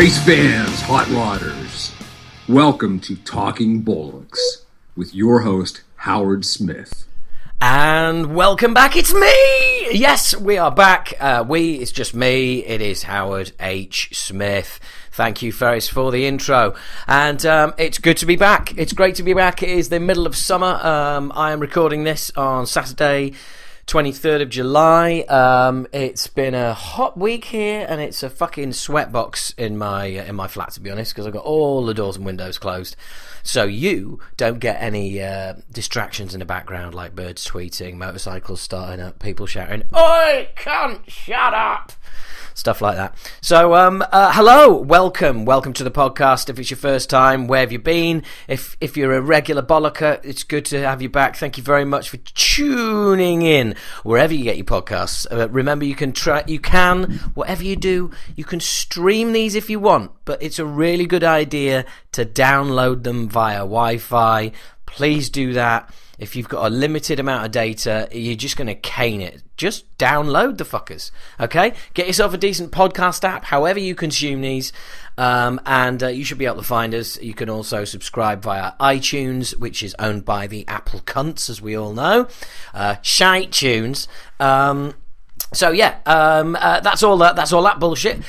Race fans, hot rodders, welcome to Talking Bollocks with your host, Howard Smith. And welcome back, it's me! Yes, we are back. Uh, we, it's just me, it is Howard H. Smith. Thank you, Ferris, for the intro. And um, it's good to be back. It's great to be back. It is the middle of summer. Um, I am recording this on Saturday, 23rd of July. Um, it's been a hot week here, and it's a fucking sweatbox in my uh, in my flat, to be honest, because I've got all the doors and windows closed. So you don't get any uh, distractions in the background like birds tweeting, motorcycles starting up, people shouting, "Oi, cunt, shut up!" Stuff like that. So, um, uh, hello, welcome, welcome to the podcast. If it's your first time, where have you been? If if you're a regular bollocker, it's good to have you back. Thank you very much for tuning in wherever you get your podcasts. Uh, remember, you can try, you can whatever you do, you can stream these if you want, but it's a really good idea to download them via Wi-Fi. Please do that. If you've got a limited amount of data, you're just going to cane it. Just download the fuckers, okay? Get yourself a decent podcast app, however you consume these, um, and uh, you should be able to find us. You can also subscribe via iTunes, which is owned by the Apple cunts, as we all know. Uh, Shite Tunes. Um, so yeah, um, uh, that's all that. That's all that bullshit.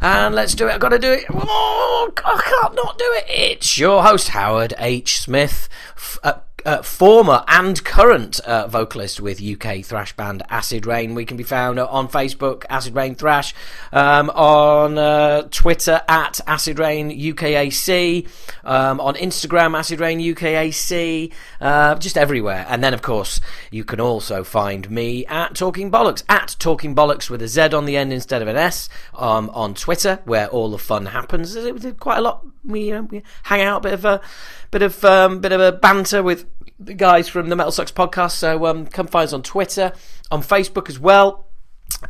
And let's do it. I've got to do it. Oh, I can't not do it. It's your host Howard H. Smith. F- uh, uh, former and current uh, vocalist with UK thrash band Acid Rain. We can be found on Facebook, Acid Rain Thrash, um, on uh, Twitter at Acid Rain UKAC, um, on Instagram Acid Rain UKAC, uh, just everywhere. And then, of course, you can also find me at Talking Bollocks, at Talking Bollocks with a Z on the end instead of an S, um, on Twitter, where all the fun happens. There's quite a lot. We, uh, we hang out, a bit of a bit of um, bit of a banter with the guys from the Metal Sucks podcast. So um, come find us on Twitter, on Facebook as well.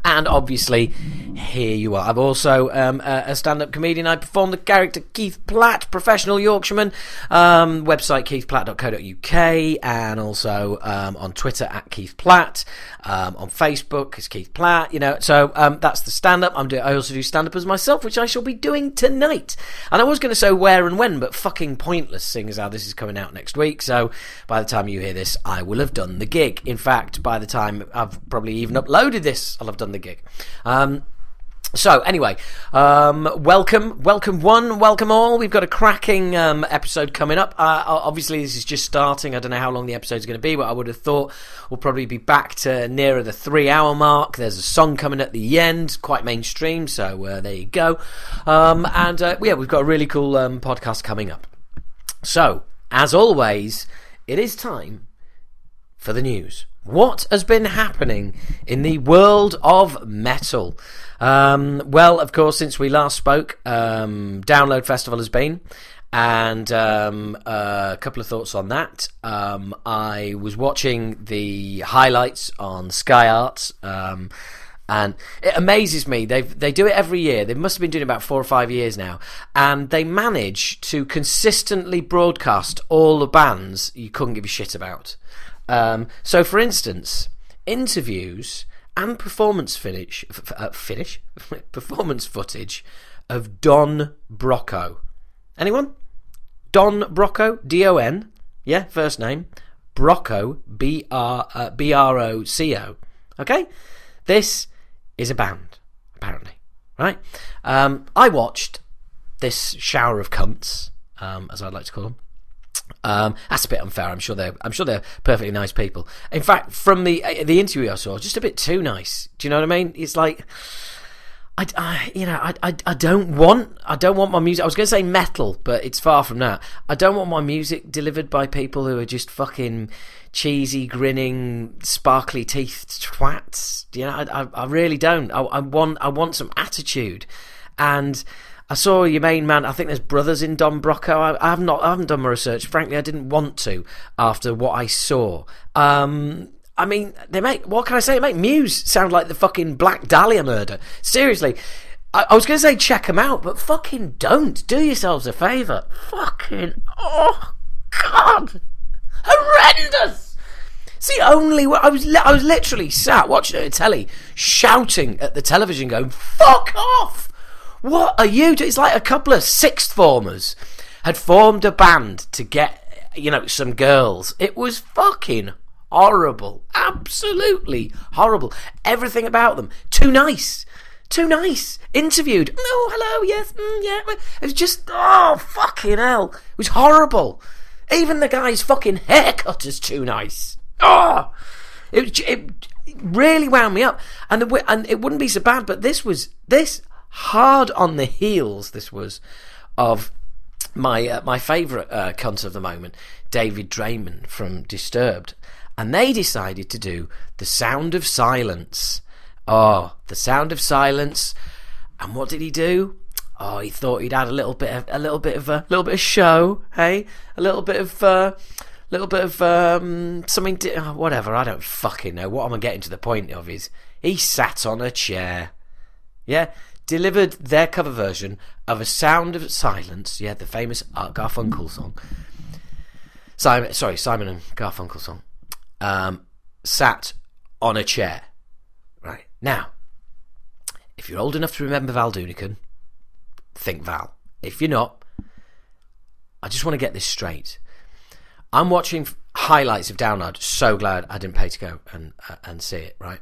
And obviously, here you are. I'm also um, a stand up comedian. I perform the character Keith Platt, professional Yorkshireman. Um, website keithplatt.co.uk, and also um, on Twitter at Keith Platt. Um, on Facebook, it's Keith Platt. You know, so um, that's the stand up. I'm do- I also do stand up as myself, which I shall be doing tonight. And I was going to say where and when, but fucking pointless, seeing as how this is coming out next week. So by the time you hear this, I will have done the gig. In fact, by the time I've probably even uploaded this, I'll have done the gig. Um, so anyway, um, welcome, welcome one, welcome all. We've got a cracking um, episode coming up. Uh, obviously, this is just starting. I don't know how long the episode's going to be, but I would have thought we'll probably be back to nearer the three-hour mark. There's a song coming at the end, quite mainstream. So uh, there you go. Um, and uh, yeah, we've got a really cool um, podcast coming up. So as always, it is time for the news. What has been happening in the world of metal? Um, well, of course, since we last spoke, um, Download Festival has been, and um, a couple of thoughts on that. Um, I was watching the highlights on Sky Arts. Um, and it amazes me. They they do it every year. They must have been doing it about four or five years now, and they manage to consistently broadcast all the bands you couldn't give a shit about. Um, so, for instance, interviews and performance finish, f- uh, finish, performance footage of Don Broco. Anyone? Don Broco, D O N, yeah, first name. Broco, B R uh, B R O C O. Okay, this is a band, apparently, right? Um, I watched this shower of cunts, um, as I'd like to call them. Um, that's a bit unfair. I'm sure they're. I'm sure they're perfectly nice people. In fact, from the uh, the interview I saw, just a bit too nice. Do you know what I mean? It's like, I, I you know, I, I, I don't want. I don't want my music. I was going to say metal, but it's far from that. I don't want my music delivered by people who are just fucking cheesy, grinning, sparkly teethed twats. You know, I, I, I really don't. I, I want. I want some attitude, and. I saw your main man. I think there's brothers in Don Broco. I, have not. I haven't done my research. Frankly, I didn't want to after what I saw. Um, I mean, they make. What can I say? They make Muse sound like the fucking Black Dahlia murder. Seriously, I, was going to say check them out, but fucking don't. Do yourselves a favour. Fucking oh god, horrendous. See, only I was I was literally sat watching at telly, shouting at the television, going "fuck off." What are you doing? It's like a couple of sixth formers had formed a band to get, you know, some girls. It was fucking horrible. Absolutely horrible. Everything about them. Too nice. Too nice. Interviewed. Oh, hello, yes, mm, yeah. It was just, oh, fucking hell. It was horrible. Even the guy's fucking haircut is too nice. Oh! It, it really wound me up. And, the, and it wouldn't be so bad, but this was, this hard on the heels, this was, of my uh, my favourite uh, cunt of the moment, David Draiman from Disturbed, and they decided to do the Sound of Silence. Oh, the Sound of Silence, and what did he do? Oh, he thought he'd add a little bit of a little bit of a little bit of show, hey, a little bit of. Uh, little bit of um, something, oh, whatever. I don't fucking know. What am I'm getting to the point of is he sat on a chair. Yeah, delivered their cover version of A Sound of Silence, yeah, the famous Art Garfunkel song. Simon, sorry, Simon and Garfunkel song. Um, sat on a chair. Right. Now, if you're old enough to remember Val Doonican, think Val. If you're not, I just want to get this straight. I'm watching highlights of Download. So glad I didn't pay to go and uh, and see it. Right.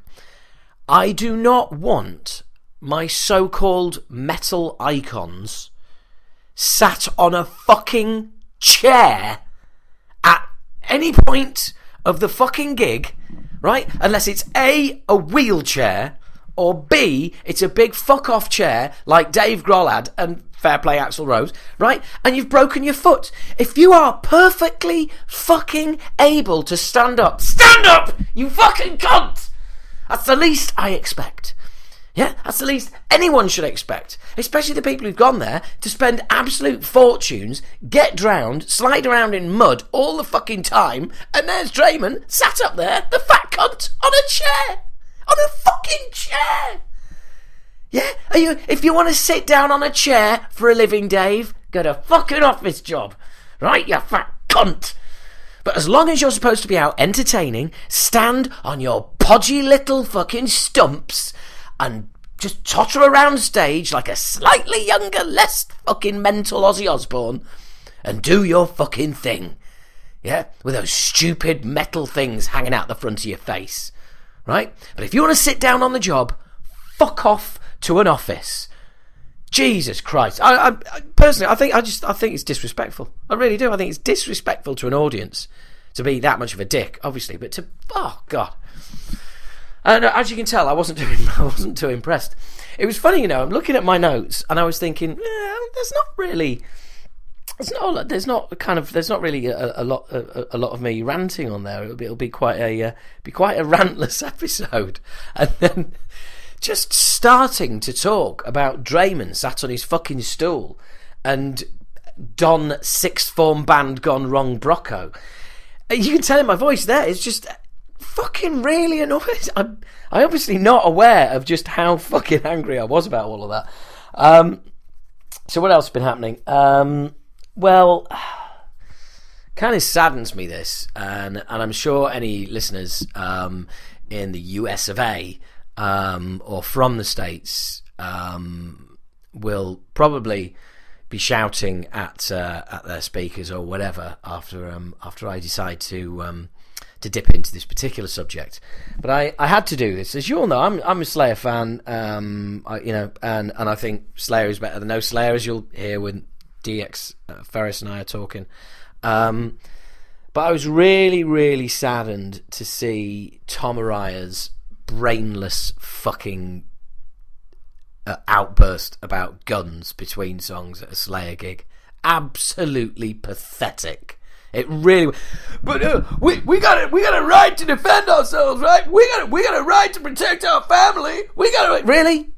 I do not want my so called metal icons sat on a fucking chair at any point of the fucking gig, right? Unless it's A, a wheelchair, or B, it's a big fuck off chair like Dave Grohl had and fair play Axl Rose, right? And you've broken your foot. If you are perfectly fucking able to stand up, stand up, you fucking cunt! That's the least I expect. Yeah, that's the least anyone should expect, especially the people who've gone there to spend absolute fortunes, get drowned, slide around in mud all the fucking time, and there's Draiman sat up there, the fat cunt, on a chair! On a fucking chair! Yeah, are you, if you want to sit down on a chair for a living, Dave, get a fucking office job. Right, you fat cunt! But as long as you're supposed to be out entertaining, stand on your podgy little fucking stumps and just totter around stage like a slightly younger, less fucking mental Ozzy Osbourne and do your fucking thing. Yeah? With those stupid metal things hanging out the front of your face. Right? But if you want to sit down on the job, fuck off to an office. Jesus Christ! I, I, personally, I think I just I think it's disrespectful. I really do. I think it's disrespectful to an audience to be that much of a dick, obviously, but to oh god. And uh, as you can tell, I wasn't too I wasn't too impressed. It was funny, you know. I'm looking at my notes and I was thinking, yeah, there's not really. There's not. There's not kind of. There's not really a, a lot. A, a, lot of me ranting on there. It'll be. It'll be quite a. Uh, be quite a rantless episode. And then just starting to talk about Draiman sat on his fucking stool and Don sixth form band gone wrong Broco. You can tell in my voice there. It's just fucking really annoying. I'm, I'm obviously not aware of just how fucking angry I was about all of that. Um, so what else has been happening? Um, well, kind of saddens me this, and and I'm sure any listeners um, in the US of A um, or from the states um, will probably be shouting at uh, at their speakers or whatever after um, after I decide to um, to dip into this particular subject. But I, I had to do this, as you all know. I'm I'm a Slayer fan, um, I, you know, and and I think Slayer is better than no Slayer, as you'll hear when DX uh, Ferris and I are talking. Um, but I was really, really saddened to see Tom Araya's brainless fucking uh, outburst about guns between songs at a Slayer gig. Absolutely pathetic. It really, but uh, we we got it. We got a right to defend ourselves, right? We got we got a right to protect our family. We got a really,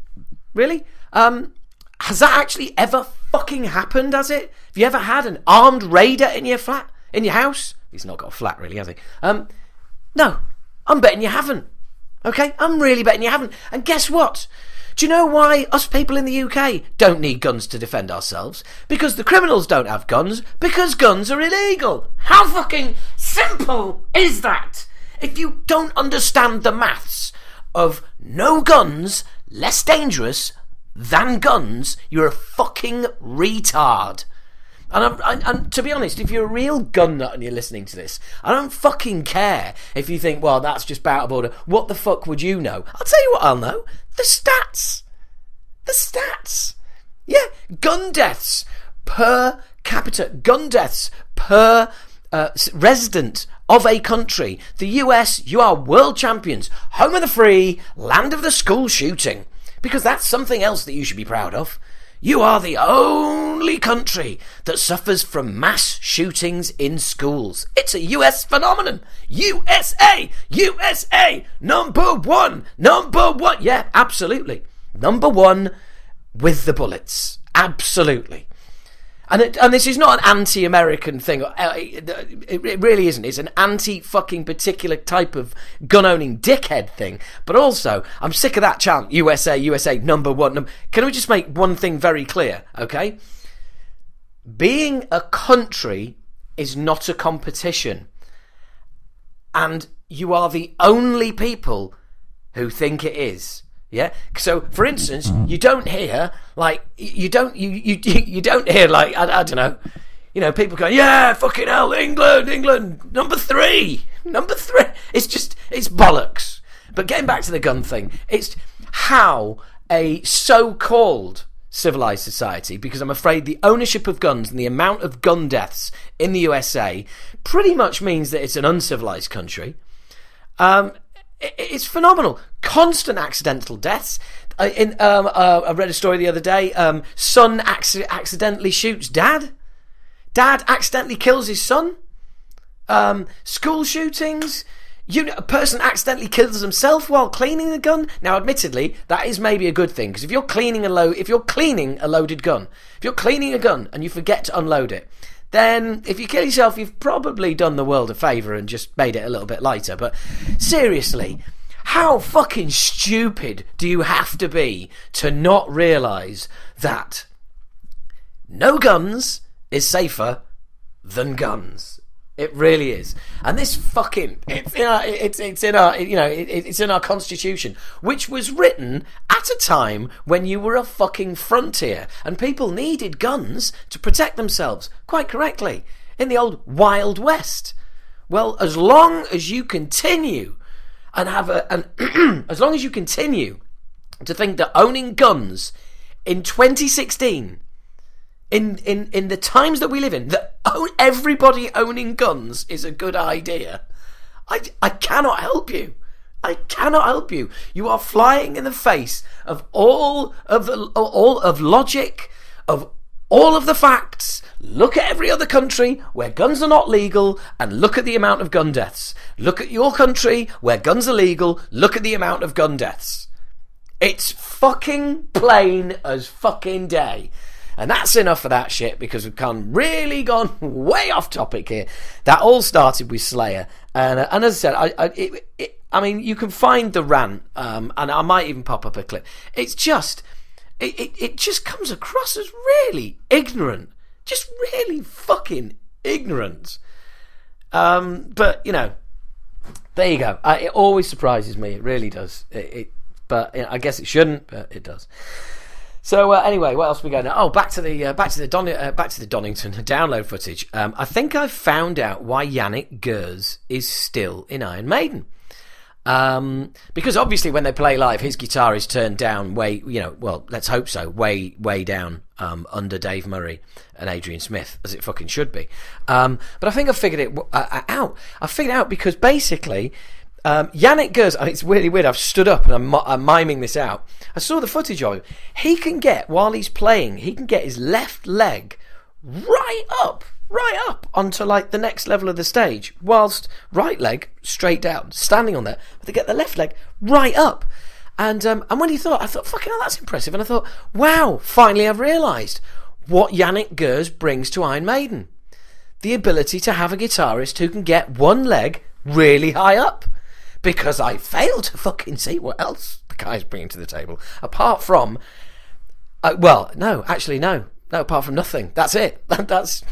really. Um, has that actually ever fucking happened? Has it? Have you ever had an armed raider in your flat, in your house? He's not got a flat, really, has he? Um, no, I'm betting you haven't. Okay, I'm really betting you haven't. And guess what? Do you know why us people in the UK don't need guns to defend ourselves? Because the criminals don't have guns, because guns are illegal. How fucking simple is that? If you don't understand the maths of no guns, less dangerous than guns, you're a fucking retard. And, and, and, to be honest, if you're a real gun nut and you're listening to this, I don't fucking care if you think, well, that's just out of order. What the fuck would you know? I'll tell you what I'll know. The stats. The stats. Yeah, gun deaths per capita, gun deaths per uh, resident of a country. The US, you are world champions, home of the free, land of the school shooting. Because that's something else that you should be proud of. You are the only country that suffers from mass shootings in schools. It's a US phenomenon. USA! USA! Number one! Number one! Yeah, absolutely. Number one with the bullets. Absolutely. And it, and this is not an anti-American thing. Uh, it, really isn't. It's an anti-fucking particular type of gun-owning dickhead thing. But also, I'm sick of that chant. USA, USA, number one. Number. Can we just make one thing very clear? Okay. Being a country is not a competition, and you are the only people who think it is. Yeah. So, for instance, you don't hear like you don't you you you don't hear like I, I don't know, you know, people going, yeah, fucking hell, England, England, number three, number three. It's just it's bollocks. But getting back to the gun thing, it's how a so-called civilized society, because I'm afraid the ownership of guns and the amount of gun deaths in the USA pretty much means that it's an uncivilized country. Um, it's phenomenal. Constant accidental deaths. Uh, in um, uh, I read a story the other day. Um, son acc- accidentally shoots dad. Dad accidentally kills his son. Um, school shootings. You, a person accidentally kills himself while cleaning the gun. Now, admittedly, that is maybe a good thing because if you're cleaning a load, if you're cleaning a loaded gun, if you're cleaning a gun and you forget to unload it, then if you kill yourself, you've probably done the world a favour and just made it a little bit lighter. But seriously, how fucking stupid do you have to be to not realise that no guns is safer than guns? It really is, and this fucking it's in our it's it's in our you know it, it's in our constitution, which was written at a time when you were a fucking frontier and people needed guns to protect themselves. Quite correctly, in the old Wild West. Well, as long as you continue and have a and as long as you continue to think that owning guns in 2016 in in in the times that we live in that everybody owning guns is a good idea. I i cannot help you. I cannot help you. You are flying in the face of all of the all of logic of all of the facts. Look at every other country where guns are not legal and look at the amount of gun deaths. Look at your country where guns are legal. Look at the amount of gun deaths. It's fucking plain as fucking day and that's enough for that shit because we've come really gone way off topic here. That all started with Slayer. And, uh, and as I said, I, I, it, it, I mean, you can find the rant, um, and I might even pop up a clip. It's just, it, it, it just comes across as really ignorant. Just really fucking ignorant. Um, but, you know, there you go. I, it always surprises me. It really does. It, it but you know, I guess it shouldn't, but it does. So uh, anyway, what else we got now? Oh, back to the uh, back to the Don- uh, back to the Donington download footage. Um, I think I've found out why Janick Gers is still in Iron Maiden. Um, because obviously when they play live, his guitar is turned down way, you know, well, let's hope so, way, way down um, under Dave Murray and Adrian Smith, as it fucking should be. Um, but I think I figured it uh, out. I figured out because basically um, Janick Gers, it's really weird. I've stood up and I'm, I'm, miming this out. I saw the footage of him. He can get while he's playing, he can get his left leg right up, right up onto like the next level of the stage, whilst right leg straight down, standing on there. But they get the left leg right up. And um, and when he thought, I thought, fucking hell, that's impressive. And I thought, wow, finally I've realised what Janick Gers brings to Iron Maiden. The ability to have a guitarist who can get one leg really high up because I fail to fucking see what else the guy's bringing to the table apart from. Uh, well, no, actually, no, no. Apart from nothing, that's it. that's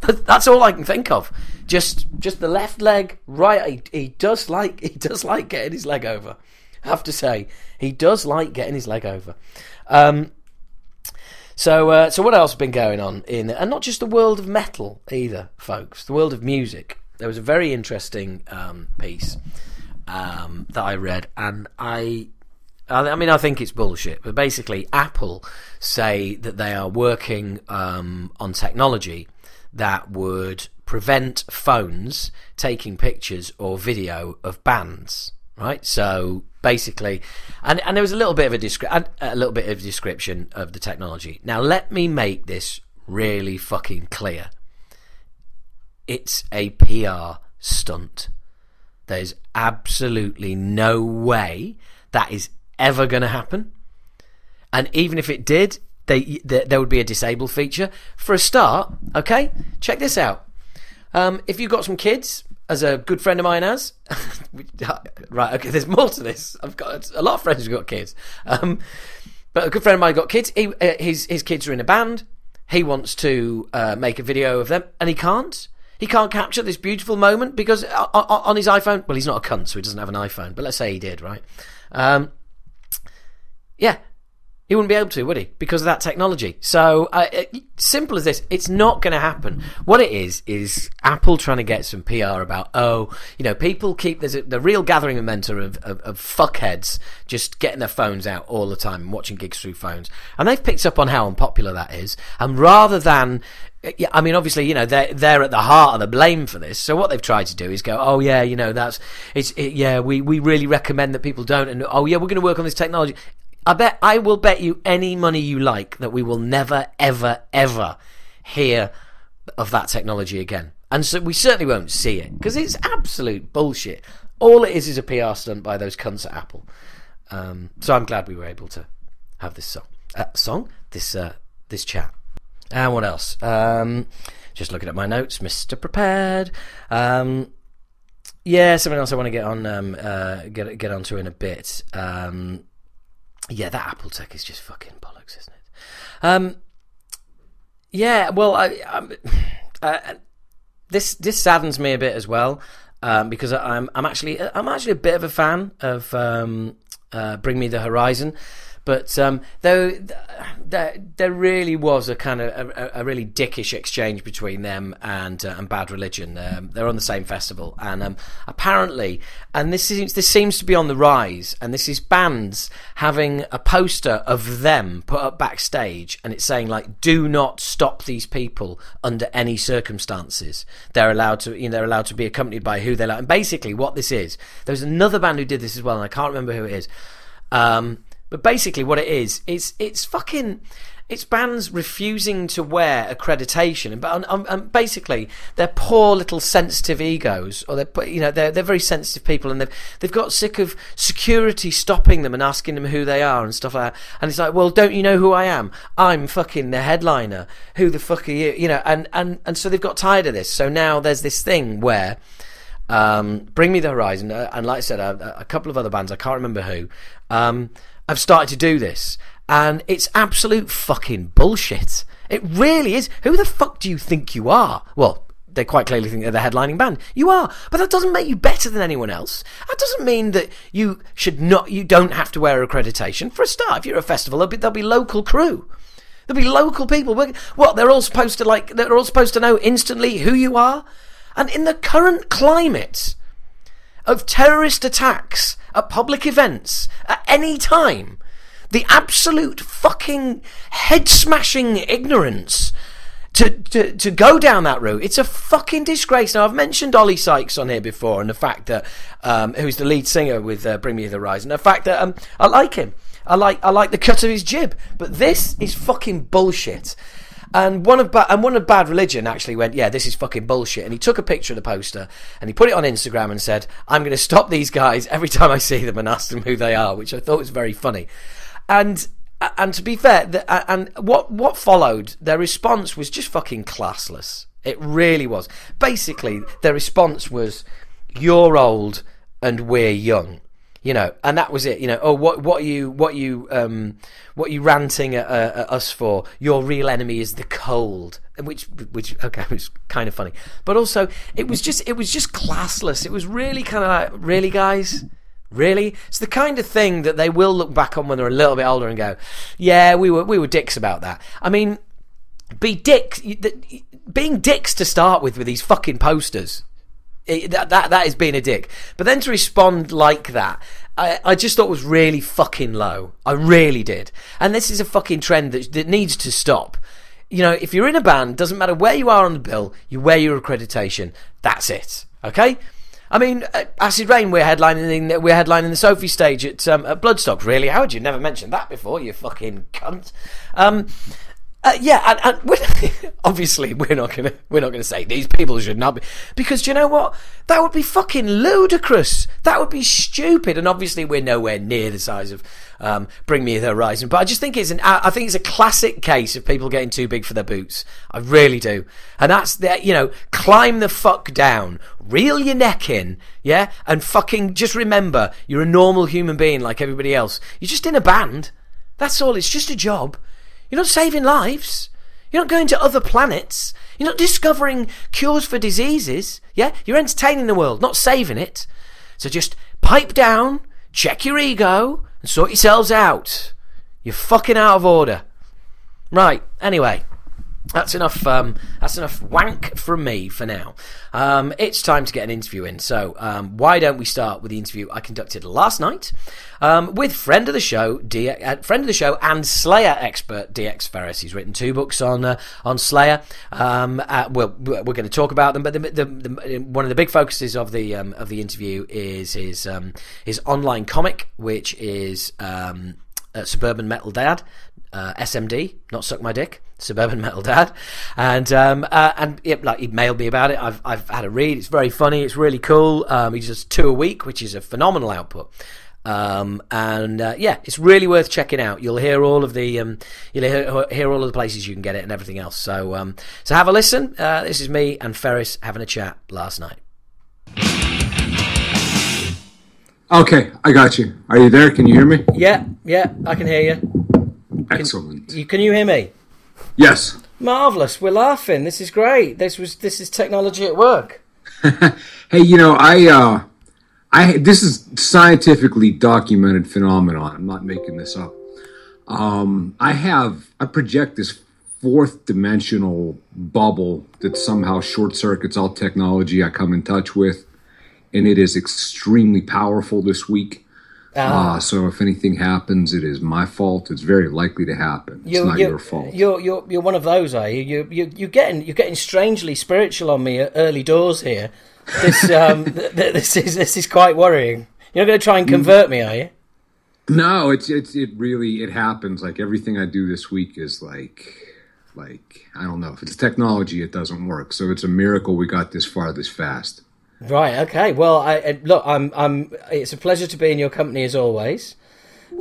that's all I can think of. Just just the left leg, right. He, he does like he does like getting his leg over. I have to say, he does like getting his leg over. Um, So, uh, so what else has been going on in, and not just the world of metal either, folks. The world of music. There was a very interesting um, piece um, that I read, and I, I mean, I think it's bullshit. But basically, Apple say that they are working um, on technology that would prevent phones taking pictures or video of bands. Right, so basically, and, and there was a little bit of a, descri- a little bit of description of the technology. Now, let me make this really fucking clear. It's a PR stunt. There's absolutely no way that is ever going to happen. And even if it did, they, there would be a disable feature. For a start, okay, check this out. Um, if you've got some kids, as a good friend of mine has, right, okay, there's more to this. I've got a lot of friends who've got kids. Um, but a good friend of mine got kids. He, uh, his, his kids are in a band. He wants to uh, make a video of them, and he can't. He can't capture this beautiful moment because uh, on his iPhone, well, he's not a cunt, so he doesn't have an iPhone, but let's say he did, right? Um, yeah, he wouldn't be able to, would he? Because of that technology. So, uh, simple as this, it's not going to happen. What it is, is Apple trying to get some PR about, oh, you know, people keep, there's a, the real gathering momentum of, of, of, fuckheads just getting their phones out all the time and watching gigs through phones. And they've picked up on how unpopular that is. And rather than yeah, I mean, obviously, you know, they're they're at the heart of the blame for this. So what they've tried to do is go, oh yeah, you know, that's it's it, yeah, we we really recommend that people don't, and oh yeah, we're going to work on this technology. I bet I will bet you any money you like that we will never, ever, ever hear of that technology again. And so we certainly won't see it because it's absolute bullshit. All it is is a PR stunt by those cunts at Apple. Um, so I'm glad we were able to have this song, uh, song, this uh, this chat. And what else? Um, just looking at my notes, Mister Prepared. Um, yeah, something else I want to get on, um, uh, get get onto in a bit. Um, yeah, that Apple Tech is just fucking bollocks, isn't it? Um, yeah, well, I, uh, this this saddens me a bit as well um, because I'm I'm actually I'm actually a bit of a fan of um, uh, Bring Me the Horizon. But um, though there, there really was a kind of a, a really dickish exchange between them and uh, and Bad Religion. Um, they're on the same festival, and um, apparently, and this seems this seems to be on the rise. And this is bands having a poster of them put up backstage, and it's saying like, "Do not stop these people under any circumstances. They're allowed to, you know, they're allowed to be accompanied by who they like." And basically, what this is, there's another band who did this as well, and I can't remember who it is. Um, but basically, what it is, it's it's fucking. It's bands refusing to wear accreditation, and, and, and basically they're poor little sensitive egos, or they're you know they're they're very sensitive people, and they've they've got sick of security stopping them and asking them who they are and stuff like that. And it's like, well, don't you know who I am? I'm fucking the headliner. Who the fuck are you? You know, and and and so they've got tired of this. So now there's this thing where. Um, Bring Me the Horizon, uh, and like I said, a, a, couple of other bands, I can't remember who, um, have started to do this, and it's absolute fucking bullshit. It really is. Who the fuck do you think you are? Well, they quite clearly think they're the headlining band. You are, but that doesn't make you better than anyone else. That doesn't mean that you should not. You don't have to wear accreditation for a start. If you're a festival, there'll be, there'll be local crew. There'll be local people. What they're all supposed to like. They're all supposed to know instantly who you are. And in the current climate of terrorist attacks at public events at any time. The absolute fucking head smashing ignorance to, to, to go down that route. It's a fucking disgrace. Now, I've mentioned Oli Sykes on here before and the fact that, um, who's the lead singer with uh, Bring Me the Horizon, the fact that um, I like him. I like, I like the cut of his jib. But this is fucking bullshit. And one of ba- and one of Bad Religion actually went, yeah, this is fucking bullshit. And he took a picture of the poster and he put it on Instagram and said, I'm going to stop these guys every time I see them and ask them who they are, which I thought was very funny. And and to be fair, the, and what what followed, their response was just fucking classless. It really was. Basically, their response was, "You're old and we're young." You know, and that was it. You know, oh, what what you what you um what you ranting at, uh, at us for? Your real enemy is the cold, which which okay, it was kind of funny, but also it was just it was just classless. It was really kind of like, really, guys, Really? It's the kind of thing that they will look back on when they're a little bit older and go, "Yeah, we were we were dicks about that." I mean, be dicks. Being dicks to start with with these fucking posters. That, that that is being a dick. But then to respond like that, I, I just thought was really fucking low. I really did. And this is a fucking trend that, that needs to stop. You know, if you're in a band, doesn't matter where you are on the bill, you wear your accreditation. That's it. Okay? I mean, uh, Acid Rain. we're headlining, we're headlining the Sophie stage at, um, at Bloodstock. Really, how would you never mentioned that before? You fucking cunt. Um, uh, yeah, and, and we're, obviously we're not gonna we're not gonna say these people should not be because do you know what that would be fucking ludicrous. That would be stupid, and obviously we're nowhere near the size of um, Bring Me the Horizon. But I just think it's an I think it's a classic case of people getting too big for their boots. I really do, and that's that. You know, climb the fuck down, reel your neck in, yeah, and fucking just remember you're a normal human being like everybody else. You're just in a band. That's all. It's just a job. You're not saving lives. You're not going to other planets. You're not discovering cures for diseases. Yeah? You're entertaining the world, not saving it. So just pipe down, check your ego, and sort yourselves out. You're fucking out of order. Right, anyway. That's enough. Um, that's enough wank from me for now. Um, it's time to get an interview in. So um, why don't we start with the interview I conducted last night um, with friend of the show, D- uh, friend of the show, and Slayer expert DX Ferris. He's written two books on uh, on Slayer. Um, uh, well, we're going to talk about them, but the, the, the, one of the big focuses of the um, of the interview is his his online comic, which is uh, Suburban Metal Dad, uh, SMD, not suck my dick. Suburban Metal Dad, and um, uh, and yeah, like he mailed me about it. I've I've had a read. It's very funny. It's really cool. Um, he does two a week, which is a phenomenal output. Um, and uh, yeah, it's really worth checking out. You'll hear all of the um, you'll hear, hear, all of the places you can get it and everything else. So um, so have a listen. Uh, this is me and Ferris having a chat last night. Okay, I got you. Are you there? Can you hear me? Yeah, yeah, I can hear you. Excellent. Can you, can you hear me? Yes. Marvelous. We're laughing. This is great. This was this is technology at work. hey, you know, I uh I this is scientifically documented phenomenon. I'm not making this up. Um I have I project this fourth dimensional bubble that somehow short circuits all technology I come in touch with and it is extremely powerful this week. Uh, so if anything happens, it is my fault. It's very likely to happen. It's not your fault. You're you're you're one of those, are you? You you you're getting you're getting strangely spiritual on me at early doors here. This um th- this is this is quite worrying. You're not going to try and convert me, are you? No, it's it's it really it happens. Like everything I do this week is like like I don't know if it's technology, it doesn't work. So it's a miracle we got this far this fast. Right. Okay. Well, I look. I'm. I'm. It's a pleasure to be in your company as always.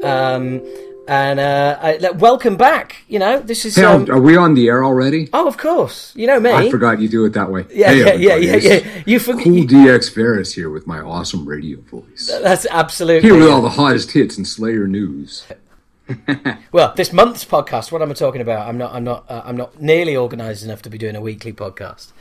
Um, and uh, I, welcome back. You know, this is. Hey, um, are we on the air already? Oh, of course. You know me. I forgot you do it that way. Yeah, hey, yeah, yeah, yeah, yeah. You forget. Cool DX Ferris here with my awesome radio voice. That's absolutely here with all the hottest hits and Slayer news. well, this month's podcast. What am I talking about? I'm not. I'm not. Uh, I'm not nearly organised enough to be doing a weekly podcast.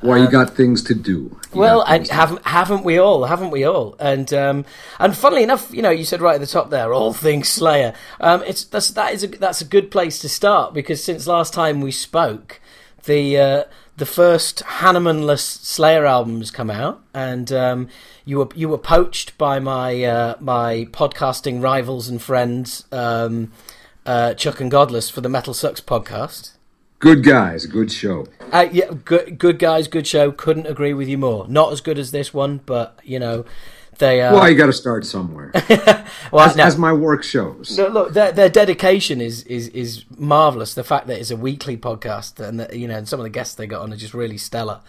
Why you got things to do? You well, and haven't haven't we all? Haven't we all? And um, and funnily enough, you know, you said right at the top there, all things Slayer. Um, it's that's that is a, that's a good place to start because since last time we spoke, the uh, the first Hannemanless Slayer albums come out, and um, you were you were poached by my uh, my podcasting rivals and friends, um, uh, Chuck and Godless, for the Metal Sucks podcast. Good guys, good show. Uh, yeah, good, good guys, good show. Couldn't agree with you more. Not as good as this one, but you know, they. Uh... Well, you got to start somewhere. well, as, as, my work shows. No, look, their, their dedication is is is marvelous. The fact that it's a weekly podcast, and that, you know, and some of the guests they got on are just really stellar.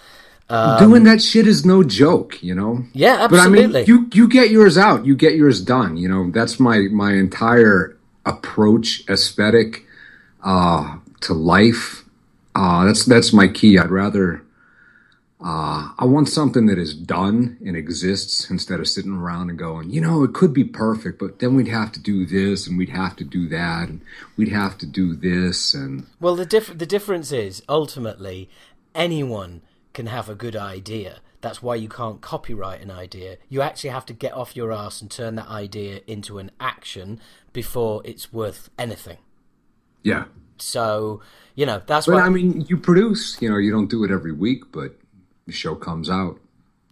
Um, Doing that shit is no joke, you know. Yeah, absolutely. But I mean, you you get yours out, you get yours done. You know, that's my my entire approach, aesthetic. Uh, to life. Uh, that's that's my key. I'd rather uh, I want something that is done and exists instead of sitting around and going, you know, it could be perfect, but then we'd have to do this and we'd have to do that and we'd have to do this and well, the diff- the difference is ultimately anyone can have a good idea. That's why you can't copyright an idea. You actually have to get off your ass and turn that idea into an action before it's worth anything. Yeah. So, you know, that's But why I mean, you produce. You know, you don't do it every week, but the show comes out.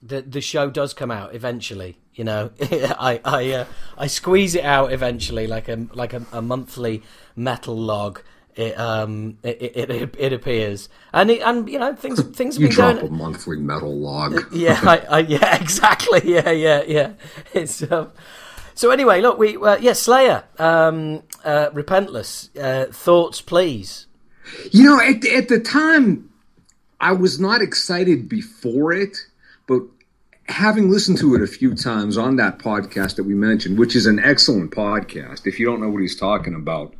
the the show does come out eventually. You know, I I uh, I squeeze it out eventually, like a like a, a monthly metal log. It um it it, it, it appears, and it, and you know things things have You been drop going. a monthly metal log. yeah, I, I, yeah, exactly. Yeah, yeah, yeah. It's um, so anyway. Look, we uh, yeah, Slayer, um, uh, Repentless. Uh, thoughts, please. You know, at, at the time, I was not excited before it, but having listened to it a few times on that podcast that we mentioned, which is an excellent podcast, if you don't know what he's talking about.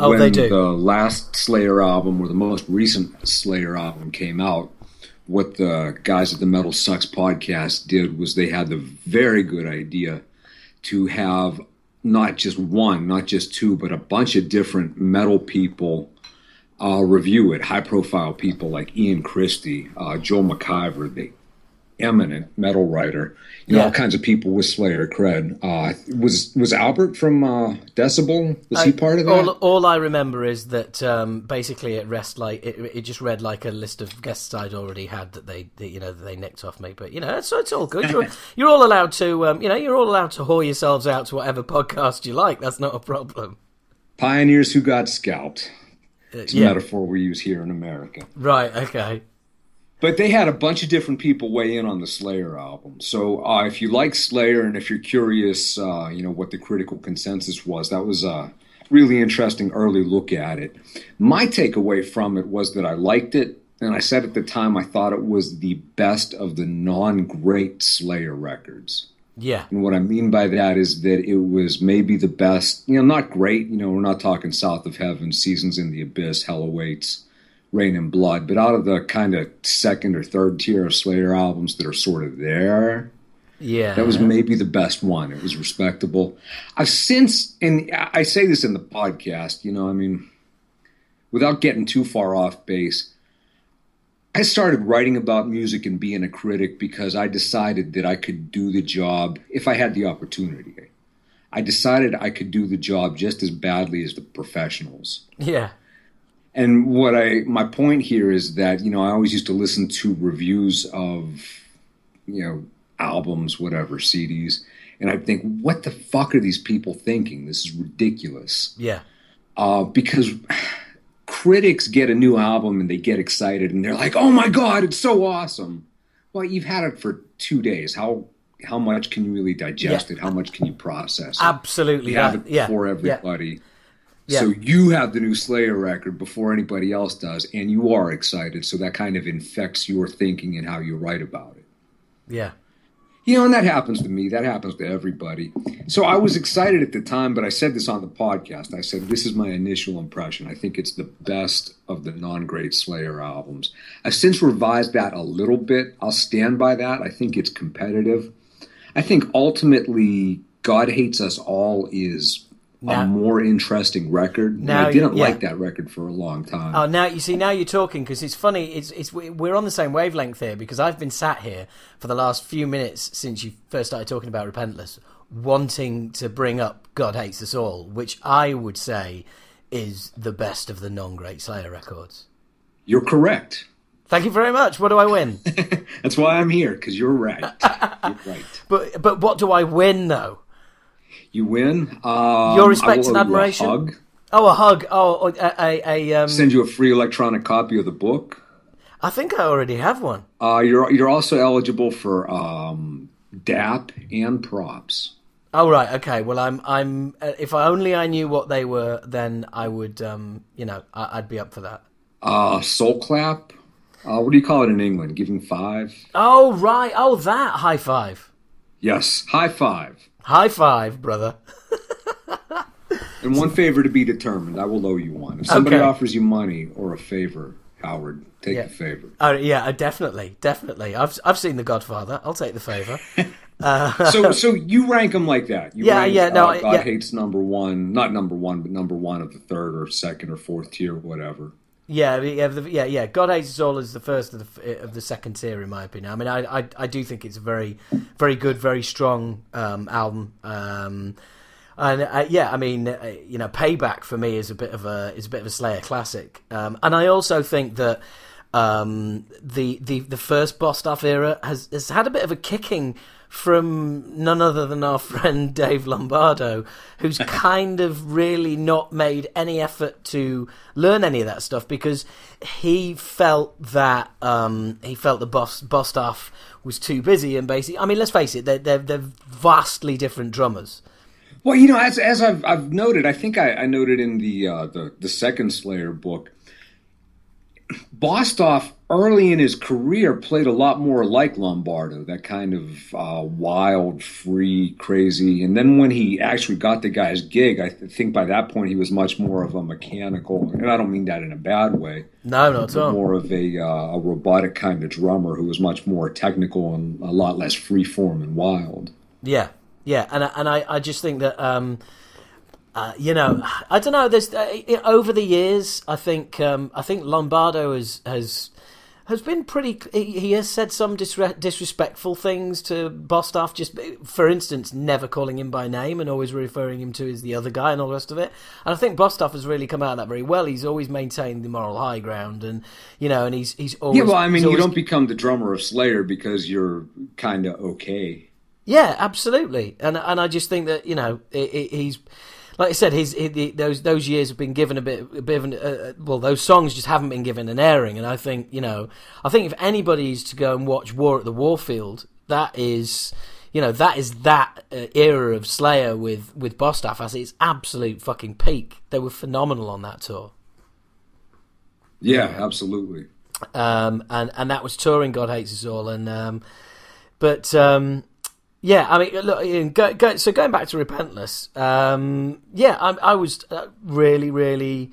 Oh, when they do. the last Slayer album or the most recent Slayer album came out, what the guys at the Metal Sucks podcast did was they had the very good idea to have not just one, not just two, but a bunch of different metal people uh, review it. High profile people like Ian Christe, uh, Joel McIver, the eminent metal writer. You know, Yeah. all kinds of people with Slayer cred. Uh, was was Albert from uh, Decibel? Was he part of that? All, all I remember is that um, basically it rest like it, it just read like a list of guests I'd already had that they, that, you know that they nicked off me. But you know, it's, it's all good. You're, you're all allowed to um, you know you're all allowed to whore yourselves out to whatever podcast you like. That's not a problem. Pioneers who got scalped. It's a yeah. metaphor we use here in America. Right. Okay. But they had a bunch of different people weigh in on the Slayer album. So uh, if you like Slayer and if you're curious, uh, you know what the critical consensus was, that was a really interesting early look at it. My takeaway from it was that I liked it, and I said at the time I thought it was the best of the non-great Slayer records. Yeah. And what I mean by that is that it was maybe the best, you know, not great, you know, we're not talking South of Heaven, Seasons in the Abyss, Hell Awaits, Reign in Blood, but out of the kind of second or third tier of Slayer albums that are sort of there, Yeah. that was maybe the best one. It was respectable. I've since, and I say this in the podcast, you know, I mean, without getting too far off base, I started writing about music and being a critic because I decided that I could do the job if I had the opportunity. I decided I could do the job just as badly as the professionals. Yeah. And what I my point here is that you know I always used to listen to reviews of you know albums, whatever CDs, and I think, what the fuck are these people thinking? This is ridiculous. Yeah. Uh, because critics get a new album and they get excited and they're like, "Oh my god, it's so awesome!" Well, you've had it for two days. How how much can you really digest it? How much can you process it? Absolutely. You have it yeah. Yeah. everybody. Yeah. So you have the new Slayer record before anybody else does, and you are excited. So that kind of infects your thinking and how you write about it. Yeah. You know, and that happens to me. That happens to everybody. So I was excited at the time, but I said this on the podcast. I said, This is my initial impression. I think it's the best of the non great Slayer albums. I've since revised that a little bit. I'll stand by that. I think it's competitive. I think ultimately, God Hates Us All is Now- a more interesting record. Now I didn't you- yeah. like that record for a long time. Oh, now you see, now you're talking because it's funny. It's it's we're on the same wavelength here because I've been sat here for the last few minutes since you first started talking about Repentless, wanting to bring up God Hates Us All, which I would say is the best of the non-great Slayer records. You're correct. Thank you very much. What do I win? That's why I'm here, because you're right. you're right. but but what do I win though? You win. Um, Your respect and you a admiration? hug. Oh, a hug. Oh, a, a, a um. Send you a free electronic copy of the book. I think I already have one. Uh, you're you're also eligible for um, DAP and props. Oh right, okay. Well, I'm I'm. Uh, if only I knew what they were, then I would. Um, you know, I, I'd be up for that. Uh, soul clap. Uh, what do you call it in England? Giving five. Oh right. Oh that high five. Yes, high five. High five, brother. And one favor to be determined. I will owe you one. If somebody Okay. offers you money or a favor, Howard, take Yeah. the favor. Oh yeah, uh, definitely, definitely. I've I've seen The Godfather. I'll take the favor. so so you rank them like that. You Yeah, rank, yeah, no, uh, God yeah. hates number one, not number one, but number one of the third or second or fourth tier, whatever. Yeah, yeah, yeah. God hates us all is the first of the of the second tier, in my opinion. I mean, I, I, I do think it's a very, very good, very strong um, album. Um, and uh, yeah, I mean, uh, you know, Payback for me is a bit of a is a bit of a Slayer classic. Um, and I also think that um, the the the first Bostaph era has has had a bit of a kicking from none other than our friend Dave Lombardo, who's kind of really not made any effort to learn any of that stuff because he felt that um, he felt the boss Bostaph was too busy and basically, I mean, let's face it, they're they're, they're vastly different drummers. Well, you know, as as I've, I've noted, I think I, I noted in the uh, the the second Slayer book Bostaph early in his career played a lot more like Lombardo, that kind of uh, wild, free, crazy. And then when he actually got the guy's gig, I th- think by that point he was much more of a mechanical, and I don't mean that in a bad way. No, at all. More of a, uh, a robotic kind of drummer who was much more technical and a lot less free form and wild. Yeah, yeah, and and I, I just think that. Um, uh, you know, I don't know. There's uh, over the years, I think um, I think Lombardo has has has been pretty. He has said some disre- disrespectful things to Bostaph. Just for instance, never calling him by name and always referring him to as the other guy and all the rest of it. And I think Bostaph has really come out of that very well. He's always maintained the moral high ground, and you know, and he's he's always. Yeah, well, I mean, always... you don't become the drummer of Slayer because you're kind of okay. Yeah, absolutely, and and I just think that you know it, it, he's like I said, his, his, those those years have been given a bit a bit of an, uh, uh, well, those songs just haven't been given an airing, and I think you know, I think if anybody's to go and watch War at the Warfield, that is. You know that is that uh, era of Slayer with with Bostaph as its absolute fucking peak. They were phenomenal on that tour. Yeah, absolutely. Um, and and that was touring God Hates Us All, and um, but um, yeah, I mean, look, go, go, so going back to Repentless, um, yeah, I, I was uh, really, really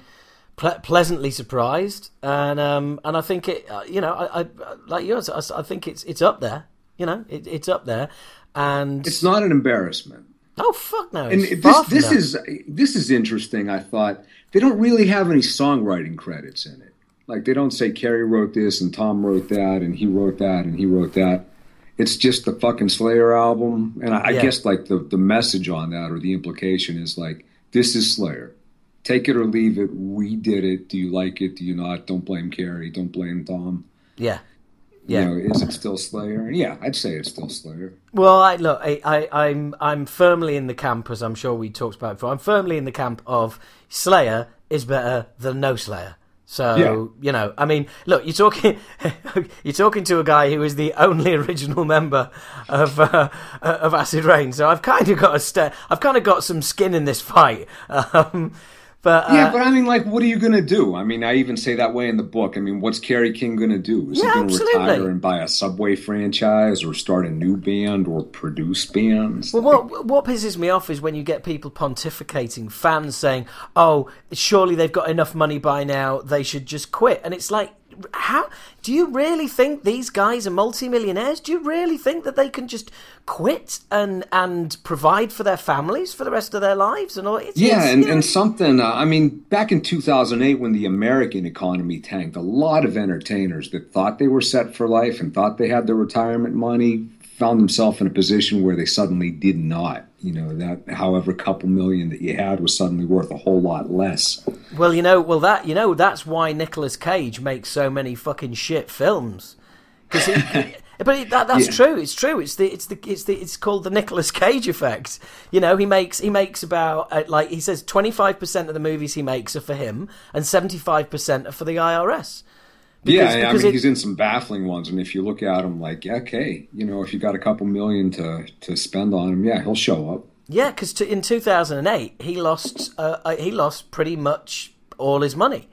ple- pleasantly surprised, and um, and I think it, uh, you know, I, I like yours, I, I, think it's it's up there, you know, it, it's up there, and it's not an embarrassment. Oh fuck no! And this this is this is interesting. I thought they don't really have any songwriting credits in it. Like they don't say Kerry wrote this and Tom wrote that and he wrote that and he wrote that it's just the fucking Slayer album, and I, yeah. I, guess like the the message on that or the implication is like this is Slayer. Take it or leave it. We did it. Do you like it? Do you not? Don't blame Kerry. Don't blame Tom. Yeah. Yeah. You know, is it still Slayer? Yeah, I'd say it's still Slayer. Well, I look, I, I, I'm, I'm firmly in the camp, as I'm sure we talked about before. I'm firmly in the camp of Slayer is better than no Slayer. So yeah. you know, I mean, look, you're talking you're talking to a guy who is the only original member of uh, of Acid Reign. So I've kind of got a st- I've kind of got some skin in this fight. Um, but, uh, yeah, but I mean, like, what are you going to do? I mean, I even say that way in the book. I mean, what's Kerry King going to do? Is yeah, he going to retire and buy a Subway franchise or start a new band or produce bands? Well, what, what pisses me off is when you get people pontificating, fans saying, oh, surely they've got enough money by now, they should just quit. And it's like, how do you really think these guys are multimillionaires? Do you really think that they can just quit and and provide for their families for the rest of their lives and all? It's, yeah, it's, and, you know, and something. Uh, I mean, back in 2008, when the American economy tanked, a lot of entertainers that thought they were set for life and thought they had their retirement money found themselves in a position where they suddenly did not. You know that however couple million that you had was suddenly worth a whole lot less. Well, you know, well that you know that's why Nicolas Cage makes so many fucking shit films because. but that, that's yeah. true. It's true. It's the it's the it's the it's called the Nicolas Cage effect. You know, he makes he makes about uh, like he says twenty five percent of the movies he makes are for him, and seventy five percent are for the IRS. Because, yeah, I mean, it, he's in some baffling ones, and if you look at him, like, yeah, okay, you know, if you got a couple million to to spend on him, yeah, he'll show up. Yeah, because in 2008 he lost uh, uh, he lost pretty much all his money,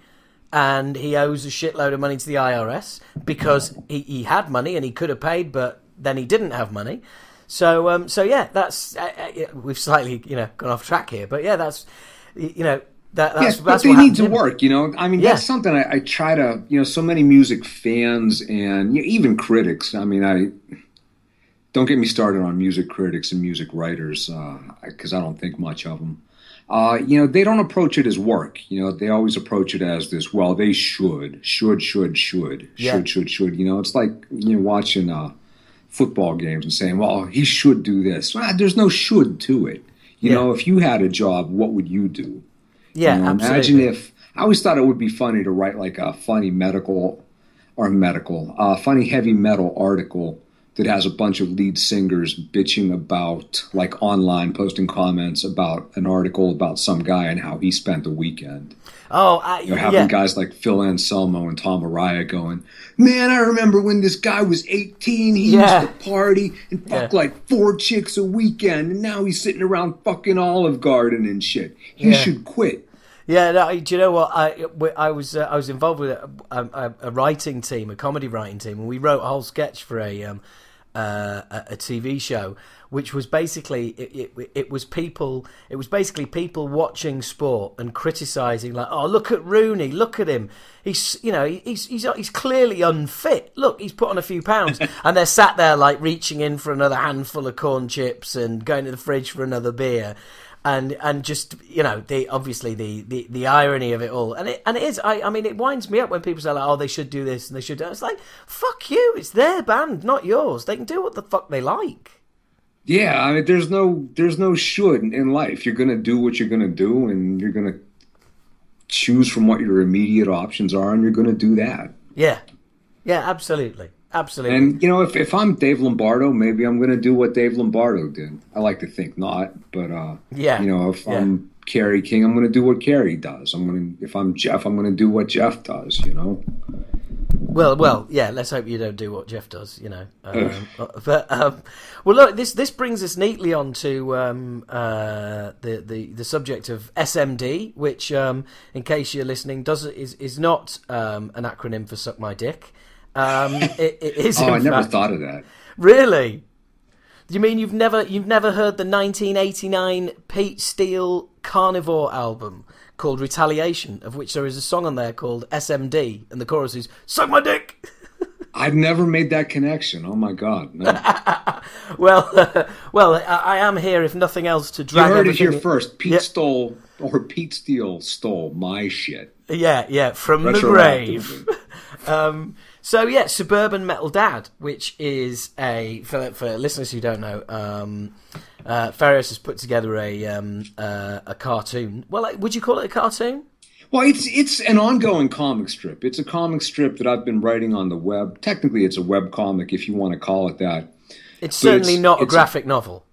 and he owes a shitload of money to the IRS because he, he had money and he could have paid, but then he didn't have money. So um, so yeah, that's uh, uh we've slightly you know gone off track here, but yeah, that's you know that, that's, yeah, that's but they need to work, you know. I mean, yeah. that's something I, I, try to, you know, so many music fans and you know, even critics. I mean, I don't get me started on music critics and music writers because uh, I don't think much of them. uh, you know, they don't approach it as work. You know, they always approach it as this. Well, they should, should, should, should, Yeah. should, should, should. You know, it's like you know watching uh, football games and saying, "Well, he should do this." Well, there's no should to it. You Yeah. know, if you had a job, what would you do? Yeah, You know, absolutely. Imagine if I always thought it would be funny to write like a funny medical or medical, uh, funny heavy metal article that has a bunch of lead singers bitching about like online posting comments about an article about some guy and how he spent the weekend. oh, uh, You're having yeah. guys like Phil Anselmo and Tom Araya going, Man, I remember when this guy was 18, he Yeah. used to party and fuck Yeah. like four chicks a weekend, and now he's sitting around fucking Olive Garden and shit. He should quit. Yeah, no, do you know what? I I was uh, I was involved with a, a, a writing team, a comedy writing team, and we wrote a whole sketch for a um, uh, a, a TV show, which was basically it, it, it was people it was basically people watching sport and criticizing like, oh look at Rooney, look at him, he's you know he's he's he's clearly unfit. Look, he's put on a few pounds, and they're sat there like reaching in for another handful of corn chips and going to the fridge for another beer and and just you know the obviously the, the, the irony of it all. And it and it is I, I mean it winds me up when people say like oh they should do this and they should do it's like fuck you. It's their band not yours. They can do what the fuck they like. Yeah, I mean, there's no there's no should in- in life. You're gonna do what you're gonna do, and you're gonna choose from what your immediate options are, and you're gonna do that. yeah. Yeah absolutely absolutely And you know, if if I'm Dave Lombardo, maybe I'm gonna do what Dave Lombardo did. I like to think not, but uh, Yeah, you know, if yeah. I'm Kerry King, I'm gonna do what Kerry does. I'm gonna if I'm Jeff, I'm gonna do what Jeff does. You know. Well, well, yeah. Let's hope you don't do what Jeff does. You know, um, but um, well, look, this this brings us neatly on to um, uh, the the the subject of SMD, which, um, in case you're listening, does is is not um, an acronym for suck my dick. Um, it, it is. Oh, in I never fact- thought of that. Really? You mean you've never you've never heard the 1989 Pete Steele Carnivore album called Retaliation, of which there is a song on there called SMD, and the chorus is "Suck my dick." I've never made that connection. Oh my god, no. Well, well, I, I am here if nothing else to drag. You heard it here first. Pete Yeah. stole or Pete Steele stole my shit. Yeah, yeah, from the grave. Um, so yeah, Suburban Metal Dad, which is a for for listeners who don't know, um, uh, Ferris has put together a um, uh, a cartoon. Well, like, would you call it a cartoon? Well, it's it's an ongoing comic strip. It's a comic strip that I've been writing on the web. Technically, it's a web comic if you want to call it that. It's certainly it's- not a it's a- graphic novel.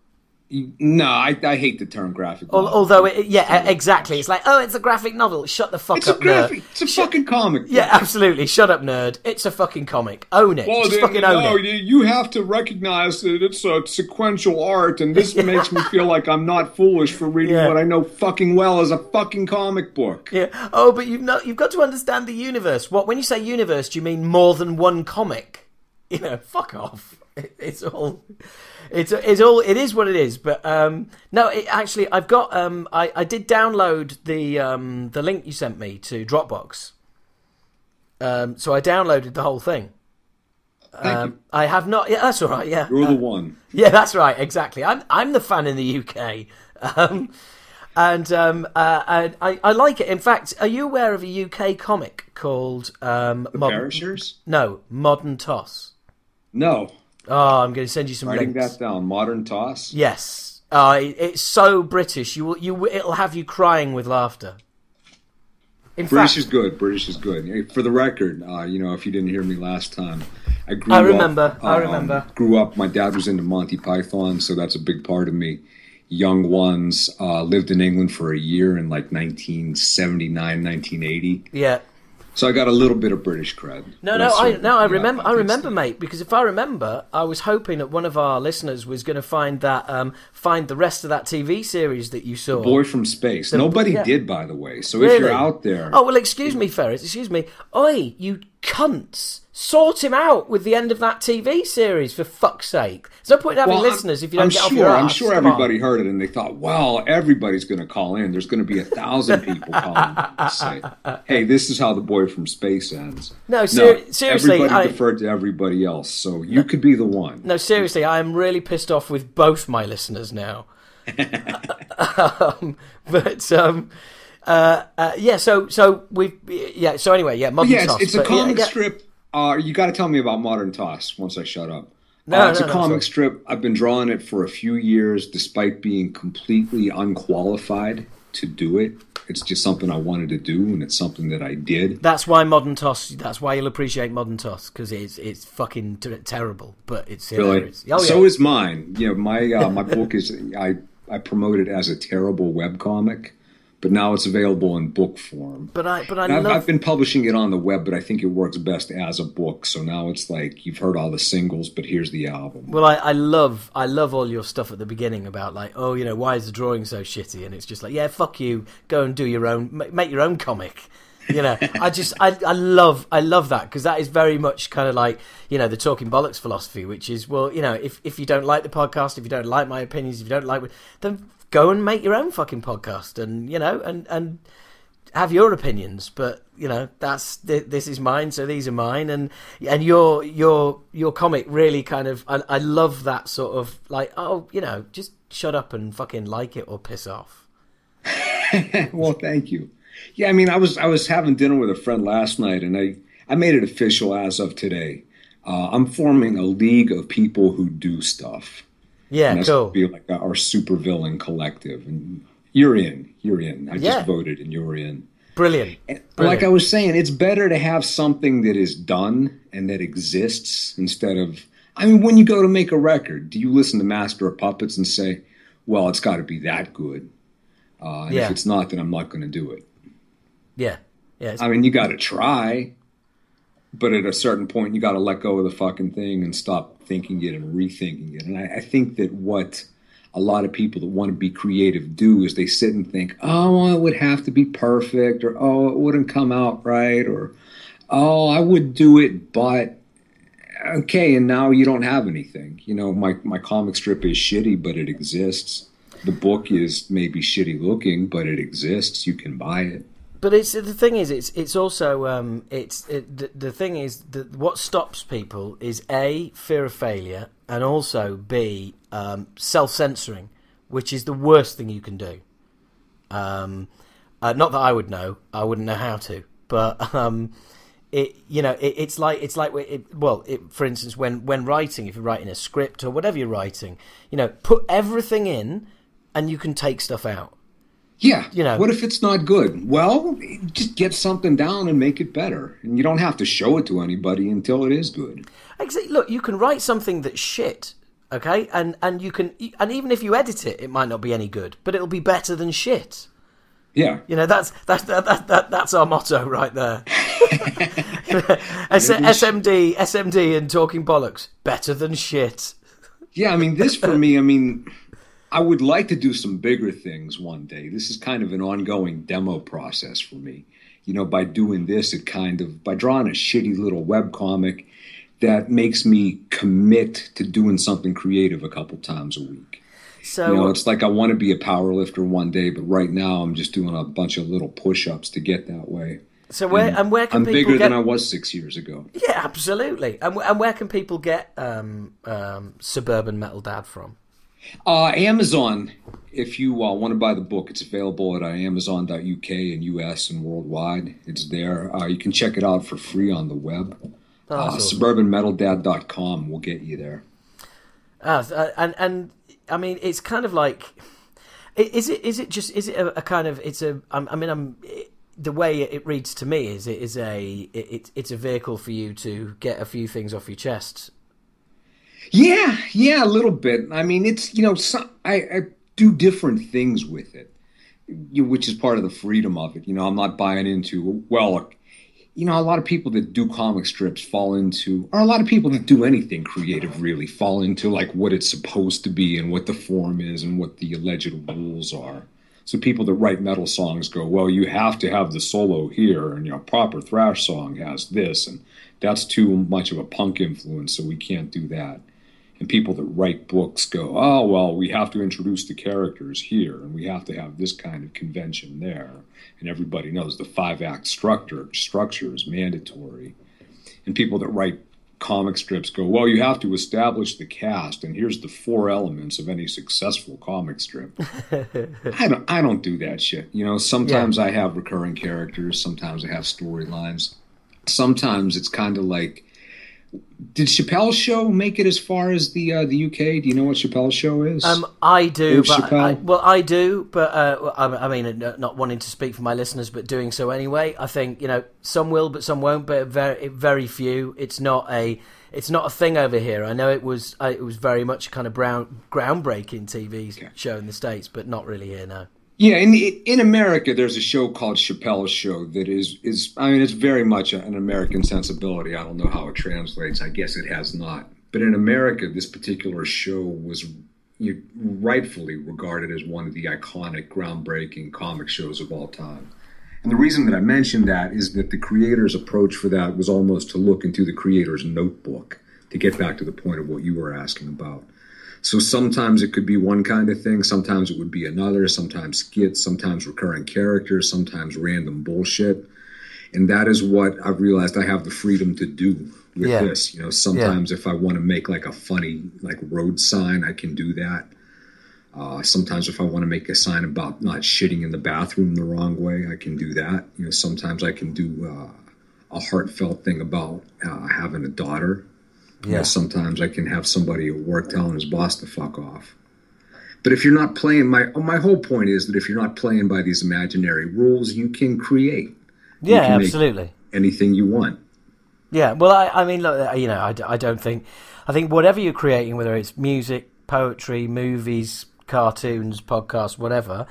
No, I, I hate the term graphic. Novel. Although, it, yeah, exactly. It's like, oh, it's a graphic novel. Shut the fuck it's a up, graphic. nerd. It's a fucking comic. book. Yeah, absolutely. Shut up, nerd. It's a fucking comic. Own it. Well, Just fucking own no, it. you- have to recognize that it's a sequential art, and this makes me feel like I'm not foolish for reading Yeah. what I know fucking well as a fucking comic book. Yeah. Oh, but you've not, you've got to understand the universe. What when you say universe, do you mean more than one comic? You know, fuck off. It, it's all, it's it's all it is what it is. But um, no, it, actually, I've got um, I I did download the um the link you sent me to Dropbox. Um, so I downloaded the whole thing. Um. I have not. Yeah, that's all right. Yeah, You're the one. yeah, that's right. Exactly. I'm I'm the fan in the UK, um, and um, uh, and I I like it. In fact, are you aware of a UK comic called um, The Modern? Perishers? No, Modern Toss. No. Oh, I'm going to send you some Writing links. that down. Modern toss. Yes. Uh, it- it's so British. You will, you it'll have you crying with laughter. In British fact, is good. British is good. For the record, uh, you know, if you didn't hear me last time, I grew up. I up. remember, I um, remember. Grew up. My dad was into Monty Python, so that's a big part of me. Young ones uh, lived in England for a year in like 1979, 1980. yeah. So I got a little bit of British cred. No, no, I no, I remember, I remember, mate. Because if I remember, I was hoping that one of our listeners was going to find that, um, find the rest of that TV series that you saw. Boy from Space. Nobody yeah. did, by the way. So if you're out there, Oh well, excuse me, Ferris. Excuse me. Oi, you cunts! Sort him out with the end of that TV series, for fuck's sake. There's no point in having Well, listeners if you don't I'm get sure, off your ass. I'm sure Come on. everybody heard it and they thought, well, everybody's going to call in. There's going to be a thousand people calling to say, hey, this is how the boy from space ends. No, ser- seriously, everybody I- deferred to everybody else, so you could be the one. No, seriously, I am really pissed off with both my listeners now. um, but um, uh, uh, yeah, so so we yeah. So anyway, yeah, modern yeah, it's, toss. it's a yeah, comic yeah. strip. Uh, you got to tell me about Modern Toss once I shut up. No, uh, it's no, a comic strip. I've been drawing it for a few years, despite being completely unqualified to do it. It's just something I wanted to do, and it's something that I did. That's why modern toss. That's why you'll appreciate modern toss because it's it's fucking t- terrible, but it's Really. hilarious. Oh, yeah. So is mine. You know, my uh, my book is I I promote it as a terrible webcomic, but now it's available in book form. but I, but I, I've love I've been publishing it on the web, but I think it works best as a book. So now it's like you've heard all the singles, but here's the album. Well, I, I love I love all your stuff at the beginning about like, oh, you know, why is the drawing so shitty? And it's just like, yeah, fuck you, go and do your own, make your own comic. You know, I just I, I love I love that because that is very much kind of like you know the talking bollocks philosophy, which is well, you know, if if you don't like the podcast, if you don't like my opinions, if you don't like, then go and make your own fucking podcast, and you know, and and have your opinions, but you know that's th- this is mine, so these are mine, and and your your your comic really kind of I, I love that sort of like oh you know just shut up and fucking like it or piss off. well, thank you. Yeah, I mean, I was I was having dinner with a friend last night, and I I made it official as of today. Uh, I'm forming a league of people who do stuff. Yeah, And cool. be like our supervillain collective, and you're in. You're in. I Yeah. just voted, and you're in. Brilliant. Like Brilliant. I was saying, it's better to have something that is done and that exists instead of. I mean, when you go to make a record, do you listen to Master of Puppets and say, "Well, it's got to be that good"? Uh, and Yeah. if it's not, then I'm not going to do it. Yeah, yeah. I mean, you got to try, but at a certain point, you got to let go of the fucking thing and stop thinking it and rethinking it. And I, I think that what a lot of people that want to be creative do is they sit and think, oh, it would have to be perfect, or oh, it wouldn't come out right, or oh, I would do it, but okay, and now you don't have anything. You know, my my comic strip is shitty, but it exists. The book is maybe shitty looking, but it exists. You can buy it. But it's the thing is it's it's also um it's it, the, the thing is that what stops people is a fear of failure and also b um, self censoring, which is the worst thing you can do. Um, uh, not that I would know, I wouldn't know how to, but um, it you know it, it's like it's like it, well, it, for instance, when when writing, if you're writing a script or whatever you're writing, you know, put everything in, and you can take stuff out. Yeah. You know. what if it's not good? Well, just get something down and make it better. And you don't have to show it to anybody until it is good. Exactly. Look, you can write something that's shit, okay, and and you can, and even if you edit it, it might not be any good, but it'll be better than shit. Yeah. You know, that's that's that, that, that that's our motto right there. S- SMD, SMD, and talking bollocks, better than shit. Yeah, I mean, this for me, I mean, I would like to do some bigger things one day. This is kind of an ongoing demo process for me. You know, by doing this, it kind of, by drawing a shitty little web comic that makes me commit to doing something creative a couple times a week. So You know, it's like I want to be a power lifter one day, but right now I'm just doing a bunch of little push ups to get that way. so where and where can I'm people bigger get? than I was six years ago. Yeah, absolutely. And and where can people get um, um, suburban metal dad from? Uh, Amazon, if you uh, want to buy the book, it's available at uh, Amazon.uk and US and worldwide. It's there. Uh, you can check it out for free on the web. Oh, uh, awesome. SuburbanMetalDad.com will get you there. Ah, uh, and and I mean, it's kind of like, is it is it just is it a, a kind of it's a I mean I'm the way it reads to me is it is a it, it, it's a vehicle for you to get a few things off your chest. Yeah, yeah, a little bit. I mean, it's you know, I, I do different things with it, you, which is part of the freedom of it. You know, I'm not buying into well, you know, a lot of people that do comic strips fall into, or a lot of people that do anything creative really fall into like what it's supposed to be and what the form is and what the alleged rules are. So people that write metal songs go, well, you have to have the solo here, and you know, proper thrash song has this, and that's too much of a punk influence, so we can't do that. And people that write books go, oh, well, we have to introduce the characters here, and we have to have this kind of convention there. And everybody knows the five act structure, structure is mandatory. And people that write comic strips go, well, you have to establish the cast, and here's the four elements of any successful comic strip. I don't, I don't do that shit. You know, sometimes yeah. I have recurring characters, sometimes I have storylines. Sometimes it's kind of like, did Chappelle's show make it as far as the uh, the UK? Do you know what Chappelle's show is? Um, I do, but I, well, I do, but uh, I, I, mean, not wanting to speak for my listeners, but doing so anyway. I think you know some will, but some won't. But very, very few. It's not a, it's not a thing over here. I know it was, uh, it was very much kind of brown, groundbreaking TV okay. show in the states, but not really here now. Yeah, in in America, there's a show called Chappelle's Show that is is I mean it's very much an American sensibility. I don't know how it translates. I guess it has not. But in America, this particular show was you, rightfully regarded as one of the iconic, groundbreaking comic shows of all time. And the reason that I mentioned that is that the creator's approach for that was almost to look into the creator's notebook to get back to the point of what you were asking about. So sometimes it could be one kind of thing, sometimes it would be another, sometimes skits, sometimes recurring characters, sometimes random bullshit. And that is what I've realized I have the freedom to do with yeah. this. You know, sometimes yeah. if I want to make like a funny like road sign, I can do that. Uh, sometimes if I want to make a sign about not shitting in the bathroom the wrong way, I can do that. You know, sometimes I can do uh, a heartfelt thing about uh, having a daughter yeah. You know, sometimes I can have somebody at work telling his boss to fuck off. But if you're not playing, my my whole point is that if you're not playing by these imaginary rules, you can create. Yeah, can absolutely. Anything you want. Yeah, well, I, I mean, look, you know, I, I don't think, I think whatever you're creating, whether it's music, poetry, movies, cartoons, podcasts, whatever,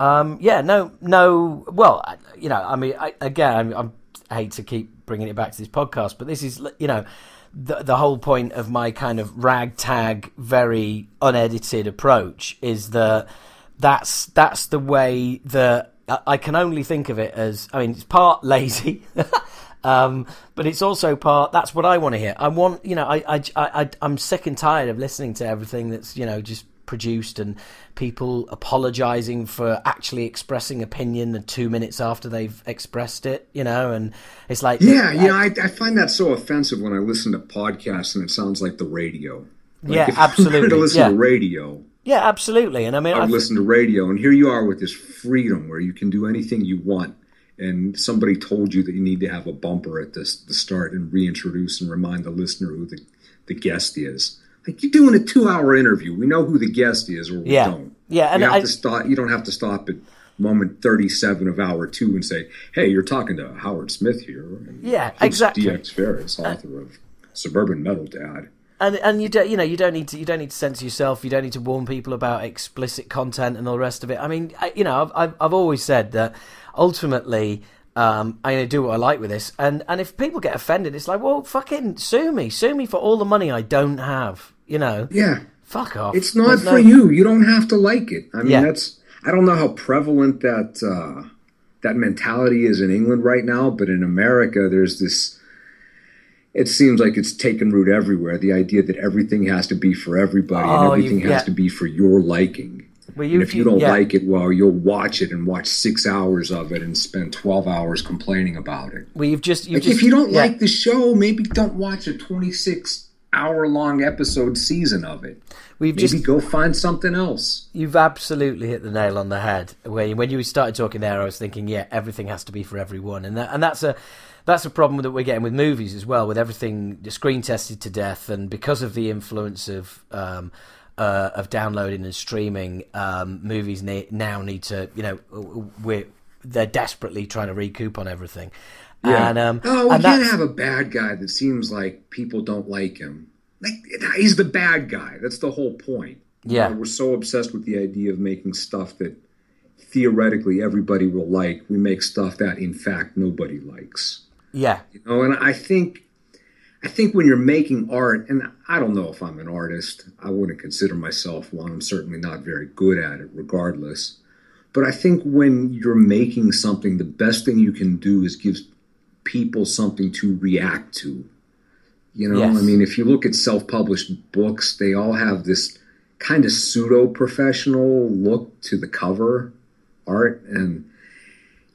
um, yeah, no, no, well, you know, I mean, I, again, I'm, I hate to keep bringing it back to this podcast, but this is, you know, the, the whole point of my kind of ragtag, very unedited approach is that that's that's the way that I can only think of it as. I mean, it's part lazy. Um, but it's also part. That's what I want to hear. I want, you know, I, I, I, I'm sick and tired of listening to everything that's, you know, just produced and people apologizing for actually expressing opinion two minutes after they've expressed it, you know, and it's like yeah, I, yeah, I, I find that so offensive when I listen to podcasts and it sounds like the radio. Like yeah, absolutely. to listen yeah. to radio. Yeah, absolutely. And I mean, I listen to radio, and here you are with this freedom where you can do anything you want. And somebody told you that you need to have a bumper at this, the start and reintroduce and remind the listener who the, the guest is like you're doing a two hour interview. We know who the guest is, or we yeah. don't. Yeah, and you have I, to stop. You don't have to stop at moment thirty seven of hour two and say, "Hey, you're talking to Howard Smith here." Yeah, exactly. DX Ferris, author uh, of Suburban Metal Dad. And and you don't you know you don't need to you don't need to censor yourself. You don't need to warn people about explicit content and all the rest of it. I mean, I, you know, I've, I've I've always said that ultimately um, I'm going to do what I like with this. And and if people get offended, it's like, well, fucking sue me, sue me for all the money I don't have. You know? Yeah. Fuck off. It's not There's for no... you. You don't have to like it. I mean, yeah. that's. I don't know how prevalent that uh, that mentality is in England right now, but in America, there's this. It seems like it's taken root everywhere. The idea that everything has to be for everybody oh, and everything has yeah. to be for your liking. Well, you, and if you don't yeah. like it, well, you'll watch it and watch six hours of it and spend twelve hours complaining about it. Well, you've just, you've like just, if you don't yeah. like the show, maybe don't watch a twenty-six hour long episode season of it. We've maybe just, go find something else. You've absolutely hit the nail on the head. When when you started talking there, I was thinking, yeah, everything has to be for everyone, and that, and that's a that's a problem that we're getting with movies as well, with everything screen tested to death, and because of the influence of um, uh, of downloading and streaming, um, movies ne- now need to, you know, we're they're desperately trying to recoup on everything. Yeah. And, um, oh, we can't have a bad guy that seems like people don't like him. Like he's the bad guy. That's the whole point. Yeah, you know, we're so obsessed with the idea of making stuff that theoretically everybody will like. We make stuff that in fact nobody likes. Yeah, you know, and I think I think when you're making art, and I don't know if I'm an artist, I wouldn't consider myself one. I'm certainly not very good at it, regardless. But I think when you're making something, the best thing you can do is give people something to react to. You know, yes. I mean, if you look at self published books, they all have this kind of pseudo professional look to the cover art. And,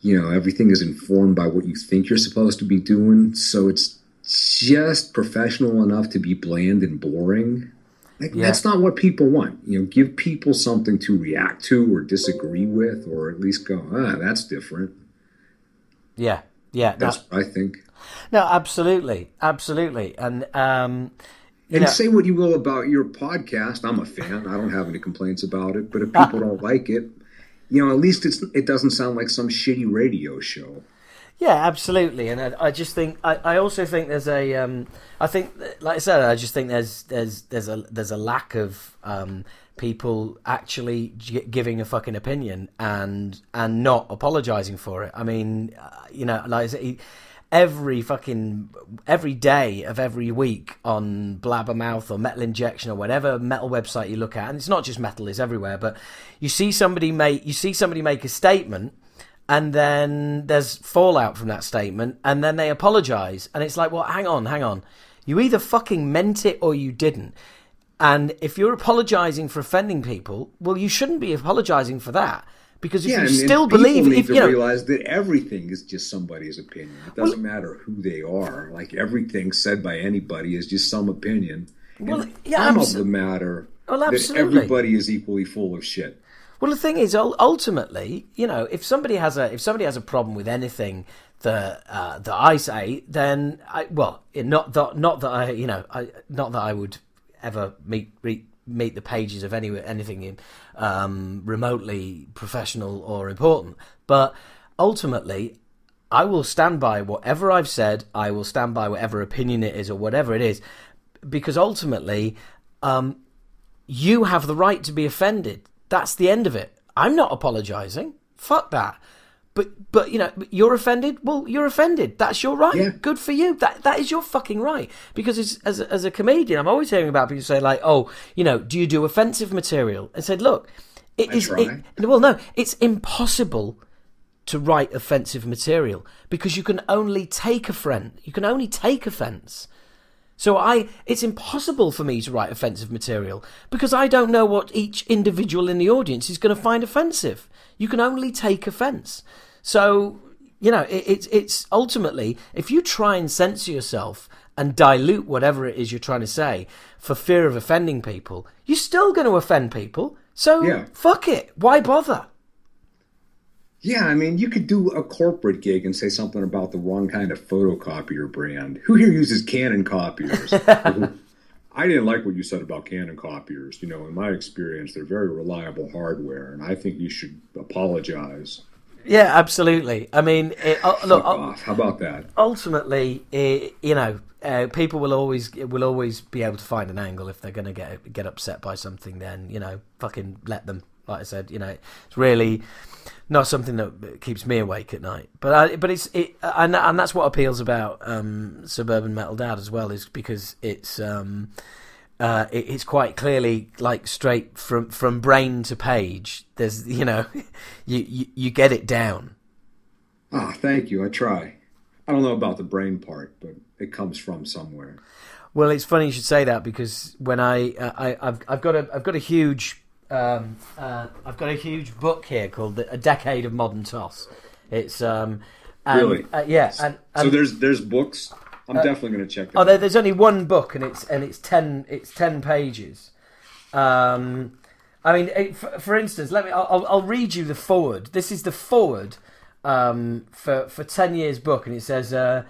you know, everything is informed by what you think you're supposed to be doing. So it's just professional enough to be bland and boring. Like, Yeah. That's not what people want. You know, give people something to react to or disagree with, or at least go, ah, that's different. Yeah, yeah. no- That's what I think. No, absolutely, absolutely, and um, And know, say what you will about your podcast. I'm a fan. I don't have any complaints about it. But if people don't like it, you know, at least it's it doesn't sound like some shitty radio show. Yeah, absolutely, and I, I just think I, I also think there's a um, I think like I said, I just think there's there's there's a there's a lack of um, people actually g- giving a fucking opinion and and not apologizing for it. I mean, uh, you know, like every fucking every day of every week on Blabbermouth or Metal Injection or whatever metal website you look at, and it's not just metal; is everywhere. But you see somebody make you see somebody make a statement, and then there's fallout from that statement, and then they apologize, and it's like, well, hang on, hang on, you either fucking meant it or you didn't. And if you're apologizing for offending people, well, you shouldn't be apologizing for that because if Yeah, you still believe, need if to you know, realize that everything is just somebody's opinion. It doesn't matter who they are. Like everything said by anybody is just some opinion. Well, and yeah, abso- of the matter Well, that absolutely. everybody is equally full of shit. Well, the thing is, ultimately, you know, if somebody has a if somebody has a problem with anything that uh, that I say, then I well, not that not that I you know, I not that I would ever meet re, meet the pages of any anything in, um, remotely professional or important, but ultimately. I will stand by whatever I've said. I will stand by whatever opinion it is or whatever it is, because ultimately, um, you have the right to be offended. That's the end of it. I'm not apologizing. Fuck that. But but you know you're offended. Well, you're offended. That's your right. Yeah. Good for you. That that is your fucking right. Because as as a, as a comedian, I'm always hearing about people say like, oh, you know, do you do offensive material? And said, look, it I is. It, well, no, it's impossible to write offensive material because you can only take a friend. You can only take offense. So I, it's impossible for me to write offensive material because I don't know what each individual in the audience is going to find offensive. You can only take offense. So you know, it, it's it's ultimately if you try and censor yourself and dilute whatever it is you're trying to say for fear of offending people, you're still going to offend people. So Yeah. fuck it. Why bother? Yeah, I mean, you could do a corporate gig and say something about the wrong kind of photocopier brand. Who here uses Canon copiers? I didn't like what you said about Canon copiers. You know, in my experience, they're very reliable hardware, and I think you should apologize. Yeah, absolutely. I mean, it, uh, look, uh, off. How about that? ultimately, it, you know, uh, people will always will always be able to find an angle if they're going to get get upset by something. Then you know, fucking let them. Like I said, you know, it's really not something that keeps me awake at night. But I, but it's it, and and that's what appeals about um, suburban metal dad as well, is because it's. Um, uh, it, it's quite clearly like straight from from brain to page. There's you know, you, you you get it down. Ah, thank you. I try. I don't know about the brain part, but it comes from somewhere. Well, it's funny you should say that because when I, uh, I I've, I've got a I've got a huge um, uh, I've got a huge book here called A Decade of Modern Toss. It's um and, Really? uh, yeah and, So there's there's books. I'm definitely going to check that. oh there, there's only one book and it's and it's ten it's ten pages. Um, I mean, it, for, for instance, let me I'll, I'll- I'll read you the foreword. This is the foreword um, for for ten years book, and it says. Uh,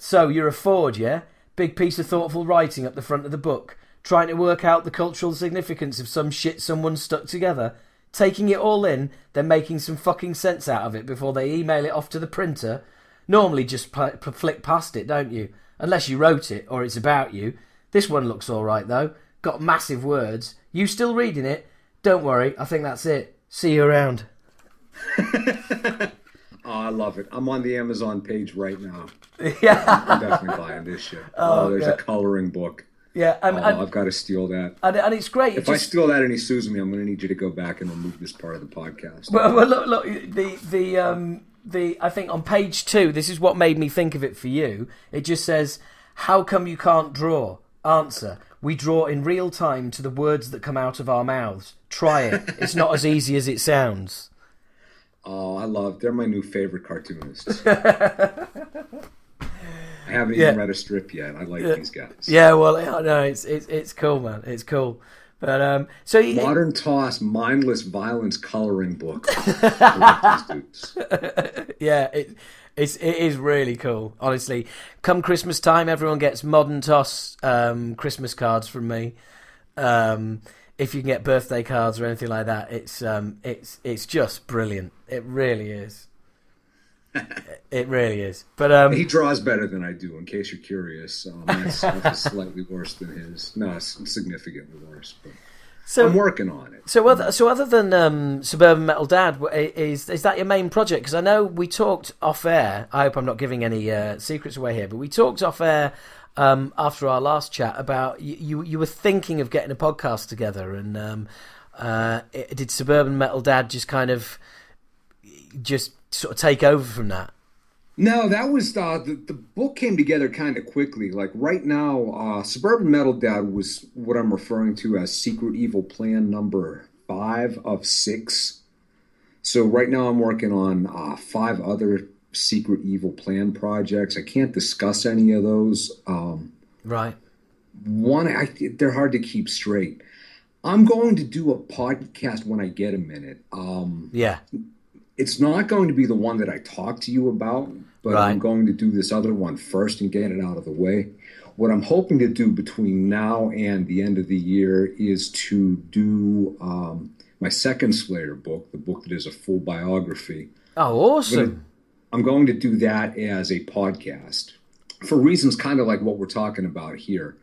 so you're a Ford, yeah? Big piece of thoughtful writing up the front of the book, trying to work out the cultural significance of some shit someone stuck together, taking it all in, then making some fucking sense out of it before they email it off to the printer. Normally just pl- pl- flick past it, don't you? Unless you wrote it or it's about you. This one looks all right though. Got massive words. You still reading it? Don't worry, I think that's it. See you around. Oh, I love it. I'm on the Amazon page right now. yeah, I'm definitely buying this shit. Oh, oh there's yeah. a coloring book. Yeah, and, Oh, and, I've got to steal that. and, and it's great. If I just- steal that and he sues me, I'm going to need you to go back and remove this part of the podcast. Well, well, look, look, the the um the I think on page two, this is what made me think of it for you. It just says, "How come you can't draw?" Answer: We draw in real time to the words that come out of our mouths. Try it. It's not as easy as it sounds. Oh, I love. They're my new favorite cartoonists. I haven't Yeah. even read a strip yet. I like these guys. Yeah, well, I know it's it's it's cool, man. It's cool. But um, so you, Modern Toss Mindless Violence Coloring Book. I like these dudes. yeah, it it's it is really cool. Honestly, come Christmas time, everyone gets modern toss um, Christmas cards from me. Um, if you can get birthday cards or anything like that, it's um, it's it's just brilliant. It really is. It really is. But um, He draws better than I do, in case you're curious. Um, my stuff is slightly worse than his. No, it's significantly worse. But so I'm working on it. So other, so other than um, Suburban Metal Dad, is is that your main project? Because I know we talked off air. I hope I'm not giving any uh, secrets away here, but we talked off air um, after our last chat about you, you. You were thinking of getting a podcast together, and um, uh, did Suburban Metal Dad just kind of just sort of take over from that? No, that was uh, the the book came together kind of quickly. Like right now, uh, Suburban Metal Dad was what I'm referring to as Secret Evil Plan number five of six. So right now, I'm working on uh, five other Secret Evil Plan projects. I can't discuss any of those. Um, Right. one, I, they're hard to keep straight. I'm going to do a podcast when I get a minute. Um, Yeah. It's not going to be the one that I talk to you about, but I'm going to do this other one first and get it out of the way. What I'm hoping to do between now and the end of the year is to do um, my second Slayer book, the book that is a full biography. Oh, awesome. I'm going to do that as a podcast for reasons kind of like what we're talking about here.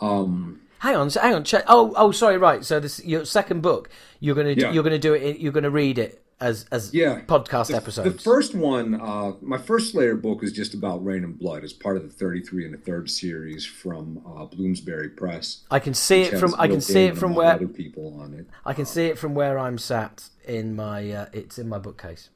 Um, Hang on, hang on. Check. Oh, oh, sorry. Right. So this your second book. You're gonna Yeah. you're gonna do it. You're gonna read it as as Yeah. podcast The, episodes. the first one, uh, my first Slayer book is just about Reign in Blood as part of the 33 and the third series from uh, Bloomsbury Press. I can see it from I can see it from where other people on it. I can see it from where I'm sat in my uh, it's in my bookcase.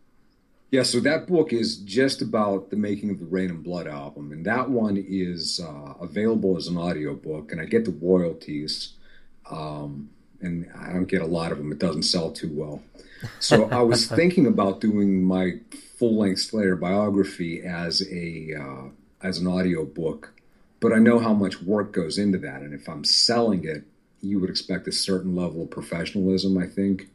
Yeah, so that book is just about the making of the Reign in Blood album, and that one is uh, available as an audio book, and I get the royalties, um, and I don't get a lot of them. It doesn't sell too well. So I was thinking about doing my full-length Slayer biography as a uh, as an audiobook, but I know how much work goes into that, and if I'm selling it, you would expect a certain level of professionalism, I think.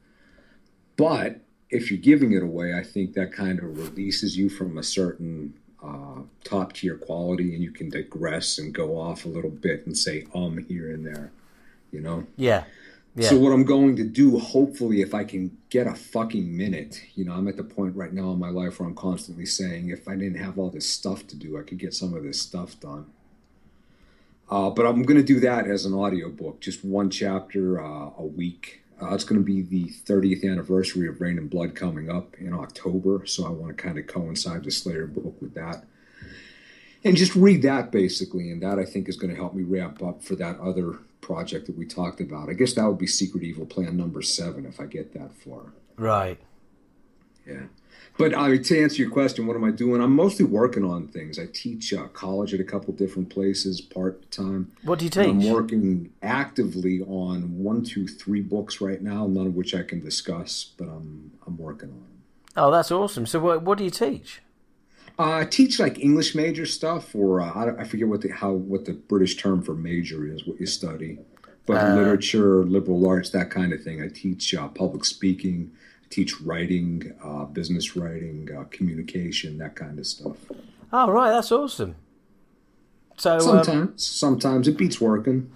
But if you're giving it away, I think that kind of releases you from a certain uh, top tier quality, and you can digress and go off a little bit and say um here and there, you know. Yeah, yeah. So what I'm going to do, hopefully, if I can get a fucking minute, you know, I'm at the point right now in my life where I'm constantly saying, if I didn't have all this stuff to do, I could get some of this stuff done. Uh, but I'm going to do that as an audiobook, just one chapter uh, a week. Uh, it's going to be the 30th anniversary of Reign in Blood coming up in October, so I want to kind of coincide the Slayer book with that. And just read that basically, and that I think is going to help me ramp up for that other project that we talked about. I guess that would be Secret Evil Plan number seven if I get that far. right. Yeah. But uh, to answer your question, what am I doing? I'm mostly working on things. I teach uh, college at a couple different places part time. What do you teach? I'm working actively on one, two, three books right now, none of which I can discuss, but I'm I'm working on them. Oh, that's awesome. So what what do you teach? Uh, I teach like English major stuff, or uh, I, don't- I forget what the how what the British term for major is, what you study, but Uh. literature, liberal arts, that kind of thing. I teach uh, public speaking, I teach writing, uh, business writing, uh, communication, that kind of stuff. Oh, right. That's awesome. So um, Sometimes, sometimes it beats working.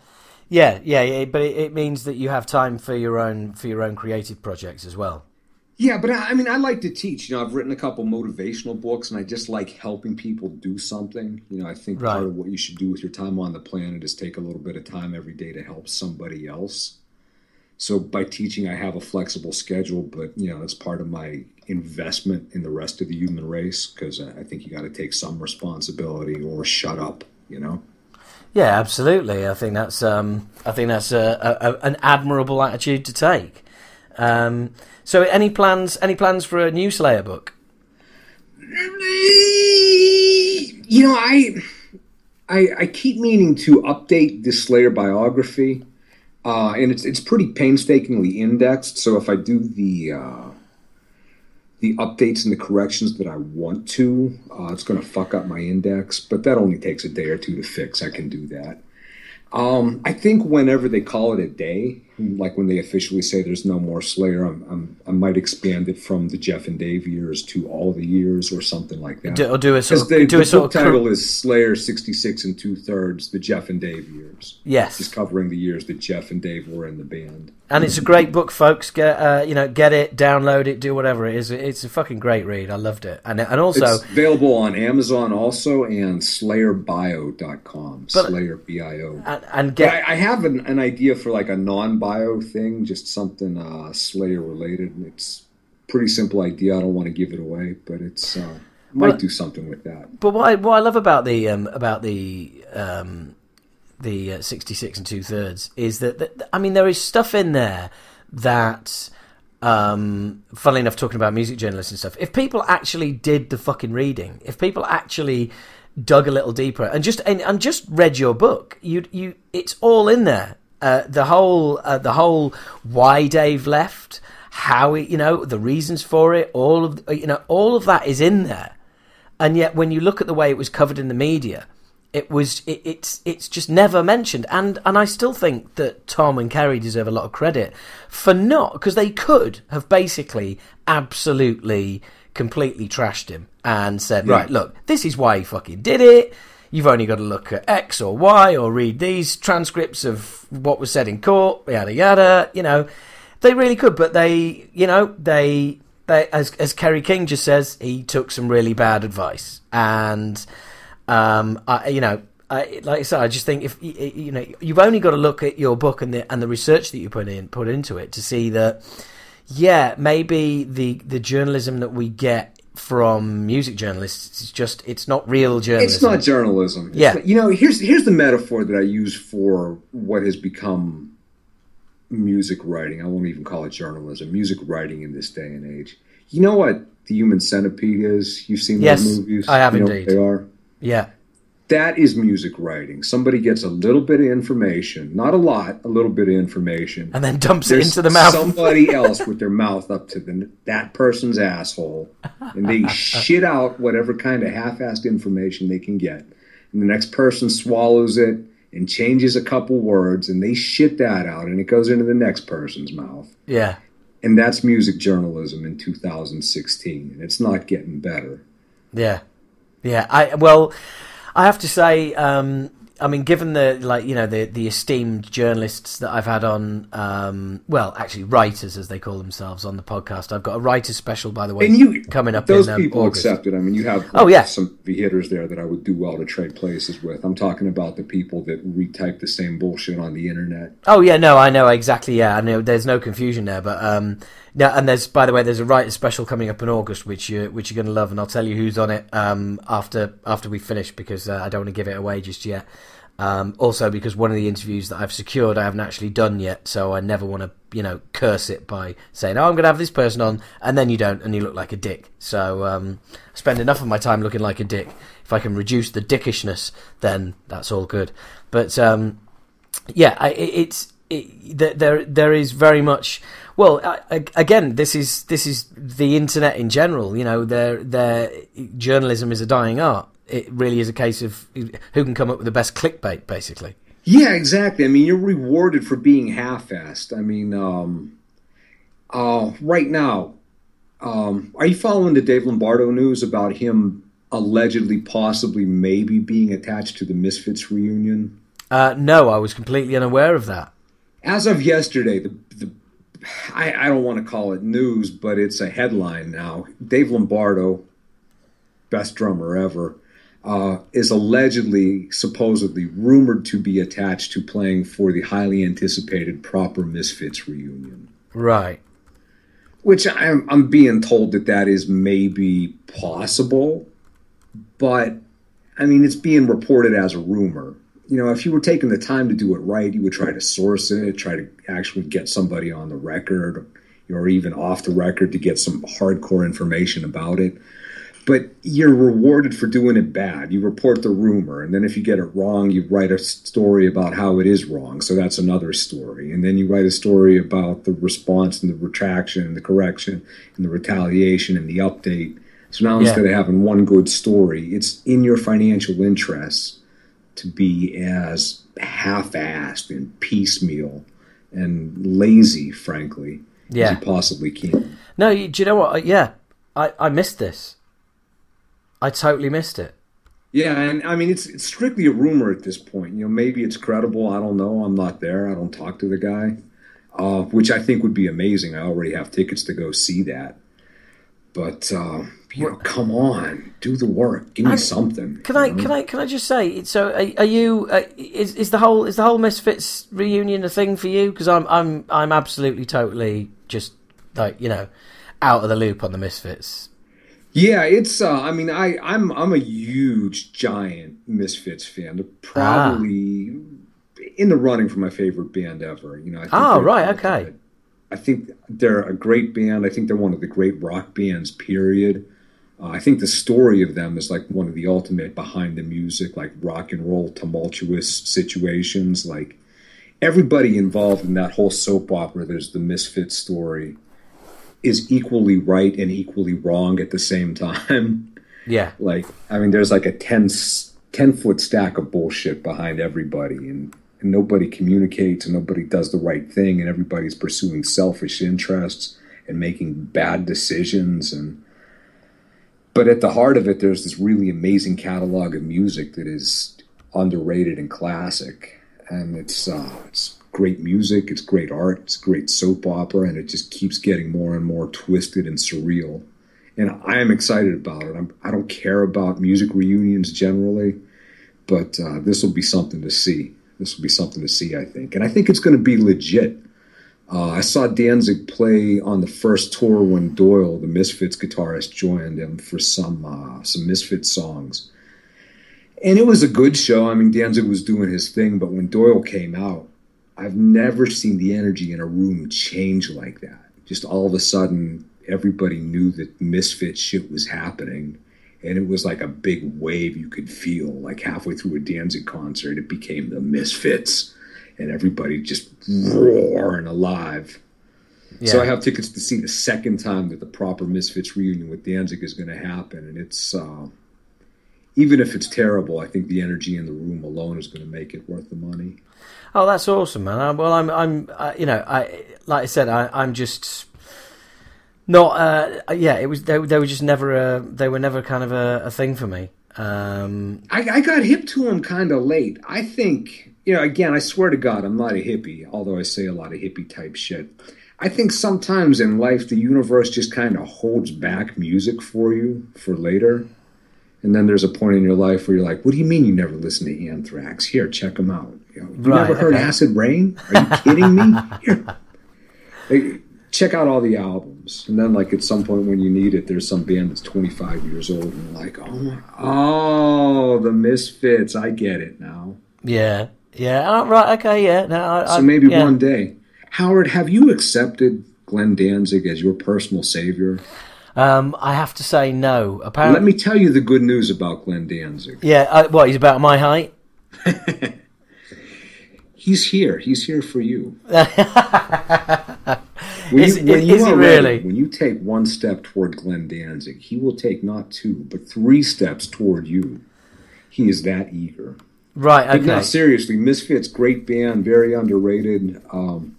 yeah, yeah, yeah. But it, it means that you have time for your own for your own creative projects as well. Yeah, but I, I mean, I like to teach. You know, I've written a couple motivational books, and I just like helping people do something. You know, I think Right. part of what you should do with your time on the planet is take a little bit of time every day to help somebody else. So by teaching, I have a flexible schedule, but you know, it's part of my investment in the rest of the human race because I think you got to take some responsibility or shut up. You know. Yeah, absolutely. I think that's um, I think that's a, a, a, an admirable attitude to take. Um, so, any plans? Any plans for a new Slayer book? You know, I, I, I keep meaning to update the Slayer biography, uh, and it's it's pretty painstakingly indexed. So if I do the uh, the updates and the corrections that I want to. Uh, it's going to fuck up my index, but that only takes a day or two to fix. I can do that. Um, I think whenever they call it a day, like when they officially say there's no more Slayer, I'm, I'm, i might expand it from the Jeff and Dave years to all the years or something like that. Do, or do a sort of, the, do the a sort of title is Slayer 66 and two thirds, the Jeff and Dave years. Yes. Just covering the years that Jeff and Dave were in the band. and it's a great book, folks. Get uh, you know, get it, download it, do whatever it is. It's a fucking great read. I loved it, and and also It's available on Amazon also and SlayerBio.com. But- Slayer B I O. and, and get I, I have an, an idea for like a non-bio thing, just something uh, Slayer related. And it's pretty simple idea. I don't want to give it away, but it's uh, might do something with that. But what I, what I love about the um, about the um, the uh, sixty six and two thirds is that, that I mean there is stuff in there that, um, funnily enough, talking about music journalists and stuff. If people actually did the fucking reading, if people actually dug a little deeper and just and, and just read your book, you you it's all in there. Uh, the whole uh, the whole why Dave left, how it, you know the reasons for it, all of you know all of that is in there. And yet when you look at the way it was covered in the media it was it, it's it's just never mentioned. And and I still think that Tom and Kerry deserve a lot of credit for not because they could have basically absolutely completely trashed him and said right look this is why he fucking did it you've only got to look at X or Y or read these transcripts of what was said in court yada yada you know. They really could but they you know they they, as as Kerry King just says, he took some really bad advice, and um, I, you know, I, like I said, I just think if you know, you've only got to look at your book and the and the research that you put in put into it to see that, yeah, maybe the the journalism that we get from music journalists It's just it's not real journalism. It's not journalism. Yeah. not- you know, here's here's the metaphor that I use for what has become music writing. I won't even call it journalism. Music writing in this day and age. You know what the Human Centipede is? You've seen Yes, those movies. I have you know indeed. They are. yeah, That is music writing. Somebody gets a little bit of information, not a lot, a little bit of information. and then dumps it into the mouth. somebody else with their mouth up to the, that person's asshole, and they shit out whatever kind of half-assed information they can get. And the next person swallows it and changes a couple words, and they shit that out, and it goes into the next person's mouth. yeah, And that's music journalism in 2016, and it's not getting better. Yeah, yeah. I well, I have to say, um, I mean, given the like you know the the esteemed journalists that I've had on, um, well, actually writers as they call themselves on the podcast. I've got a writers special, by the way, And you, coming up. those in, um, people August. accept. I mean, you have Oh, yeah. some hitters there that I would do well to trade places with. I'm talking about the people that retype the same bullshit on the internet. Oh yeah, no, I know exactly. Yeah, I know. There's no confusion there, but um, no, and there's by the way, there's a writer special coming up in August, which you which you're going to love, and I'll tell you who's on it um after after we finish because uh, I don't want to give it away just yet. Um, also because one of the interviews that I've secured I haven't actually done yet, so I never want to you know curse it by saying oh I'm going to have this person on, and then you don't, and you look like a dick. So um, I spend enough of my time looking like a dick. If I can reduce the dickishness, then that's all good. But um, yeah, I, it, it's it, there there is very much. Well, I, I- again, this is this is the internet in general. You know, their their journalism is a dying art. It really is a case of who can come up with the best clickbait, basically. Yeah, exactly. I mean, you're rewarded for being half-assed. I mean, um, uh, right now, um, are you following the Dave Lombardo news about him allegedly, possibly, maybe being attached to the Misfits reunion? Uh, no, I was completely unaware of that. As of yesterday, the, the I, I don't want to call it news, but it's a headline now. Dave Lombardo, best drummer ever, uh, is allegedly, supposedly, rumored to be attached to playing for the highly anticipated Proper Misfits reunion. Right. Which I'm, I'm being told that that is maybe possible, but I mean, it's being reported as a rumor. You know, if you were taking the time to do it right, you would try to source it, try to actually get somebody on the record or even off the record to get some hardcore information about it. but you're rewarded for doing it bad. You report the rumor, and then if you get it wrong, you write a story about how it is wrong. So that's another story. And then you write a story about the response and the retraction and the correction and the retaliation and the update. So now Yeah. instead of having one good story, it's in your financial interests to be as half-assed and piecemeal and lazy, frankly, Yeah. as you possibly can. No, you, do you know what? Yeah, I, I missed this. I totally missed it. Yeah, and I mean it's it's strictly a rumor at this point. You know, maybe it's credible. I don't know. I'm not there. I don't talk to the guy, uh, which I think would be amazing. I already have tickets to go see that. But uh, you know, come on, do the work. Give me something. Can I can I can I just say? So, are, are you? Uh, is is the whole is the whole Misfits reunion a thing for you? Because I'm I'm I'm absolutely totally just like you know out of the loop on the Misfits. Yeah, it's. Uh, I mean, I I'm I'm a huge giant Misfits fan. Probably in the running for my favorite band ever. You know. I think Oh, right, okay. I think they're a great band. I think they're one of the great rock bands. Period. Uh, I think the story of them is like one of the ultimate behind the music, like rock and roll tumultuous situations. Like everybody involved in that whole soap opera, there's the Misfit story, is equally right and equally wrong at the same time. Yeah, like I mean, there's like a 10, s- 10 foot stack of bullshit behind everybody, and, and nobody communicates, and nobody does the right thing, and everybody's pursuing selfish interests and making bad decisions, and but at the heart of it, there's this really amazing catalog of music that is underrated and classic, and it's uh, it's great music, it's great art, it's great soap opera, and it just keeps getting more and more twisted and surreal and I am excited about it. I'm, I don't care about music reunions generally, but uh, this will be something to see. This will be something to see, I think, and I think it's going to be legit. Uh, I saw Danzig play on the first tour when Doyle, the Misfits guitarist, joined him for some uh, some Misfits songs, and it was a good show. I mean, Danzig was doing his thing, but when Doyle came out, I've never seen the energy in a room change like that. Just all of a sudden, everybody knew that misfit shit was happening. And it was like a big wave you could feel. Like halfway through a Danzig concert, it became the Misfits. And everybody just roaring alive. yeah. So I have tickets to see the second time that the proper Misfits reunion with Danzig is going to happen. And it's, uh, even if it's terrible, I think the energy in the room alone is going to make it worth the money. Oh, that's awesome, man. Well, I'm, I'm, uh, you know, I, like I said, I, I'm just not. Uh, yeah, it was. They, they were just never. A, they were never kind of a, a thing for me. Um, I, I got hip to them kind of late. I think, you know, again, I swear to God, I'm not a hippie, although I say a lot of hippie type shit. I think sometimes in life, the universe just kind of holds back music for you for later. And then there's a point in your life where you're like, what do you mean you never listened to Anthrax? Here, check them out. You, know, you Right, never heard okay. Acid Rain? Are you kidding me? Here. Check out all the albums. And then, like, at some point when you need it, there's some band that's 25 years old and you're like, oh, my, oh, the Misfits. I get it now. yeah, yeah. Oh, right. Okay. Yeah. No. I, So I- maybe yeah. one day. Howard, have you accepted Glenn Danzig as your personal savior? Um, I have to say no. Apparently, let me tell you the good news about Glenn Danzig. yeah. I, what? He's about my height. He's here. He's here for you. when Is- you, when is- you is he really? ready, when you take one step toward Glenn Danzig, he will take not two, but three steps toward you. He is that eager. Right. But Okay. no, seriously, Misfits, great band, very underrated. Um,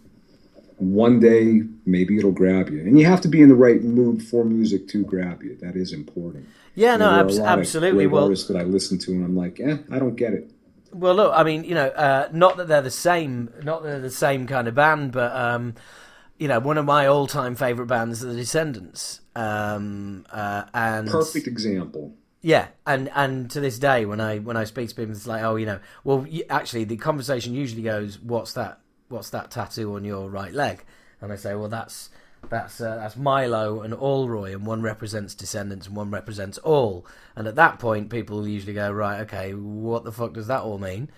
one day, maybe it'll grab you, and you have to be in the right mood for music to grab you. That is important. yeah. No. There are a abs- lot of absolutely. Well. artists that I listen to, and I'm like, eh, I don't get it. Well, look, I mean, you know, uh, not that they're the same, not that they're the same kind of band, but um, you know, one of my all-time favorite bands, are the Descendents, um, uh, and Perfect example. Yeah, and and to this day, when I when I speak to people, it's like, oh, you know, well, y- actually, the conversation usually goes, "What's that? What's that tattoo on your right leg?" And I say, "Well, that's that's uh, that's Milo and Allroy, and one represents Descendents and one represents All." And at that point, people usually go, "Right, okay, what the fuck does that all mean?"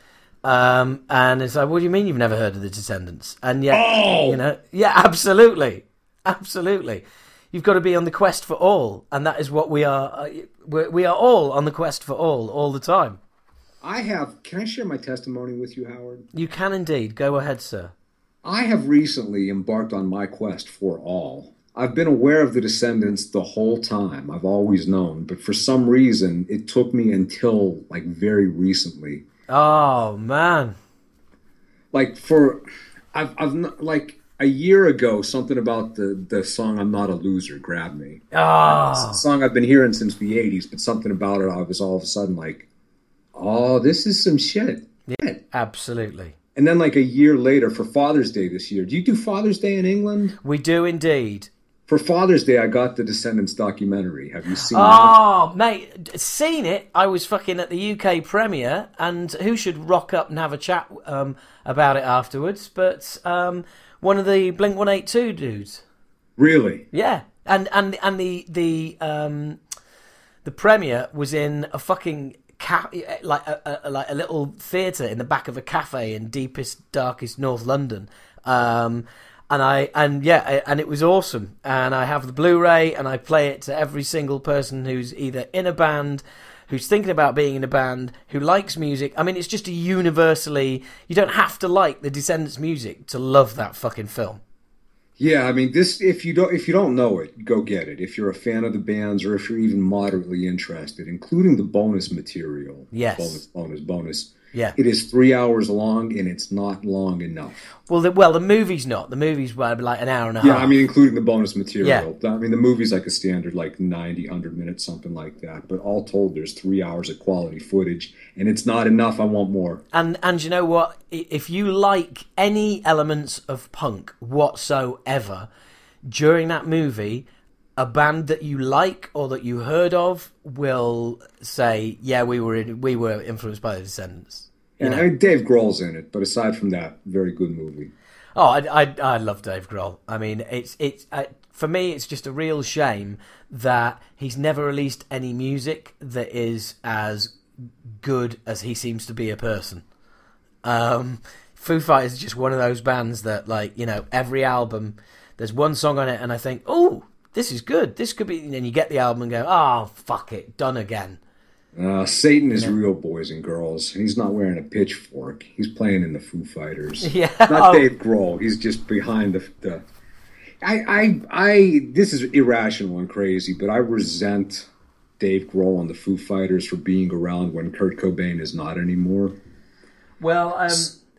Um, and it's like, "What do you mean you've never heard of the Descendents?" And yet, Oh! you know, yeah, absolutely, absolutely. You've got to be on the quest for all, and that is what we are. Uh, we are all on the quest for all, all the time. I have. Can I share my testimony with you, Howard? You can indeed. Go ahead, sir. I have recently embarked on my quest for all. I've been aware of the Descendents the whole time. I've always known, but for some reason, it took me until like very recently. Oh man! Like for, I've I've not, like a year ago, something about the the song "I'm Not a Loser" grabbed me. Ah, It's a song I've been hearing since the '80s, but something about it, I was all of a sudden like, "Oh, this is some shit." Yeah. absolutely. And then, like a year later, for Father's Day this year, do you do Father's Day in England? We do indeed. For Father's Day, I got the Descendents documentary. Have you seen that? Oh, mate, seen it. I was fucking at the UK premiere, and who should rock up and have a chat um, about it afterwards? But um, one of the Blink One Eight Two dudes. Really? Yeah, and and and the the um, the premiere was in a fucking ca- like a, a like a little theatre in the back of a cafe in deepest darkest North London. Um, and I and yeah, and it was awesome. And I have the Blu-ray, and I play it to every single person who's either in a band, who's thinking about being in a band, who likes music. I mean, it's just a universally. You don't have to like the Descendents music to love that fucking film. Yeah, I mean, this. If you don't, if you don't know it, go get it. If you're a fan of the bands, or if you're even moderately interested, including the bonus material. Yes. Bonus, bonus, bonus. Yeah. It is three hours long, and it's not long enough. Well, the, well, the movie's not. The movie's like an hour and a Yeah, half. Yeah, I mean, including the bonus material. Yeah. I mean, the movie's like a standard, like 90, 100 minutes, something like that. But all told, there's three hours of quality footage, and it's not enough. I want more. And and you know what? If you like any elements of punk whatsoever during that movie, a band that you like or that you heard of will say, "Yeah, we were in, we were influenced by the Descendents." You And know? I mean, Dave Grohl's in it, but aside from that, very good movie. Oh, I, I, I love Dave Grohl. I mean, it's it's uh, for me, it's just a real shame that he's never released any music that is as good as he seems to be a person. Um, Foo Fighters is just one of those bands that, like, you know, every album there's one song on it, and I think, oh, this is good. This could be. And then you get the album and go, oh, fuck it, done again. Uh, Satan is real, boys and girls. He's not wearing a pitchfork. He's playing in the Foo Fighters. Yeah. Not Oh. Dave Grohl. He's just behind the. the I, I, I. This is irrational and crazy, but I resent Dave Grohl and the Foo Fighters for being around when Kurt Cobain is not anymore. Well, um,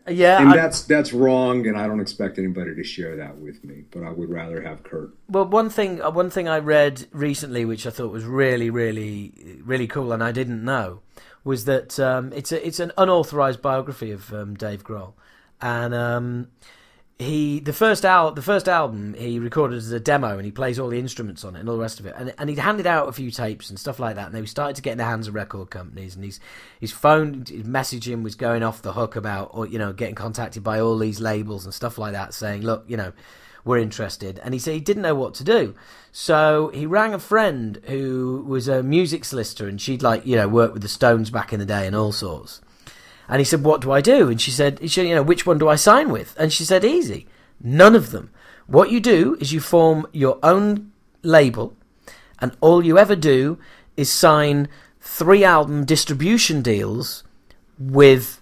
yeah, And I- that's that's wrong, and I don't expect anybody to share that with me. But I would rather have Kurt. Well, one thing, uh, one thing I read recently, which I thought was really, really, really cool, and I didn't know, was that um, it's a, it's an unauthorized biography of um, Dave Grohl, and um, he the first al- the first album he recorded as a demo, and he plays all the instruments on it and all the rest of it, and and he'd handed out a few tapes and stuff like that, and they started to get in the hands of record companies, and his his phone his messaging was going off the hook about, or you know, getting contacted by all these labels and stuff like that, saying, look, you know were interested. And he said he didn't know what to do. So he rang a friend who was a music solicitor and she'd like you know worked with the stones back in the day and all sorts and he said what do i do? And she said he said, you know which one do i sign with? And she said easy. None of them. What you do is you form your own label and all you ever do is sign three album distribution deals with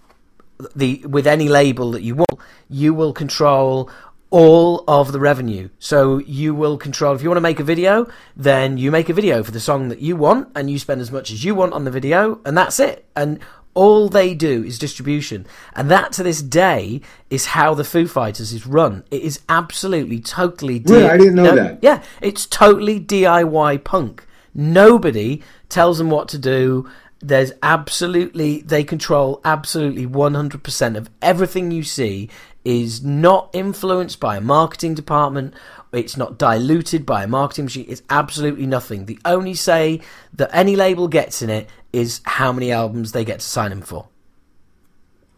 the with any label that you want, you will control all of the revenue. So you will control if you want to make a video, then you make a video for the song that you want and you spend as much as you want on the video and that's it. And all they do is distribution. And that to this day is how the Foo Fighters is run. It is absolutely totally Really? I didn't know that. Yeah, it's totally DIY punk. Nobody tells them what to do. There's absolutely they control absolutely 100% of everything you see is not influenced by a marketing department. It's not diluted by a marketing machine. It's absolutely nothing. The only say that any label gets in it is how many albums they get to sign them for.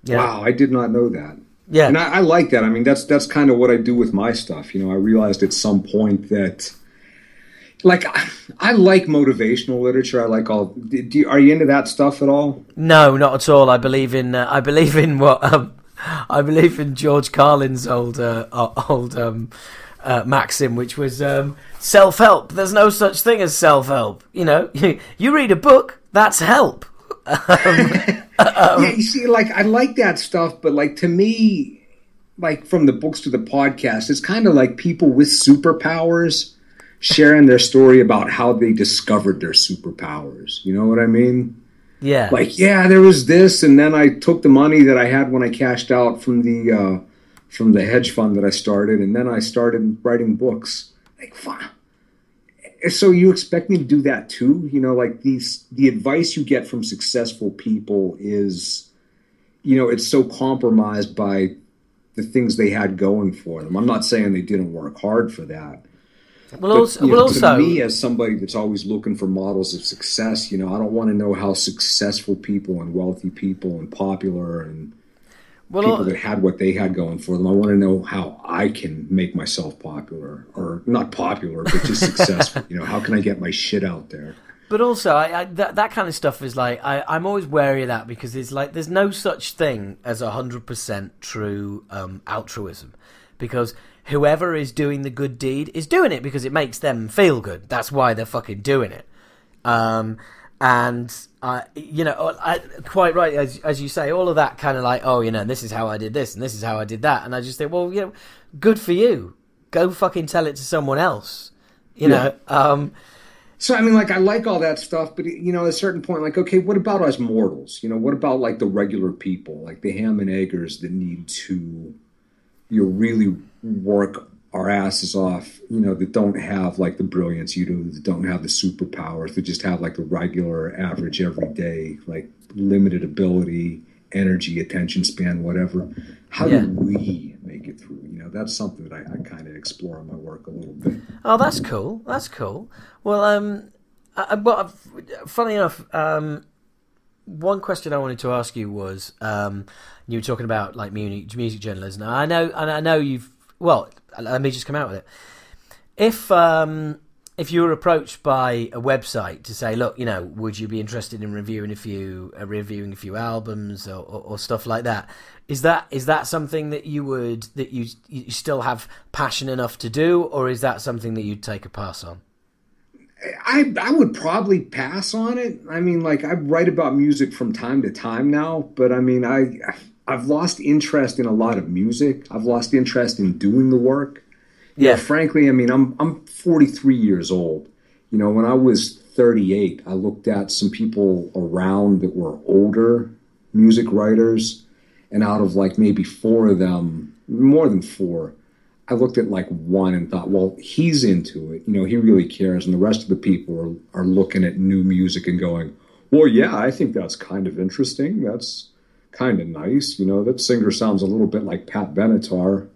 Yeah. Wow, I did not know that. Yeah. And I, I like that. I mean, that's that's kind of what I do with my stuff. You know, I realized at some point that, like, I, I like motivational literature. I like all. Do you, are you into that stuff at all? No, not at all. I believe in uh, I believe in what um, I believe in George Carlin's old uh, old um, uh, maxim, which was um, self help. There's no such thing as self help. You know, you, you read a book, that's help. Um, yeah, you see, like I like that stuff, but like to me, like from the books to the podcast, it's kind of like people with superpowers sharing their story about how they discovered their superpowers. You know what I mean? Yeah. Like, yeah, there was this, and then I took the money that I had when I cashed out from the uh, from the hedge fund that I started, and then I started writing books. Like. So you expect me to do that too? You know, like these the advice you get from successful people is, you know, it's so compromised by the things they had going for them. I'm not saying they didn't work hard for that. Well, but, also, well, know, also, to me, as somebody that's always looking for models of success, you know, I don't want to know how successful people and wealthy people and popular and well, people that had what they had going for them. I want to know how I can make myself popular, or not popular, but just successful. You know, how can I get my shit out there? But also, I, I, that that kind of stuff is like I, I'm always wary of that because it's like there's no such thing as a hundred percent true um, altruism, because whoever is doing the good deed is doing it because it makes them feel good. That's why they're fucking doing it. Um, and uh, you know, I, quite right as as you say, all of that kind of like, oh, you know, this is how I did this and this is how I did that, and I just think, well, you know, good for you. Go fucking tell it to someone else. You yeah. know. Um, so I mean, like I like all that stuff, but you know, at a certain point, like, okay, what about us mortals? You know, what about like the regular people, like the ham and eggers that need to, you know, really work our asses off, you know, that don't have like the brilliance you do, that don't have the superpowers, that just have like the regular, average, everyday, like limited ability, energy, attention span, whatever. How yeah. do we make it through? You know, that's something that I, I kind of explore in my work a little bit. Oh, that's cool. That's cool. Well, um, I, well, funny enough, um, one question I wanted to ask you was, um, you were talking about like music, music journalism. I know, and I know you've well, let me just come out with it. If um, if you were approached by a website to say, look, you know, would you be interested in reviewing a few uh, reviewing a few albums or, or, or, stuff like that? Is that is that something that you would that you you still have passion enough to do, or is that something that you'd take a pass on? I I would probably pass on it. I mean, like I write about music from time to time now, but I mean, I I've lost interest in a lot of music. I've lost interest in doing the work. Yeah. You know, frankly, I mean, I'm I'm 43 years old. You know, when I was 38, I looked at some people around that were older music writers, and out of like maybe four of them, more than four, I looked at like one and thought, well, he's into it. You know, he really cares, and the rest of the people are are looking at new music and going, well, yeah, I think that's kind of interesting. That's kind of nice. You know, that singer sounds a little bit like Pat Benatar.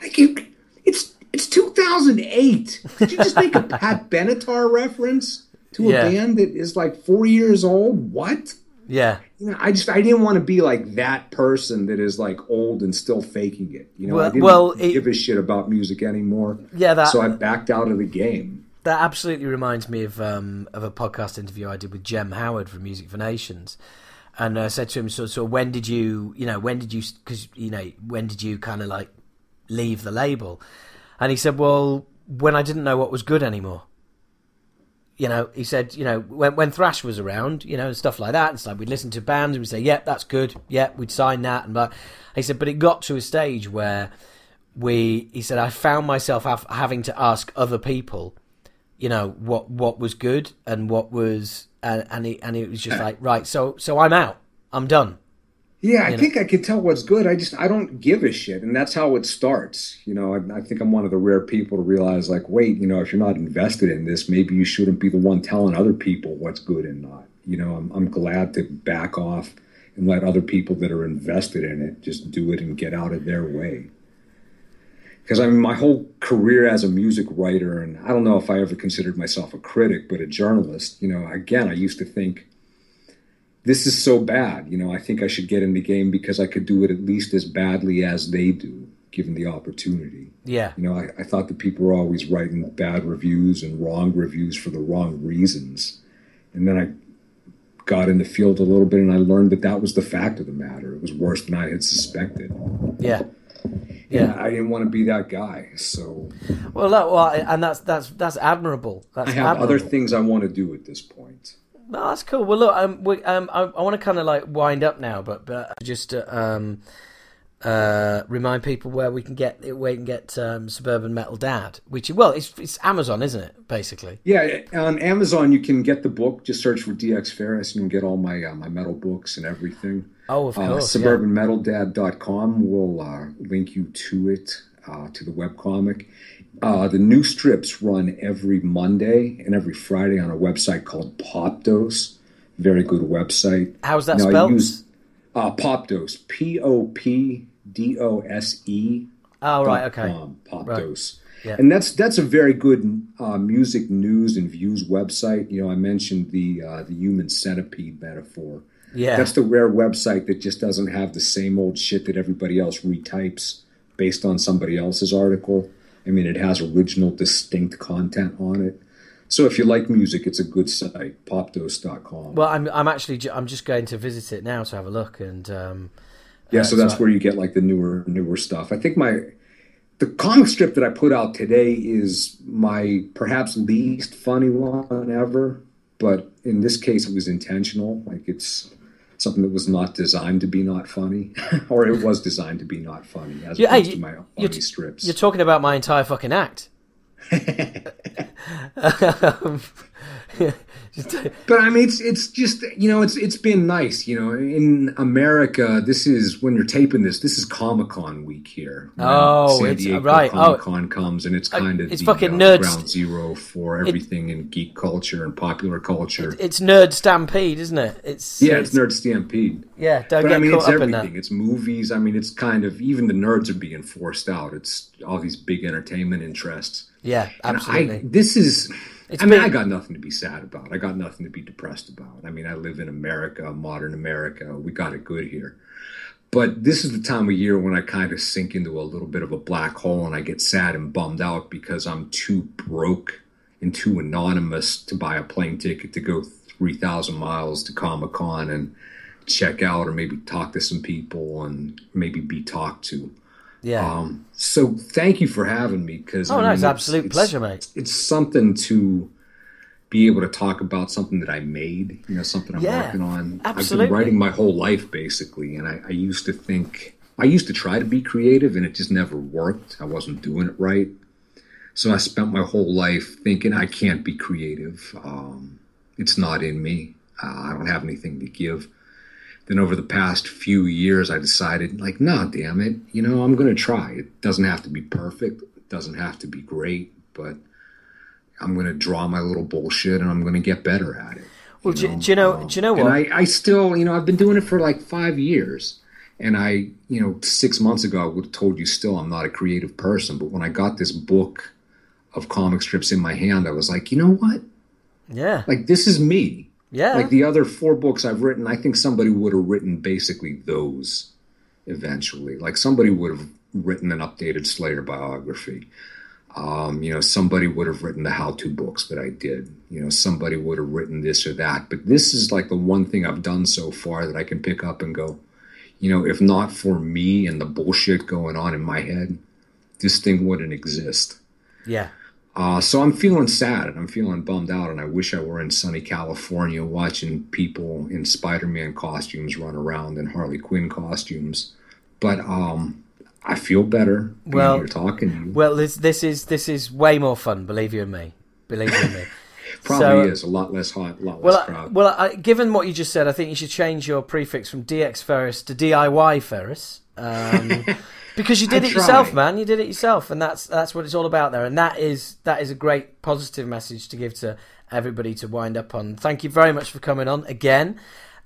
Like you, it's it's 2008. Did you just make a Pat Benatar reference to a yeah. band that is like four years old? What? Yeah. You know, I just I didn't want to be like that person that is like old and still faking it. You know, well, I didn't well, it, give a shit about music anymore. Yeah, that, so I backed out of the game. That absolutely reminds me of um, of a podcast interview I did with Jem Howard from Music for Nations and I said to him, so, so when did you, you know, when did you, because, you know, when did you kind of like leave the label? And he said, well, when I didn't know what was good anymore. You know, he said, you know, when when thrash was around, you know, and stuff like that, it's like we'd listen to bands and we'd say, yep, yeah, that's good, yep, yeah, we'd sign that, and but he said, but it got to a stage where we, he said, I found myself have, having to ask other people, you know, what what was good and what was and and it, and it was just like right, so so I'm out, I'm done. Yeah, I you think know? I can tell what's good. I just I don't give a shit, and that's how it starts. You know, I, I, think I'm one of the rare people to realize, like, wait, you know, if you're not invested in this, maybe you shouldn't be the one telling other people what's good and not. You know, I'm I'm glad to back off and let other people that are invested in it just do it and get out of their way because I mean, my whole career as a music writer, and I don't know if I ever considered myself a critic, but a journalist, you know, again, I used to think, this is so bad. You know, I think I should get in the game because I could do it at least as badly as they do, given the opportunity. Yeah. You know, I, I thought that people were always writing bad reviews and wrong reviews for the wrong reasons. And then I got in the field a little bit and I learned that that was the fact of the matter. It was worse than I had suspected. Yeah Yeah, I didn't want to be that guy. So, well, no, well, and that's that's that's admirable. That's I have admirable. other things I want to do at this point. No, that's cool. Well, look, um, we, um, I, I want to kind of like wind up now, but but just uh, um, uh, remind people where we can get where you can get um, Suburban Metal Dad, which well, it's it's Amazon, isn't it? Basically. Yeah, on Amazon you can get the book. Just search for DX Ferris, and you can get all my uh, my metal books and everything. Oh, of Uh, course. yeah. SuburbanMetalDad.com will uh, link you to it, uh, to the webcomic. Uh, the new strips run every Monday and every Friday on a website called Popdose. Very good website. How's that Now, I spelled? use- Uh, Popdose, P O P D O S E oh, right. Okay. com, Popdose. Yeah. And that's that's a very good uh, music news and views website. You know, I mentioned the uh, the human centipede metaphor. Yeah. That's the rare website that just doesn't have the same old shit that everybody else retypes based on somebody else's article. I mean, it has original, distinct content on it. So if you like music, it's a good site, popdose.com. Well, I'm I'm actually I'm just going to visit it now to have a look, and um, Yeah, so that's where you get like the newer newer stuff. I think my the comic strip that I put out today is my perhaps least funny one ever, but in this case it was intentional. Like it's something that was not designed to be not funny, or it was designed to be not funny as Yeah, hey, to my you're funny t- strips. you're talking about my entire fucking act. Um, But I mean, it's it's just you know, it's it's been nice. You know, in America, this is when you're taping this. This is Comic Con week here. Oh, San it's- Diego right. Oh. Comic Con comes, and it's kind of it's the, fucking uh, nerds. ground zero for everything in geek culture and popular culture. it's nerd stampede, isn't it? It's yeah, it's Nerd Stampede. yeah. Don't But get I mean, caught it's up in everything. that. It's movies. I mean, it's kind of even the nerds are being forced out. It's all these big entertainment interests. Yeah, absolutely. I, this is. It's I mean, been- I got nothing to be sad about. I got nothing to be depressed about. I mean, I live in America, modern America. We got it good here. But this is the time of year when I kind of sink into a little bit of a black hole and I get sad and bummed out because I'm too broke and too anonymous to buy a plane ticket to go 3,000 miles to Comic Con and check out or maybe talk to some people and maybe be talked to. Yeah. Um, so thank you for having me because oh no, it's absolute pleasure, mate. it's something to be able to talk about something that I made, you know, something I'm Yeah, working on. Absolutely. I've been writing my whole life basically, and I, I used to think I used to try to be creative, and it just never worked. I wasn't doing it right, so I spent my whole life thinking I can't be creative. Um, it's not in me. Uh, I don't have anything to give. Then over the past few years, I decided, like, nah, damn it, you know, I'm going to try. It doesn't have to be perfect. It doesn't have to be great, but I'm going to draw my little bullshit and I'm going to get better at it. Well, do, do you know? do you know um, what? I, I still, you know, I've been doing it for like five years. And I, you know, six months ago, I would have told you still I'm not a creative person. But when I got this book of comic strips in my hand, I was like, you know what? yeah, Like, this is me. Yeah. Like the other four books I've written, I think somebody would have written basically those eventually. Like somebody would have written an updated Slayer biography. Um, you know, somebody would have written the how-to books that I did. You know, somebody would have written this or that. But this is like the one thing I've done so far that I can pick up and go, you know, if not for me and the bullshit going on in my head, this thing wouldn't exist. yeah. Uh, so I'm feeling sad and I'm feeling bummed out, and I wish I were in sunny California watching people in Spider-Man costumes run around in Harley Quinn costumes. But um, I feel better Well- here talking. Well, this this is this is way more fun. Believe you and me. Believe you and me. Probably so- is a lot less hot, a lot Well, less crowd. well, I, given what you just said, I think you should change your prefix from DX Ferris to DIY Ferris. Um, because you did I it yourself, man. You did it yourself, and that's that's what it's all about there. And that is that is a great positive message to give to everybody to wind up on. Thank you very much for coming on again.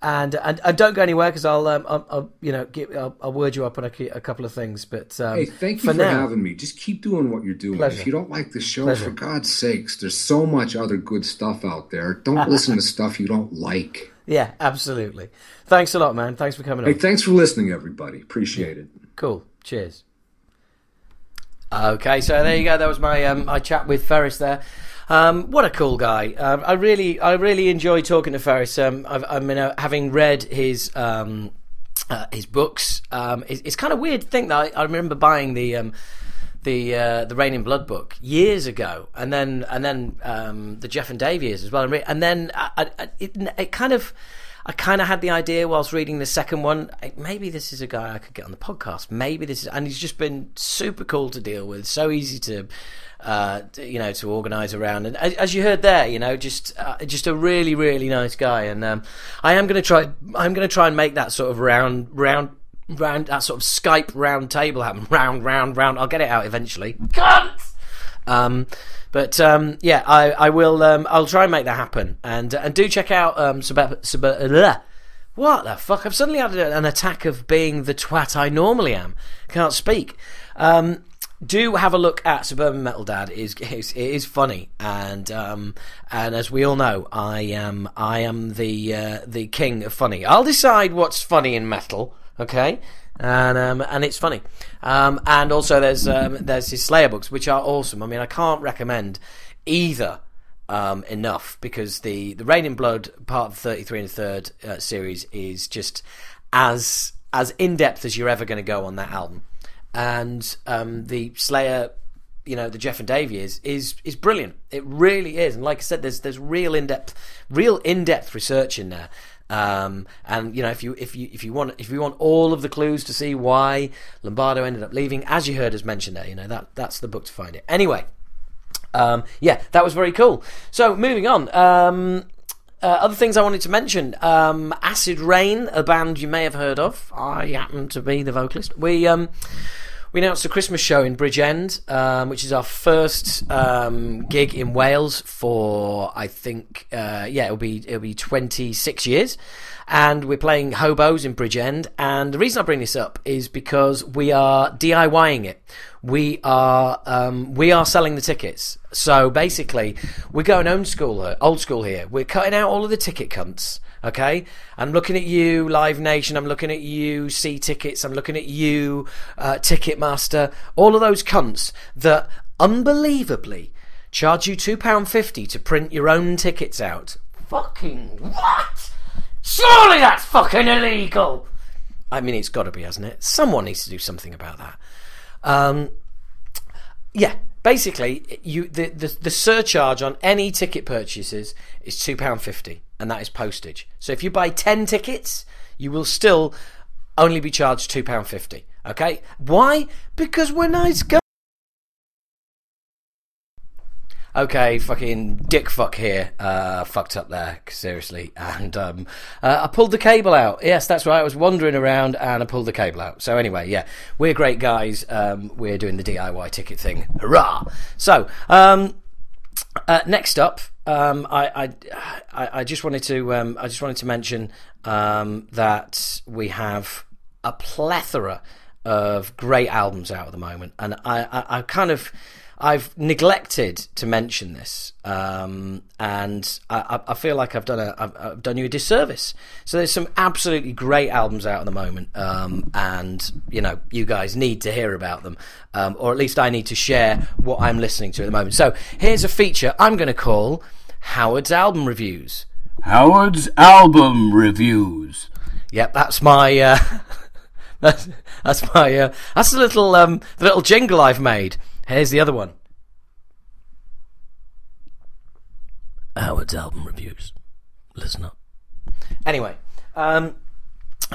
And and, and don't go anywhere because I'll, um, I'll, I'll you know give, I'll, I'll word you up on a, a couple of things. But um, Hey, thank you for for, now, having me. Just keep doing what you're doing. Pleasure. If you don't like the show, Pleasure. for God's sakes, there's so much other good stuff out there. Don't listen to stuff you don't like. yeah, absolutely. Thanks a lot, man. Thanks for coming Hey, on. thanks for listening, everybody. Appreciate it. Cool. Cheers. Okay, so there you go. That was my um, my chat with Ferris there. Um, what a cool guy! Um, I really, I really enjoy talking to Ferris. Um, I've, I mean, uh, having read his um, uh, his books. Um, it's, it's kind of weird to think that I, I remember buying the um, the uh, the Reign in Blood book years ago, and then and then um, the Jeff and Dave years as well, and then I, I, it, it kind of. I kind of had the idea whilst reading the second one. Maybe this is a guy I could get on the podcast. Maybe this is, and he's just been super cool to deal with, so easy to, uh, you know, to organise around. And as you heard there, you know, just uh, just a really really nice guy. And um, I am going to try. I'm going to try and make that sort of round round round that sort of Skype round table happen. Round, round, round. I'll get it out eventually. Cunt! Um, but um, yeah, I, I will. Um, I'll try and make that happen. And and do check out um, sub- sub- uh, what the fuck? I've suddenly had an attack of being the twat I normally am. Can't speak. Um, do have a look at Suburban Metal Dad. It is, it is, funny, and um, and as we all know, I am I am the uh, the king of funny. I'll decide what's funny in metal okay, and um, and it's funny. Um, and also there's um, there's his Slayer books, which are awesome. I mean, I can't recommend either um, enough because the the Reign in Blood part of thirty three and a third uh, series is just as as in depth as you're ever going to go on that album, and um, the Slayer you know the Jeff and Dave years is is brilliant. It really is, and like I said, there's there's real in depth, real in depth research in there, um, and you know, if you if you if you want if you want all of the clues to see why Lombardo ended up leaving, as you heard us mention there, you know that that's the book to find it. Anyway, um, yeah, that was very cool. So moving on. Um, uh, other things I wanted to mention: um, Acid Rain, a band you may have heard of. I happen to be the vocalist. We um, we announced a Christmas show in Bridgend, um, which is our first um, gig in Wales for I think uh, yeah it'll be it'll be 26 years, and we're playing Hobos in Bridgend. And the reason I bring this up is because we are DIYing it. We are um, we are selling the tickets. So basically, we're going old school old school here. We're cutting out all of the ticket cunts Okay, I'm looking at you, Live Nation. I'm looking at you, See Tickets. I'm looking at you, uh, Ticketmaster. All of those cunts that unbelievably charge you two pound fifty to print your own tickets out. Fucking what? Surely that's fucking illegal. I mean, it's got to be, hasn't it? Someone needs to do something about that. Um, yeah, basically, you the, the the surcharge on any ticket purchases is two pound fifty and that is postage. So if you buy 10 tickets, you will still only be charged £2.50. Okay? Why? Because we're nice guys. Okay, fucking dick fuck here. Uh, fucked up there, seriously. And um, uh, I pulled the cable out. Yes, that's right. I was wandering around and I pulled the cable out. So anyway, yeah, we're great guys. Um, we're doing the DIY ticket thing. Hurrah! So um, uh, next up, um, I, I, I just wanted to um, I just wanted to mention um, that we have a plethora of great albums out at the moment, and I, I, I kind of I've neglected to mention this, um, and I, I, feel like I've done a I've, I've, done you a disservice. So there's some absolutely great albums out at the moment, um, and you know you guys need to hear about them, um, or at least I need to share what I'm listening to at the moment. So here's a feature I'm going to call Howard's album reviews. Howard's album reviews. Yep, that's my. Uh, that's, that's my. Uh, that's the little um, the little jingle I've made. Here's the other one. Howard's album reviews. Listen up. Anyway, um,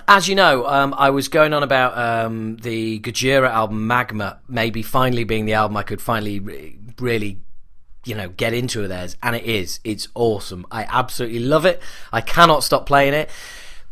as you know, um, I was going on about um, the Gojira album Magma, maybe finally being the album I could finally re- really, you know, get into theirs, and it is. It's awesome. I absolutely love it. I cannot stop playing it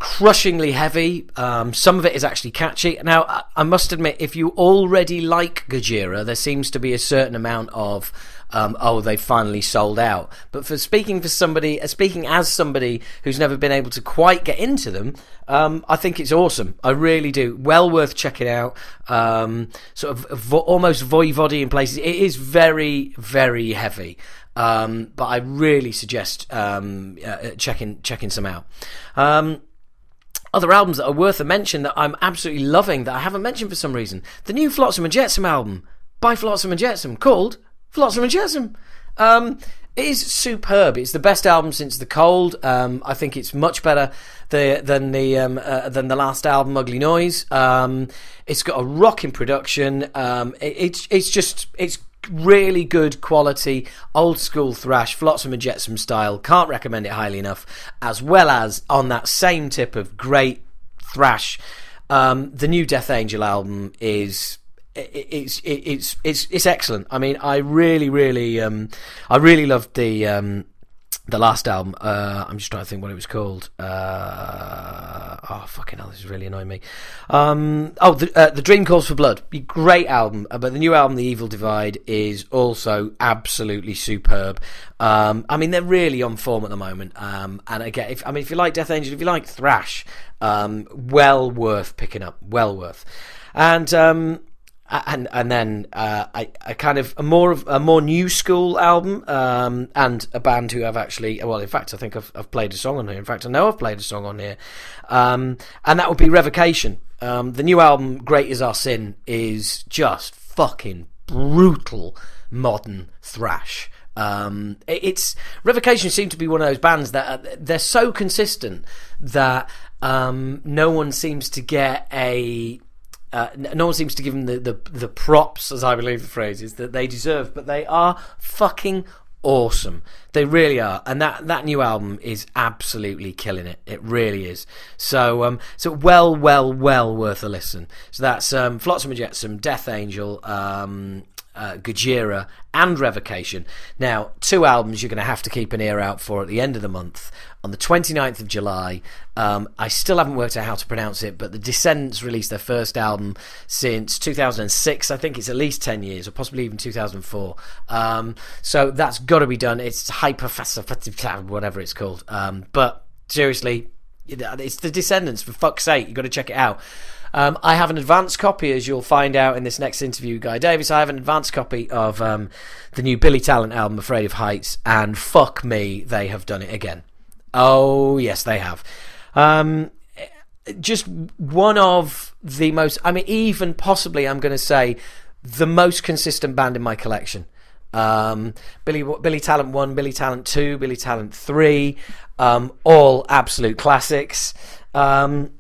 crushingly heavy. Um, some of it is actually catchy. Now, I, I, must admit, if you already like Gojira, there seems to be a certain amount of um, oh, they finally sold out. But for speaking for somebody, uh, speaking as somebody who's never been able to quite get into them, um, I think it's awesome. I really do. Well worth checking out. Um, sort of vo- almost voivody in places. It is very, very heavy. Um, but I really suggest um, uh, checking checking some out. Um, other albums that are worth a mention that I'm absolutely loving that I haven't mentioned for some reason. The new Flotsam and Jetsam album by Flotsam and Jetsam called Flotsam and Jetsam. Um, It is superb. It's the best album since The Cold. Um, I think it's much better the, than the um, uh, than the last album, Ugly Noise. Um, it's got a rocking production. Um, it, it's it's just it's really good quality old school thrash, Flotsam and Jetsam style. Can't recommend it highly enough. As well as on that same tip of great thrash, um, the new Death Angel album is it's it's it's it's excellent. I mean, I really, really, um, I really loved the um, the last album. Uh, I'm just trying to think what it was called. Uh, oh fucking hell, this is really annoying me. Um, oh, the, uh, the Dream Calls for Blood, great album. Uh, but the new album, The Evil Divide, is also absolutely superb. Um, I mean, they're really on form at the moment. Um, and again, if I mean, if you like Death Angel, if you like thrash, um, well worth picking up. Well worth. And um, and and then uh, I, I kind of a more of a more new school album um, and a band who have actually well in fact I think I've, I've played a song on here. In fact I know I've played a song on here. Um, and that would be Revocation. Um, the new album Great Is Our Sin is just fucking brutal modern thrash. Um, it's Revocation seem to be one of those bands that uh, they're so consistent that um, no one seems to get a uh, no one seems to give them the, the, the props, as I believe the phrase is, that they deserve, but they are fucking awesome. They really are, and that that new album is absolutely killing it. It really is. So um, so well, well, well worth a listen. So that's um, Flotsam and Jetsam, Death Angel, um, uh, Gojira, and Revocation. Now, two albums you're going to have to keep an ear out for at the end of the month. On the 29th of July, um, I still haven't worked out how to pronounce it, but the Descendents released their first album since 2006. I think it's at least 10 years, or possibly even 2004. Um, so that's got to be done. It's hyper whatever it's called. Um, but seriously, it's the Descendents, for fuck's sake. You've got to check it out. Um, I have an advance copy, as you'll find out in this next interview, Guy Davies. I have an advance copy of um, the new Billy Talent album, Afraid of Heights, and fuck me, they have done it again. Oh, yes, they have. Um, just one of the most, I mean, even possibly, I'm going to say, the most consistent band in my collection. Um, Billy Billy Talent one, Billy Talent two, Billy Talent three, um, all absolute classics. Um,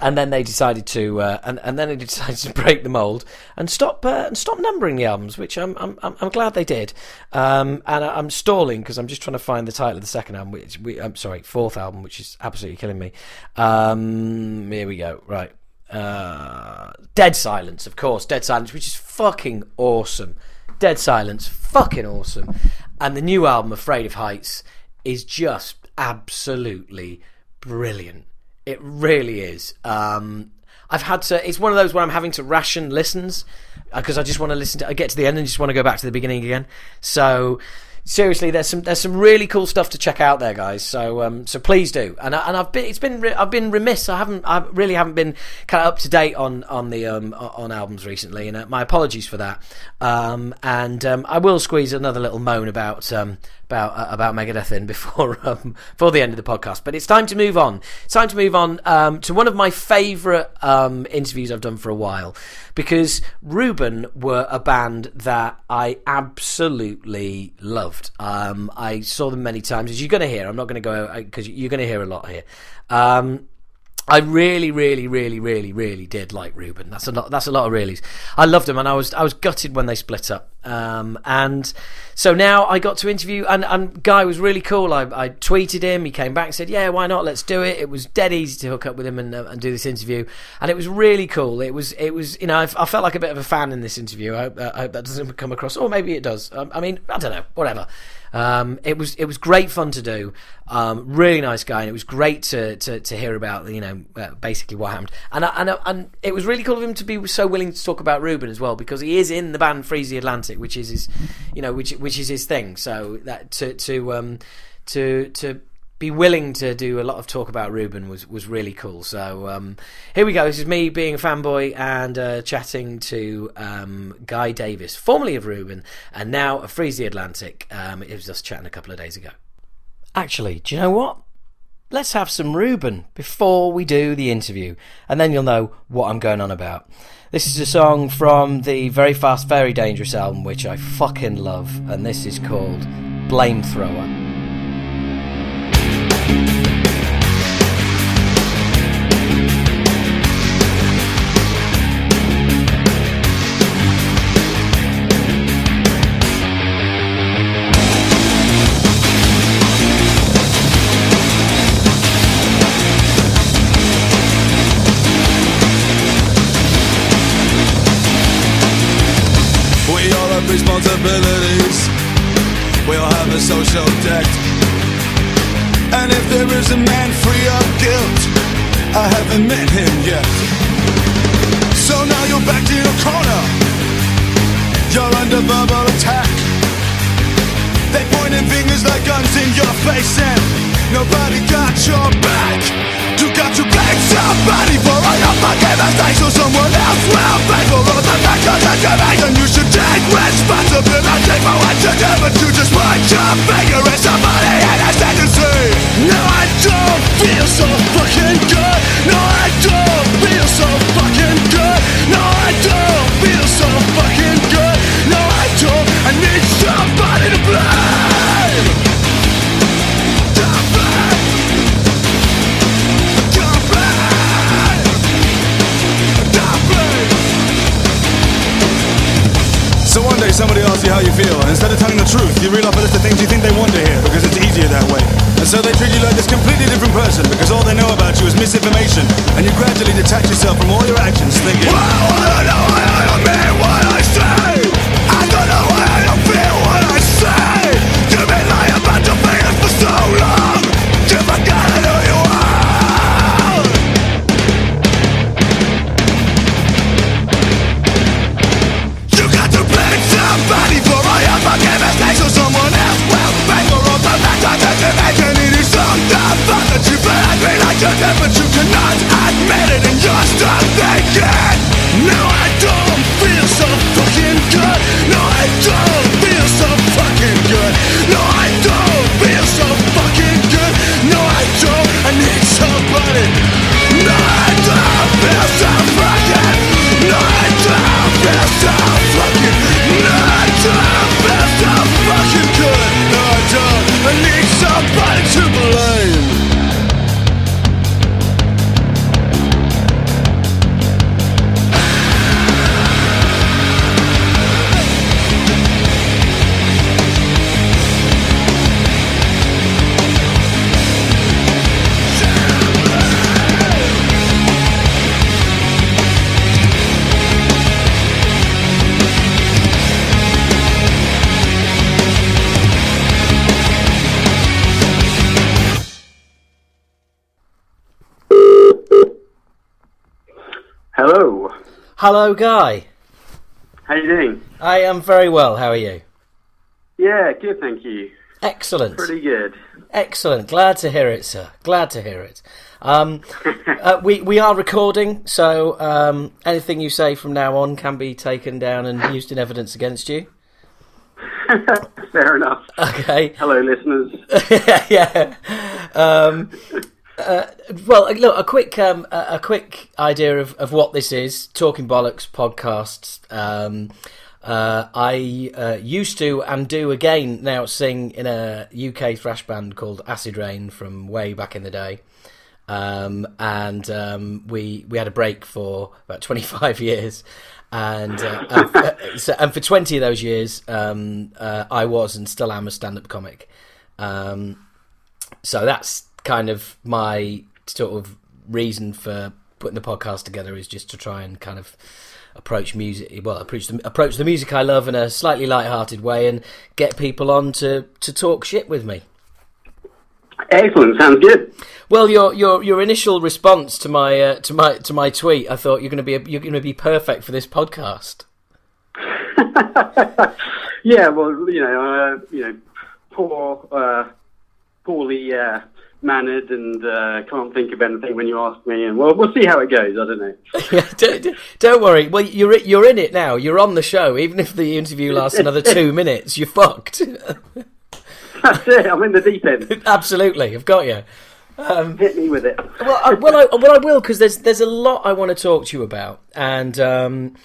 and then they decided to, uh, and, and then they decided to break the mold and stop uh, and stop numbering the albums, which I'm I'm I'm glad they did. Um, and I, am stalling because I'm just trying to find the title of the second album, which we, I'm sorry, fourth album, which is absolutely killing me. Um, here we go. Right, uh, Dead Silence, of course, Dead Silence, which is fucking awesome. Dead Silence, fucking awesome. And the new album, Afraid of Heights, is just absolutely brilliant. It really is. Um, I've had to. It's one of those where I'm having to ration listens because uh, I just want to listen to. I get to the end and just want to go back to the beginning again. So seriously, there's some there's some really cool stuff to check out there, guys. So um, so please do. And I, and I've been it's been re- I've been remiss. I haven't I really haven't been kind of up to date on on the um, on albums recently, and uh, my apologies for that. Um, and um, I will squeeze another little moan about um, about uh, about Megadeth in before um, before the end of the podcast. But it's time to move on. It's time to move on um, to one of my favourite um, interviews I've done for a while because Reuben were a band that I absolutely loved. Um, I saw them many times, as you're going to hear. I'm not going to go because you're going to hear a lot here. I really, really, really, really, really did like Reuben. That's a lot. That's a lot of reallys. I loved him, and I was I was gutted when they split up. Um, and so now I got to interview, and, and Guy was really cool. I, I tweeted him. He came back and said, "Yeah, why not? Let's do it." It was dead easy to hook up with him and, uh, and do this interview, and it was really cool. It was it was you know I, I felt like a bit of a fan in this interview. I hope, I hope that doesn't come across, or maybe it does. Um, I mean, I don't know. Whatever. Um, it was it was great fun to do. Um, really nice guy, and it was great to, to, to hear about you know uh, basically what happened. And and and it was really cool of him to be so willing to talk about Reuben as well because he is in the band Freeze the Atlantic, which is his you know which which is his thing. So that to to um to to be willing to do a lot of talk about Reuben was, was really cool. So um, here we go. This is me being a fanboy and uh, chatting to um, Guy Davies, formerly of Reuben, and now of Freeze the Atlantic. Um, it was just chatting a couple of days ago. Actually, do you know what? Let's have some Reuben before we do the interview, and then you'll know what I'm going on about. This is a song from the Very Fast, Very Dangerous album, which I fucking love, and this is called blamethrower. We We all have a social debt. And if there is a man free of guilt, I haven't met him yet. So now you're back to your corner. You're under verbal attack. They pointing fingers like guns in your face and nobody got your back. You got to blame somebody for all your fucking mistakes so someone else will pay for all the factors that you make and you should take responsibility for what you do but you just point your finger at somebody and instead you say No I don't feel so fucking good. No I don't feel so fucking good. No I don't feel so fucking good. No I don't. I need somebody to blame somebody asks you how you feel, and instead of telling the truth, you reel off a list of things you think they want to hear because it's easier that way. And so they treat you like this completely different person because all they know about you is misinformation, and you gradually detach yourself from all your actions, thinking, don't know I don't mean what I say. Still Hello. Guy. How you doing? I am very well. How are you? Yeah, good, thank you. Excellent. Pretty good. Excellent. Glad to hear it, sir. Glad to hear it. Um, uh, we we are recording, so um, anything you say from now on can be taken down and used in evidence against you. Fair enough. Okay. Hello, listeners. yeah. Um, uh, well, look, a quick um, a quick idea of, of what this is. Talking bollocks podcasts. Um, uh, I uh, used to and do again now sing in a UK thrash band called Acid Rain from way back in the day. Um, and um, we we had a break for about 25 years, and uh, and, uh, so, and for 20 of those years, um, uh, I was and still am a stand-up comic. Um, so that's kind of my sort of reason for putting the podcast together is just to try and kind of approach music well approach the, approach the music I love in a slightly light-hearted way and get people on to to talk shit with me. Excellent, sounds good. Well, your your your initial response to my uh, to my to my tweet, I thought you're going to be a, you're going to be perfect for this podcast. Yeah, well, you know, uh, you know, poor, uh, poorly uh, mannered, and uh, can't think of anything when you ask me. And well, we'll see how it goes. I don't know. Yeah, don't, don't worry. Well, you're you're in it now. You're on the show. Even if the interview lasts another two minutes, you're fucked. That's it. I'm in the deep end. Absolutely, I've got you. Hit me with it. Well, I, well, I, well, I will because there's there's a lot I want to talk to you about, and um,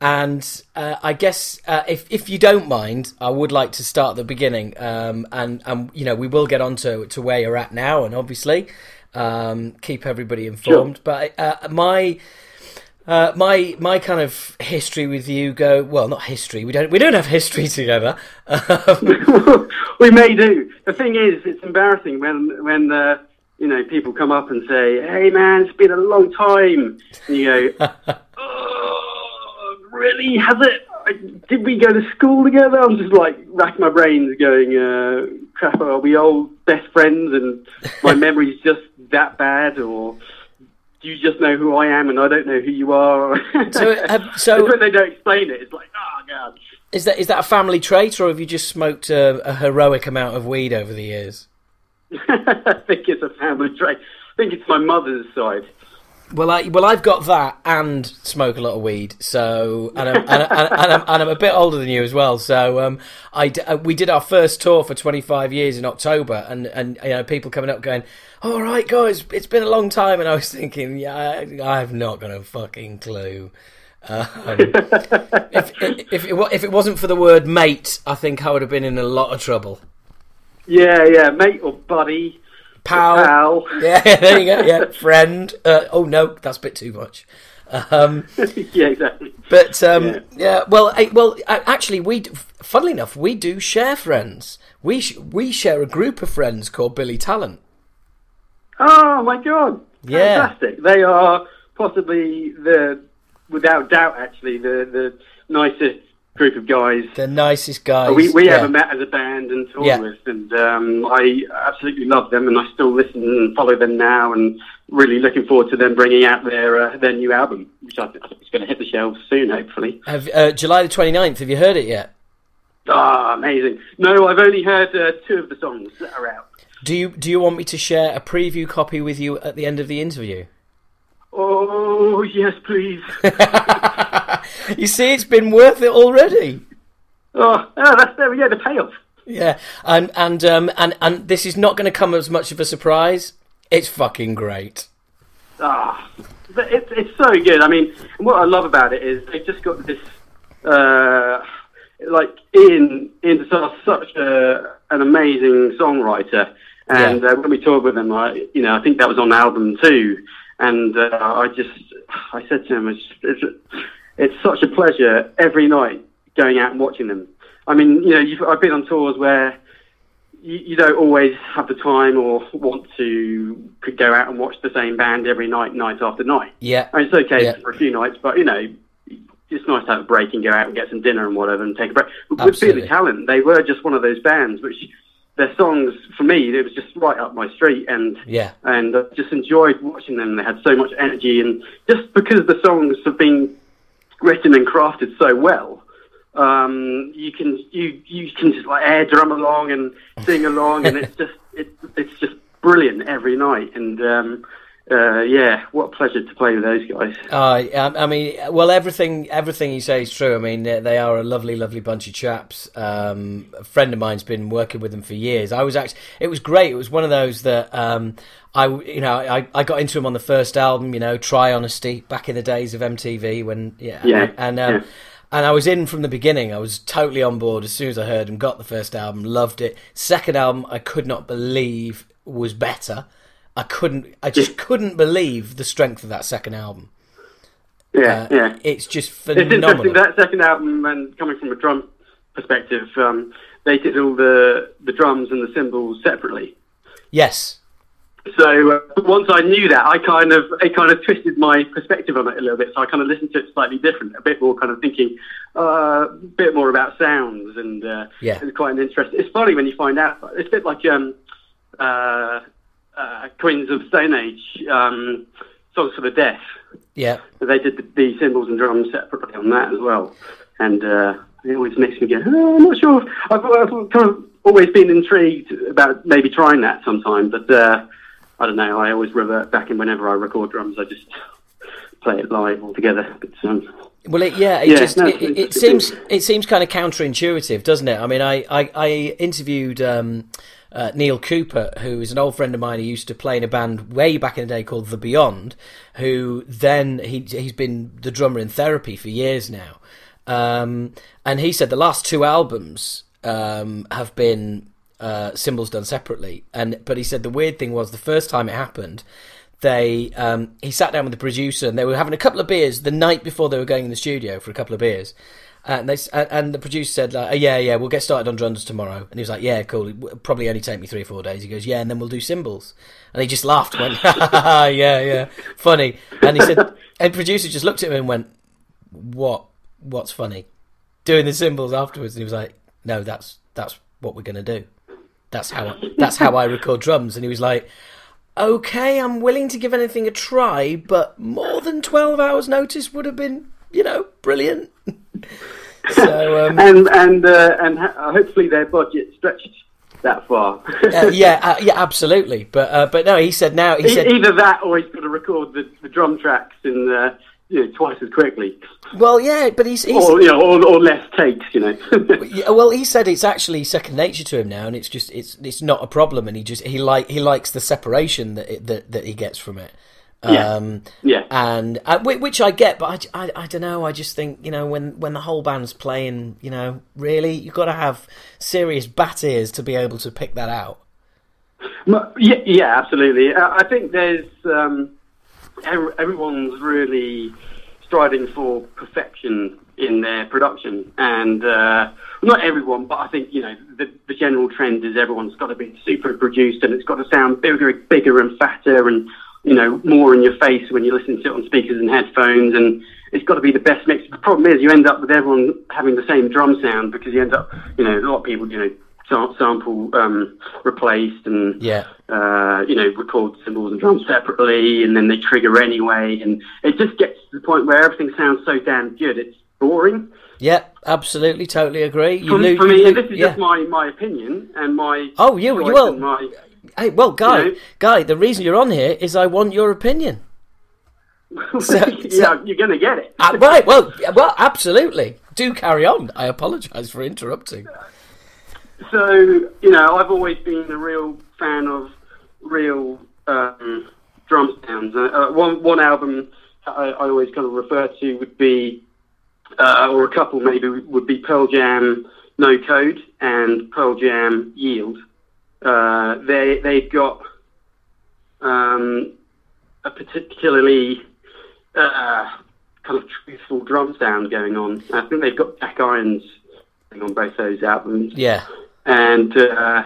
and uh, I guess uh, if if you don't mind, I would like to start at the beginning, um, and and you know we will get on to, to where you're at now, and obviously um, keep everybody informed. But uh, my uh, my my kind of history with you go well, not history. We don't we don't have history together. we may do. The thing is, it's embarrassing when when uh, you know people come up and say, "Hey, man, it's been a long time," and you go, "Oh, really? Has it? Did we go to school together?" I'm just like racking my brains, going, uh, "Crap, are we old best friends?" And my memory's just that bad, or do you just know who I am and I don't know who you are? So, uh, so when they don't explain it. It's like, oh god. is that is that a family trait, or have you just smoked a, a heroic amount of weed over the years? I think it's a family trait. I think it's my mother's side. Well, I well I've got that and smoke a lot of weed. So and I'm, and, and, and, I'm, and I'm a bit older than you as well. So um, I d- uh, we did our first tour for 25 years in October, and and you know people coming up going, "All right, guys, it's been a long time," and I was thinking, yeah, I, I've not got a fucking clue. Um, if, if, it, if it wasn't for the word mate, I think I would have been in a lot of trouble. Yeah, yeah, mate or buddy, Pal. pal. Yeah, there you go. Yeah, friend. Uh, oh no, that's a bit too much. Um, yeah, exactly. But um, Yeah. yeah. well, I, well, I- actually, we, funnily enough, we do share friends. We sh- we share a group of friends called Billy Talent. Oh my god! Yeah. fantastic. They are possibly the, without doubt, actually the the nicest group of guys The nicest guys. we we yeah. ever met as a band and toured Yeah. with, and um, I absolutely love them, and I still listen and follow them now, and really looking forward to them bringing out their uh, their new album, which I think I think is going to hit the shelves soon, hopefully. Have, uh, July the 29th, have you heard it yet? Ah, amazing! No, I've only heard uh, two of the songs that are out. Do you do you want me to share a preview copy with you at the end of the interview? Oh yes, please. You see, it's been worth it already. oh, oh, that's there we go. The payoff. Yeah, and and um and and this is not going to come as much of a surprise. It's fucking great. Ah, but it's it's so good. I mean, what I love about it is they've just got this, uh, like Ian Ian D'Sa's such a an amazing songwriter, and Yeah. uh, when we toured with him, I you know I think that was on album two, and uh, I just I said to him, it's, it's it's such a pleasure every night going out and watching them. I mean, you know, you've, I've been on tours where you, you don't always have the time or want to could go out and watch the same band every night, night after night. Yeah, I mean, it's okay Yeah. for a few nights, but you know, it's nice to have a break and go out and get some dinner and whatever and take a break. But with Absolutely. Billy Talent, they were just one of those bands which their songs for me it was just right up my street and yeah, and I just enjoyed watching them. They had so much energy, and just because the songs have been written and crafted so well, um, you can you you can just like air drum along and sing along, and it's just it, it's just brilliant every night. And um, uh, yeah, what a pleasure to play with those guys. Uh, I mean, well, everything everything you say is true. I mean, they are a lovely, lovely bunch of chaps. Um, a friend of mine's been working with them for years. I was actually, it was great. It was one of those that um, I, you know, I, I got into them on the first album. You know, Try Honesty, back in the days of MTV when, yeah, Yeah, and um, yeah. and I was in from the beginning. I was totally on board as soon as I heard him. Got the first album, loved it. Second album, I could not believe was better. I couldn't, I just couldn't believe the strength of that second album. Yeah, Uh, yeah. It's just phenomenal. It's interesting that second album, and coming from a drum perspective, um, they did all the the drums and the cymbals separately. Yes. So uh, once I knew that, I kind of it kind of twisted my perspective on it a little bit. So I kind of listened to it slightly different, a bit more kind of thinking uh, a bit more about sounds, and uh, Yeah. it's quite an interest. It's funny when you find out. It's a bit like um, uh, Queens of Stone Age, um, Songs for the Deaf. Yeah. They did the, the cymbals and drums separately on that as well, and uh, it always makes me go, oh, I'm not sure. I've, I've kind of always been intrigued about maybe trying that sometime, but uh, I don't know. I always revert back, and whenever I record drums, I just play it live altogether. But um, Well, it, yeah, it Yeah, just no, it, it, it seems it seems kind of counterintuitive, doesn't it? I mean, I I, I interviewed um, uh, Neil Cooper, who is an old friend of mine who used to play in a band way back in the day called The Beyond, who then he he's been the drummer in Therapy for years now, um, and he said the last two albums um, have been uh, cymbals done separately, and but he said the weird thing was the first time it happened they um, he sat down with the producer and they were having a couple of beers the night before they were going in the studio for a couple of beers. And they and the producer said, like, oh, "Yeah, yeah, we'll get started on drums tomorrow." And he was like, "Yeah, cool. It'll probably only take me three or four days." He goes, "Yeah, and then we'll do cymbals." And he just laughed, went, "Yeah, yeah, funny." And he said, and producer just looked at him and went, "What? What's funny?" Doing the cymbals afterwards, and he was like, "No, that's that's what we're gonna do. That's how that's how I record drums." And he was like, okay, I'm willing to give anything a try, but more than 12 hours notice would have been, you know, brilliant. so, um, and and uh, and hopefully their budget stretched that far. uh, yeah, uh, yeah, absolutely. But uh, but no, he said now he e- said either that or he's got to record the, the drum tracks in uh, you know, twice as quickly. Well, yeah, but he's, he's or you know, or, or less takes, you know. yeah, well, he said it's actually second nature to him now, and it's just it's it's not a problem, and he just he like he likes the separation that it, that that he gets from it. Yeah. Um, yeah, and uh, which I get, but I, I, I, don't know. I just think you know when when the whole band's playing, you know, really you've got to have serious bat ears to be able to pick that out. Yeah, yeah, absolutely. I think there's um, everyone's really striving for perfection in their production, and uh, not everyone, but I think you know the, the general trend is everyone's got to be super produced, and it's got to sound bigger, bigger and fatter, and you know more in your face when you listen to it on speakers and headphones, and it's got to be the best mix. The problem is you end up with everyone having the same drum sound because you end up, you know, a lot of people, you know, sample um, replaced and yeah. uh, you know record cymbals and drums separately, and then they trigger anyway, and it just gets to the point where everything sounds so damn good, it's boring. Yeah, absolutely, totally agree. You for, lose, for me, you this is yeah. just my, my opinion and my Oh, you will. my Hey, well, guy, You know? guy, the reason you're on here is I want your opinion. yeah, you're gonna get it. Uh, right, well, well, absolutely. Do carry on. I apologise for interrupting. So, you know, I've always been a real fan of real um, drum sounds. Uh, uh, one one album I, I always kind of refer to would be, uh, or a couple maybe, would be Pearl Jam No Code and Pearl Jam Yield. Uh, they they've got um, a particularly uh, kind of truthful drum sound going on. I think they've got Jack Irons on both those albums Yeah, and uh,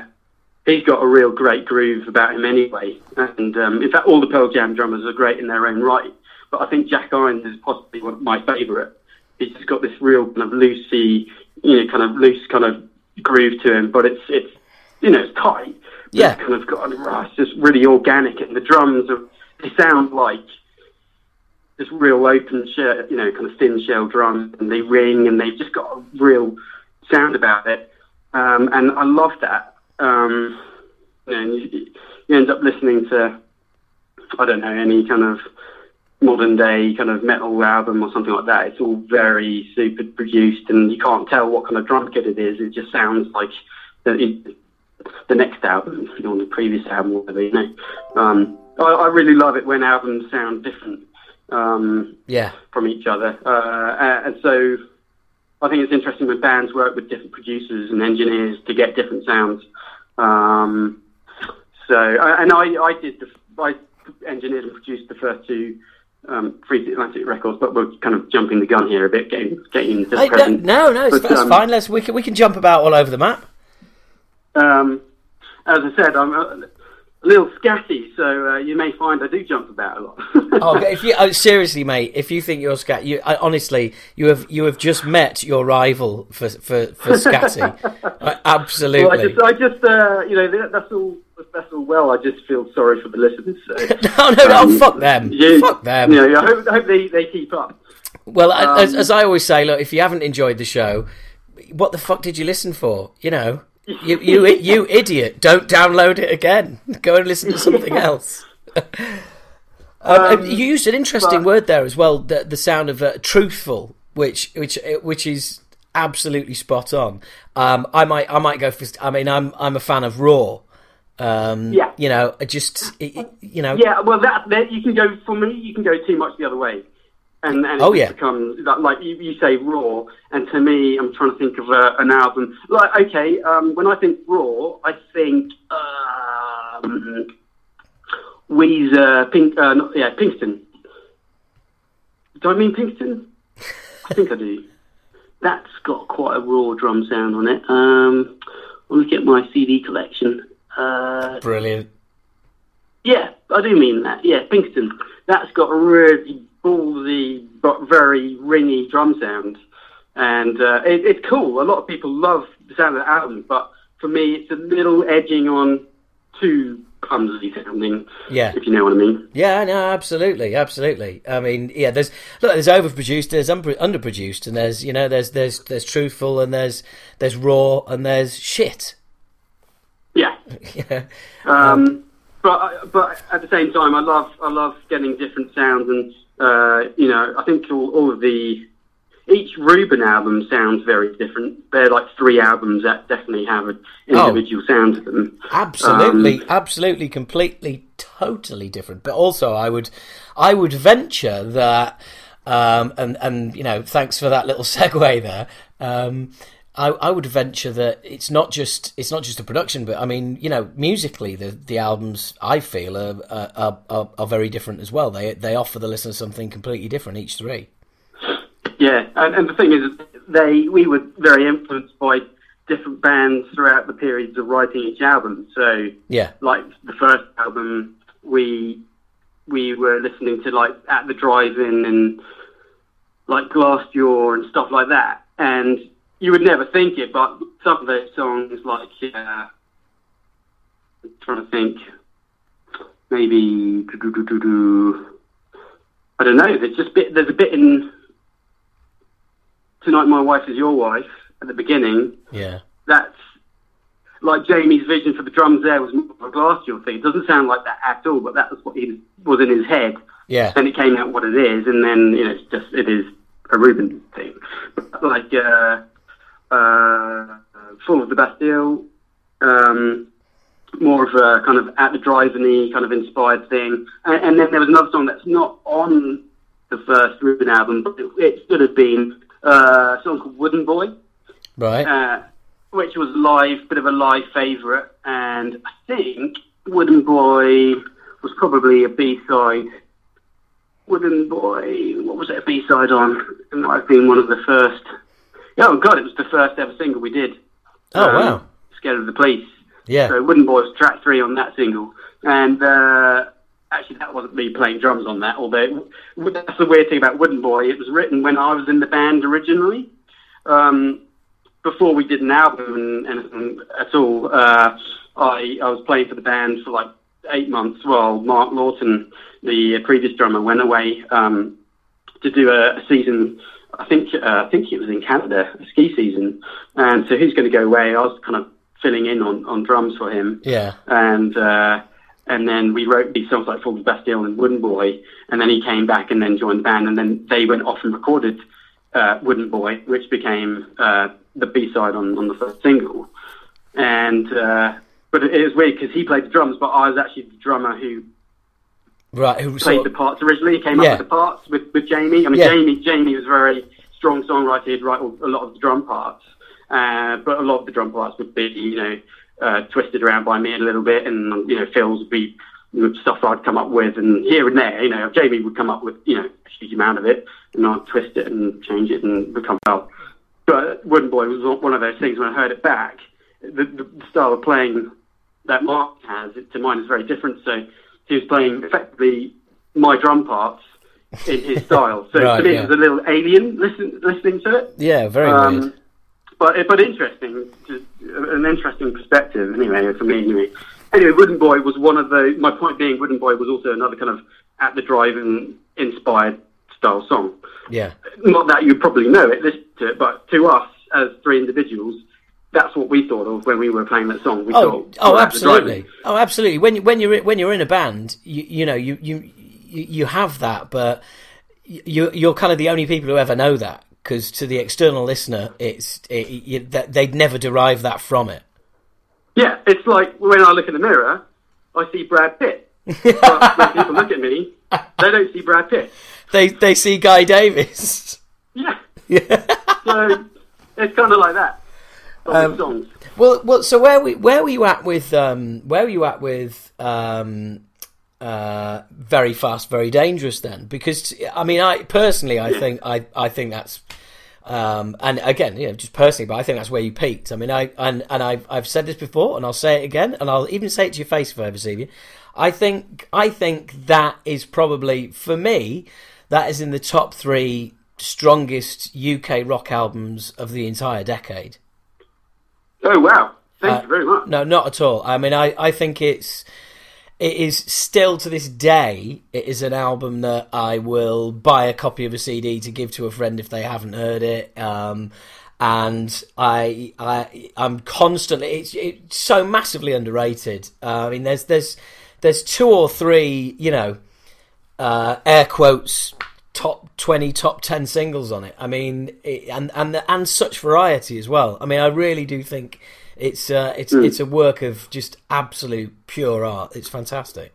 he's got a real great groove about him anyway. And um, in fact, all the Pearl Jam drummers are great in their own right, but I think Jack Irons is possibly one of my favourite. He's just got this real kind of loosey, you know, kind of loose kind of groove to him, but it's it's you know it's tight. Yeah. it's kind of got oh, it's just really organic, and the drums are they sound like this real open shell, you know, kind of thin shell drum, and they ring, and they've just got a real sound about it. Um, and I love that. Um, and you, you end up listening to, I don't know, any kind of modern day kind of metal album or something like that. It's all very super produced, and you can't tell what kind of drum kit it is. It just sounds like the, it, the next album, you know, the previous album, whatever, you know. Um, I, I really love it when albums sound different. Um, yeah, from each other. Uh, and so I think it's interesting when bands work with different producers and engineers to get different sounds. Um, so, and I, I did the, I engineered and produced the first two um, Free Atlantic records, but we're kind of jumping the gun here a bit, getting getting into the Hey, present. no, no, it's, But, that's um, fine. Let's we can we can jump about all over the map. Um, as I said, I'm a, a little scatty, so uh, you may find I do jump about a lot. Oh, if you oh, seriously, mate, if you think you're scat, you I, honestly, you have you have just met your rival for for for scatty. Absolutely. Well, I just, I just, uh, you know, that- that's all. That's all well. I just feel sorry for the listeners. So. no, no, no, Um, fuck them. you- fuck them. You know, I hope, I hope they, they keep up. Well, as, Um, as I always say, look, if you haven't enjoyed the show, what the fuck did you listen for? You know, you you you idiot! Don't download it again. Go and listen to something else. Um, you used an interesting but- word there as well. The, the sound of uh, truthful, which which which is absolutely spot on. Um, I might I might go for. I mean, I'm I'm a fan of raw. Um, Yeah. You know, just you know. Yeah, well, that, that you can go for me. You can go too much the other way, and, and it Oh, yeah. becomes like, like you, you say raw. And to me, I'm trying to think of uh, an album. Like, okay, um, when I think raw, I think um, Weezer, Pink, uh, not, yeah, Pinkerton. Do I mean Pinkerton? I think I do. That's got quite a raw drum sound on it. Um, let me get my CD collection. Uh, Brilliant. yeah, I do mean that. Yeah, Pinkerton. That's got a really ballsy the very ringy drum sound, and uh, it, it's cool. A lot of people love the sound of the album, but for me, it's a little edging on too clumsy sounding. Yeah. if you know what I mean. Yeah, no, absolutely, absolutely. I mean, yeah, there's look, there's overproduced, there's un- underproduced, and there's you know, there's there's there's truthful, and there's there's raw, and there's shit. Yeah. Yeah, Um, but but at the same time, I love I love getting different sounds, and uh, you know, I think all, all of the each Reuben album sounds very different. They're like three albums that definitely have an individual sound to them. absolutely, Um, absolutely, completely, totally different. But also, I would, I would venture that, um, and and you know, thanks for that little segue there. Um, I, I would venture that it's not just it's not just a production, but I mean, you know, musically, the the albums I feel are are, are, are very different as well. They they offer the listener something completely different each three. Yeah, and, and the thing is, they we were very influenced by different bands throughout the periods of writing each album. So Yeah, like the first album, we we were listening to like at the drive-in and like Glassjaw and stuff like that, and you would never think it, but some of those songs, like uh, I'm trying to think, maybe I don't know. There's just bit. There's a bit in tonight. My wife is your wife at the beginning yeah, that's like Jamie's vision for the drums there was more of a thing. It doesn't sound like that at all, but that was what he was in his head. yeah, And it came out what it is, and then you know it's just it is a Reuben thing. But like uh, uh, Fall of the Bastille, um, more of a kind of at the drive-in kind of inspired thing. And, and then there was another song that's not on the first Reuben album, but it, it should have been uh, a song called Wooden Boy right, uh, which was live, bit of a live favourite, and I think Wooden Boy was probably a B side. Wooden Boy, what was it a B side on? It might have been one of the first. Oh God, it was the first ever single we did. Oh, Um, wow. Scared of the Police. yeah, So Wooden Boy was track three on that single, and uh, actually that wasn't me playing drums on that. Although that's the weird thing about Wooden Boy, it was written when I was in the band originally. Um, before we did an album and anything at all, uh, I I was playing for the band for like eight months while Mark Lawton, the previous drummer, went away um, to do a, a season. I think uh, I think it was in Canada, a ski season, and so he's going to go away. I was kind of filling in on, on drums for him, yeah, and uh, and then we wrote these songs like "Fall of the Bastille" and "Wooden Boy," and then he came back and then joined the band, and then they went off and recorded uh, "Wooden Boy," which became uh, the B side on, on the first single. And uh, but it, it was weird because he played the drums, but I was actually the drummer who right. Who played the parts originally. He came Yeah. up with the parts with, with Jamie. I mean, Yeah. Jamie Jamie was a very strong songwriter. He'd write a lot of the drum parts, uh, but a lot of the drum parts would be, you know, uh, twisted around by me a little bit, and you know, fills would be stuff I'd come up with, and here and there, you know, Jamie would come up with, you know, a huge amount of it, and I'd twist it and change it and become well. But Wooden Boy was one of those things when I heard it back, the, the, the style of playing that Mark has to mine is very different. So he was playing effectively my drum parts in his style. So Right, to me, yeah. it was a little alien listen, listening to it. yeah, very Um, weird. but but interesting, just an interesting perspective. Anyway, for me, anyway. Anyway, Wooden Boy was one of the. My point being, Wooden Boy was also another kind of at the drive-in inspired style song. Yeah, Not that you probably know it, listen to it, but to us as three individuals, that's what we thought of when we were playing that song. We Oh, thought, oh, we're at the absolutely. Oh, absolutely. When when you're when you're in a band, you you know you you you have that, but you you're kind of the only people who ever know that because to the external listener, it's it, you, they'd never derive that from it. Yeah, it's like when I look in the mirror, I see Brad Pitt. but when people look at me, they don't see Brad Pitt. They they see Guy Davies. Yeah. so it's kind of like that. Um, songs. Well, well. So where we where were you at with um, where were you at with um, uh, very fast, very dangerous? Then, because I mean, I personally, I think I I think that's. Um, and again, you know, just personally, but I think that's where you peaked. I mean, I and and I've I've said this before, and I'll say it again, and I'll even say it to your face if I ever see you. I think I think that is probably for me that is in the top three strongest UK rock albums of the entire decade. Oh wow! Thank Uh, you very much. No, not at all. I mean, I, I think it's it is still to this day. It is an album that I will buy a copy of a CD to give to a friend if they haven't heard it. Um, and I I I'm constantly it's it's so massively underrated. Uh, I mean, there's there's there's two or three you know uh, air quotes top 20 top 10 singles on it i mean it, and and and such variety as well i mean i really do think it's uh, it's it's a work of just absolute pure art it's fantastic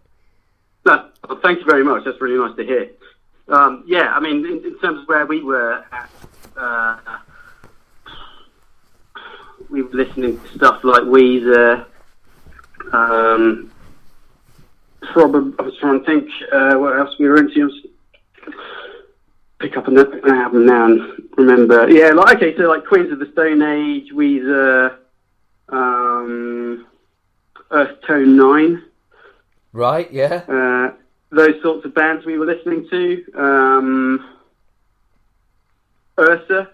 No, thank you very much. That's really nice to hear. Um, yeah, I mean, in, in terms of where we were at, uh, we were listening to stuff like Weezer. Um, probably, I was trying to think uh, what else we were into. Pick up an, an album now and remember. Yeah, like okay, so like Queens of the Stone Age, Weezer, um, Earthtone9 right yeah uh, those sorts of bands we were listening to. Um, Ursa,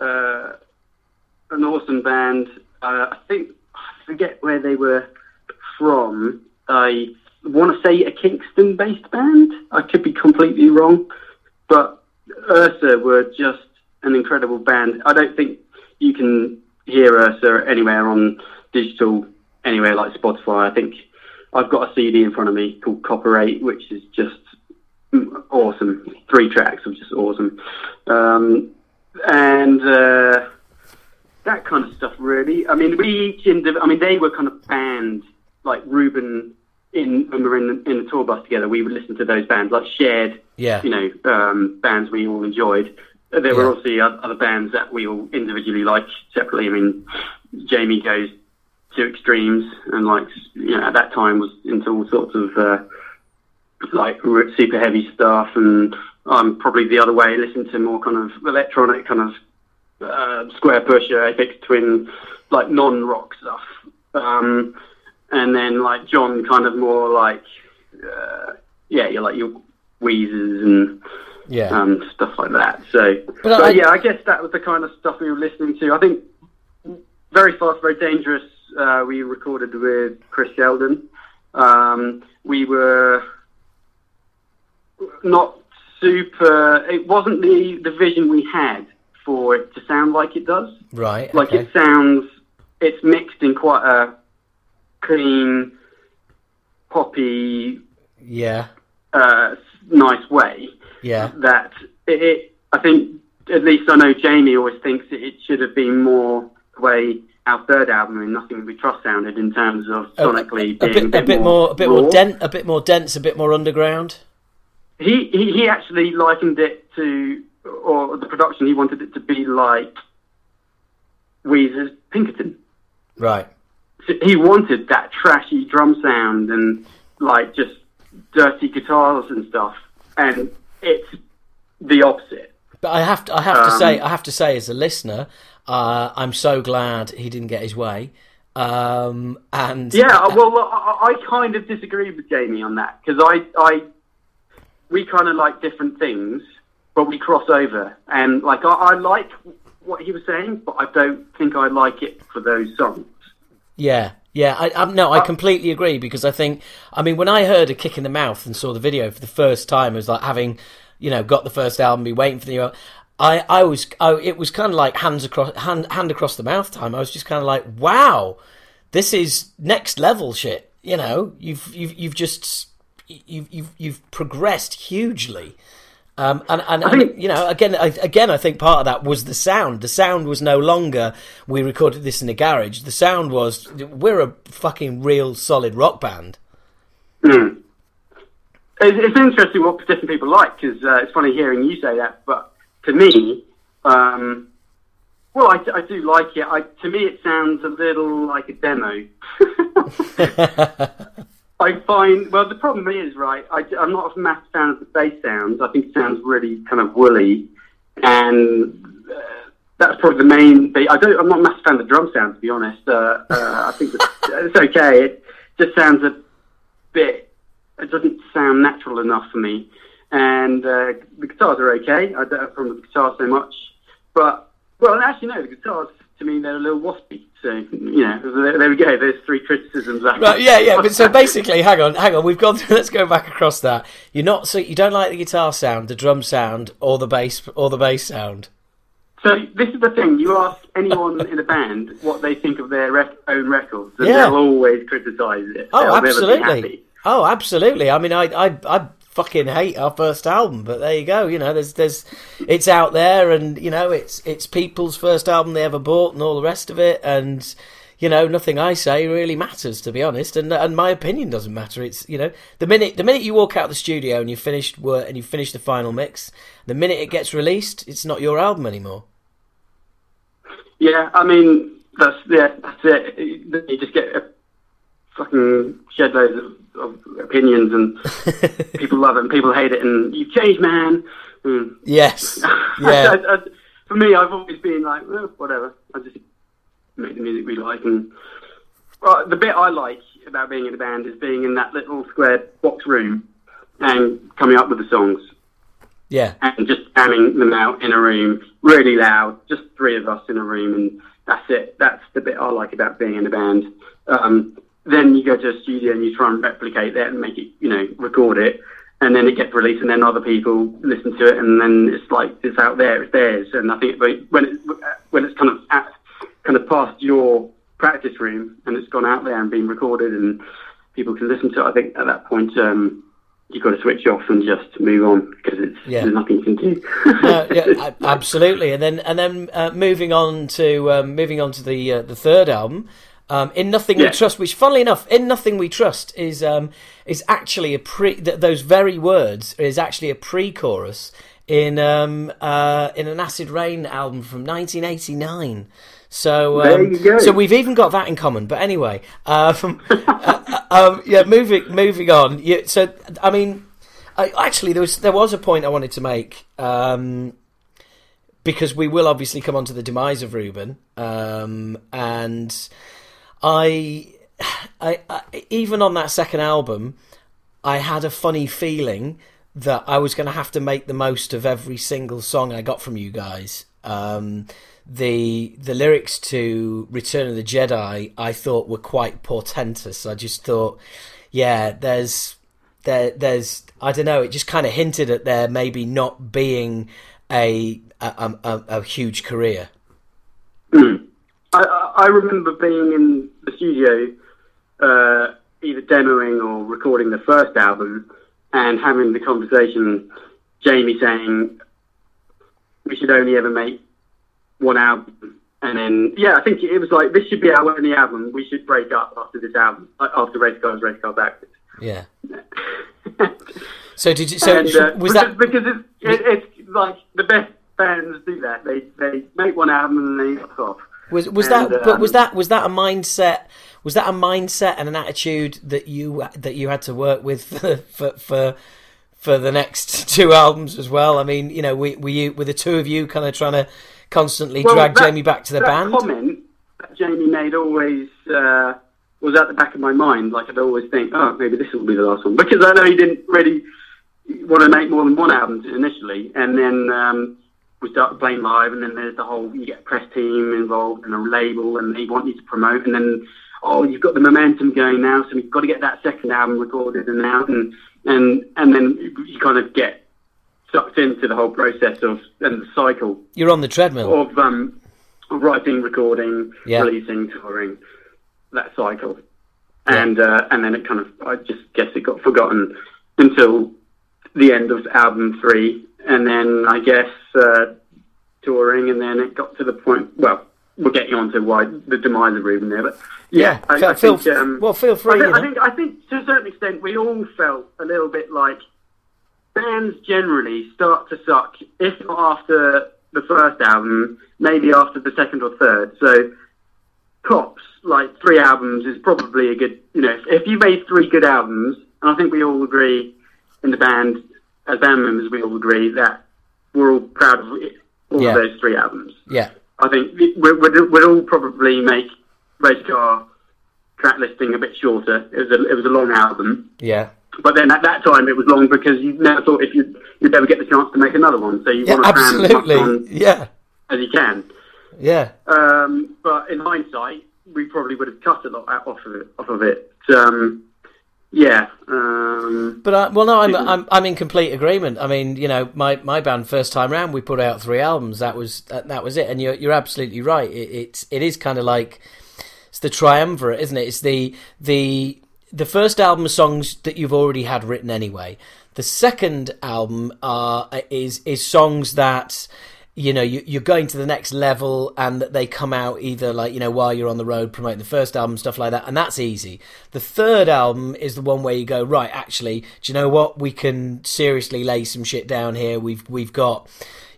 uh, an awesome band. Uh, I think I forget where they were from. I want to say a Kingston-based band. I could be completely wrong, but Ursa were just an incredible band. I don't think you can hear Ursa anywhere on digital, anywhere like Spotify. I think I've got a CD in front of me called Copper 8, which is just awesome. Three tracks of just awesome. Um, and uh, that kind of stuff, really. I mean, we each, indiv- I mean, they were kind of banned, like Reuben, in, when we were in the, in the tour bus together, we would listen to those bands, like shared, yeah you know, um, bands we all enjoyed. There Yeah. were obviously other bands that we all individually liked separately. I mean, Jamie goes to extremes and like you know at that time was into all sorts of uh, like super heavy stuff and I'm probably the other way listen to more kind of electronic kind of uh, square pusher Aphex Twin like non rock stuff um, and then like John kind of more like uh, yeah you're like your Weezers and yeah um, stuff like that. So, But but, I- yeah, I guess that was the kind of stuff we were listening to. I think very fast, very dangerous. Uh, we recorded with Chris Sheldon. Um, we were not super. It wasn't the the vision we had for it to sound like it does. right Like okay. it sounds. It's mixed in quite a clean, poppy, yeah uh, nice way yeah that it, it, I think, at least I know Jamie always thinks it, should have been more the way our third album in Nothing We Trust sounded in terms of sonically a, being bit, a bit more a bit more raw. dense a bit more dense a bit more underground He, he he actually likened it to, or the production he wanted it to be like Weezer's Pinkerton. right So he wanted that trashy drum sound and like just dirty guitars and stuff, and it's the opposite. But I have to, I have to Um, say, I have to say, as a listener, uh, I'm so glad he didn't get his way. Um, and Yeah, well, I, I kind of disagree with Jamie on that because I, I, we kind of like different things, but we cross over. And like, I, I like what he was saying, but I don't think I like it for those songs. yeah, yeah, I, I, no, I uh, completely agree because I think, I mean, when I heard a kick in the mouth and saw the video for the first time, it was like having, you know, got the first album, be waiting for the. new- I, I was, I, it was kind of like hands across, hand, hand across the mouth time. I was just kind of like, wow, this is next level shit. You know, you've, you've, you've just, you've, you've, you've progressed hugely. Um, and and, and, you know, again, I, again, I think part of that was the sound. The sound was no longer we recorded this in a garage. The sound was we're a fucking real solid rock band. Mm. It's, it's interesting what different people like because uh, it's funny hearing you say that. But to me, um, well, I, I do like it. I, to me, it sounds a little like a demo. I find well, the problem is right. I, am not a massive fan of the bass sounds. I think it sounds really kind of woolly, and uh, that's probably the main. Thing. I don't. I'm not a massive fan of the drum sound, to be honest. Uh, uh, I think it's, it's okay. It just sounds a bit. It doesn't sound natural enough for me. And uh, the guitars are okay. I don't have a problem with the guitars so much, but well, actually, no. The guitars to mean they're a little waspy. So you know, there, there we go. There's three criticisms. Right, yeah, yeah. But so basically, hang on, hang on. We've gone through. Let's go back across that. You're not so you don't like the guitar sound, the drum sound, or the bass, or the bass sound. So this is the thing. You ask anyone in a band what they think of their rec- own records, and Yeah. they'll always criticise it. Oh, They'll never be absolutely. Oh, absolutely. I mean, I, I, I fucking hate our first album, but there you go. You know, there's, there's, it's out there, and you know, it's, it's people's first album they ever bought, and all the rest of it, and you know, nothing I say really matters, to be honest, and and my opinion doesn't matter. It's you know, the minute the minute you walk out of the studio and you finished work and you finish the final mix, the minute it gets released, it's not your album anymore. Yeah, I mean that's yeah, that's it. You just get fucking shed loads of, of opinions, and people love it and people hate it, and you've changed, man. Mm. Yes, yeah, I- I- for me, I've always been like, well, whatever. I just make the music we like, and well, the bit I like about being in a band is being in that little square box room and coming up with the songs yeah. and just jamming them out in a room, really loud, just three of us in a room, and that's it. That's the bit I like about being in a band. Um, then you go to a studio and you try and replicate that and make it, you know, record it, and then it gets released, and then other people listen to it, and then it's like it's out there, it's theirs. And I think when it, when it's kind of at, kind of past your practice room and it's gone out there and been recorded and people can listen to it, I think at that point. Um, You've got to switch off and just move on because it's Yeah. there's nothing you can do. no, yeah, absolutely. And then and then uh, moving on to um, moving on to the uh, the third album, um, in Nothing Yeah. We Trust, which, funnily enough, in Nothing We Trust is um, is actually a pre. Th- those very words is actually a pre-chorus in um, uh, in an Acid Rain album from 1989. So, um, so we've even got that in common. But anyway, um, uh, um, yeah, moving moving on. Yeah, so I mean, I, actually, there was there was a point I wanted to make. Um, because we will obviously come on to the demise of Reuben, um, and I, I, I, even on that second album, I had a funny feeling that I was going to have to make the most of every single song I got from you guys. Um, the the lyrics to Return of the Jedi I thought were quite portentous. I just thought, yeah, there's there there's I don't know. It just kind of hinted at there maybe not being a a, a, a huge career. I, I I remember being in the studio, uh, either demoing or recording the first album, and having the conversation. Jamie saying we should only ever make one album, and then yeah, I think it was like this should be our only album. We should break up after this album, after Race Cars, Race Cars Backwards. Yeah. So did you? So and, uh, was because, that? because it's, it, it's like the best bands do that. They they make one album and they fuck off. Was was And, that? But was um, that was that a mindset? Was that a mindset and an attitude that you that you had to work with for for for, for the next two albums as well? I mean, you know, were, were you were the two of you kind of trying to constantly Well, drag that- Jamie back to the that band? comment that Jamie made always uh, was at the back of my mind. Like I'd always think, oh, maybe this will be the last one because I know he didn't really want to make more than one album initially, and then um, we started playing live, and then there's the whole you get a press team involved and a label, and they want you to promote, and then oh, you've got the momentum going now, so we've got to get that second album recorded and out, and and and then you kind of get sucked into the whole process of and the cycle You're on the treadmill. of um, writing, recording, Yeah. releasing, touring, that cycle, and uh, and then it kind of I just guess it got forgotten until the end of album three, and then I guess uh, touring, and then it got to the point. Well, we're getting on to why the demise of Reuben there, but yeah, I, feel, I feel, think, um, well, feel I free. think, you I think I think to a certain extent we all felt a little bit like bands generally start to suck if not after the first album, maybe after the second or third. So tops like three albums is probably a good. You know, if, if you made three good albums, and I think we all agree in the band as band members, we all agree that we're all proud of it, all Yeah. of those three albums. yeah, I think we- we'd, we'd, all probably make Race Car track listing a bit shorter. It was a, it was a long album. yeah, But then at that time it was long because you never thought if you'd, you'd ever get the chance to make another one. So you yeah, want to much on yeah, as you can. yeah. Um, but in hindsight, we probably would have cut a lot off of it. Off of it. Um, yeah. Um, But I, well, no, I'm, I'm I'm in complete agreement. I mean, you know, my, my band first time round, we put out three albums. That was that, that was it. And you're you're absolutely right. It, it's it is kind of like it's the triumvirate, isn't it? It's the the the first album of songs that you've already had written anyway. The second album are is is songs that you know you, you're going to the next level and that they come out either like you know while you're on the road promoting the first album stuff like that and that's easy. The third album is the one where you go right actually do you know what? We can seriously lay some shit down here. We've we've got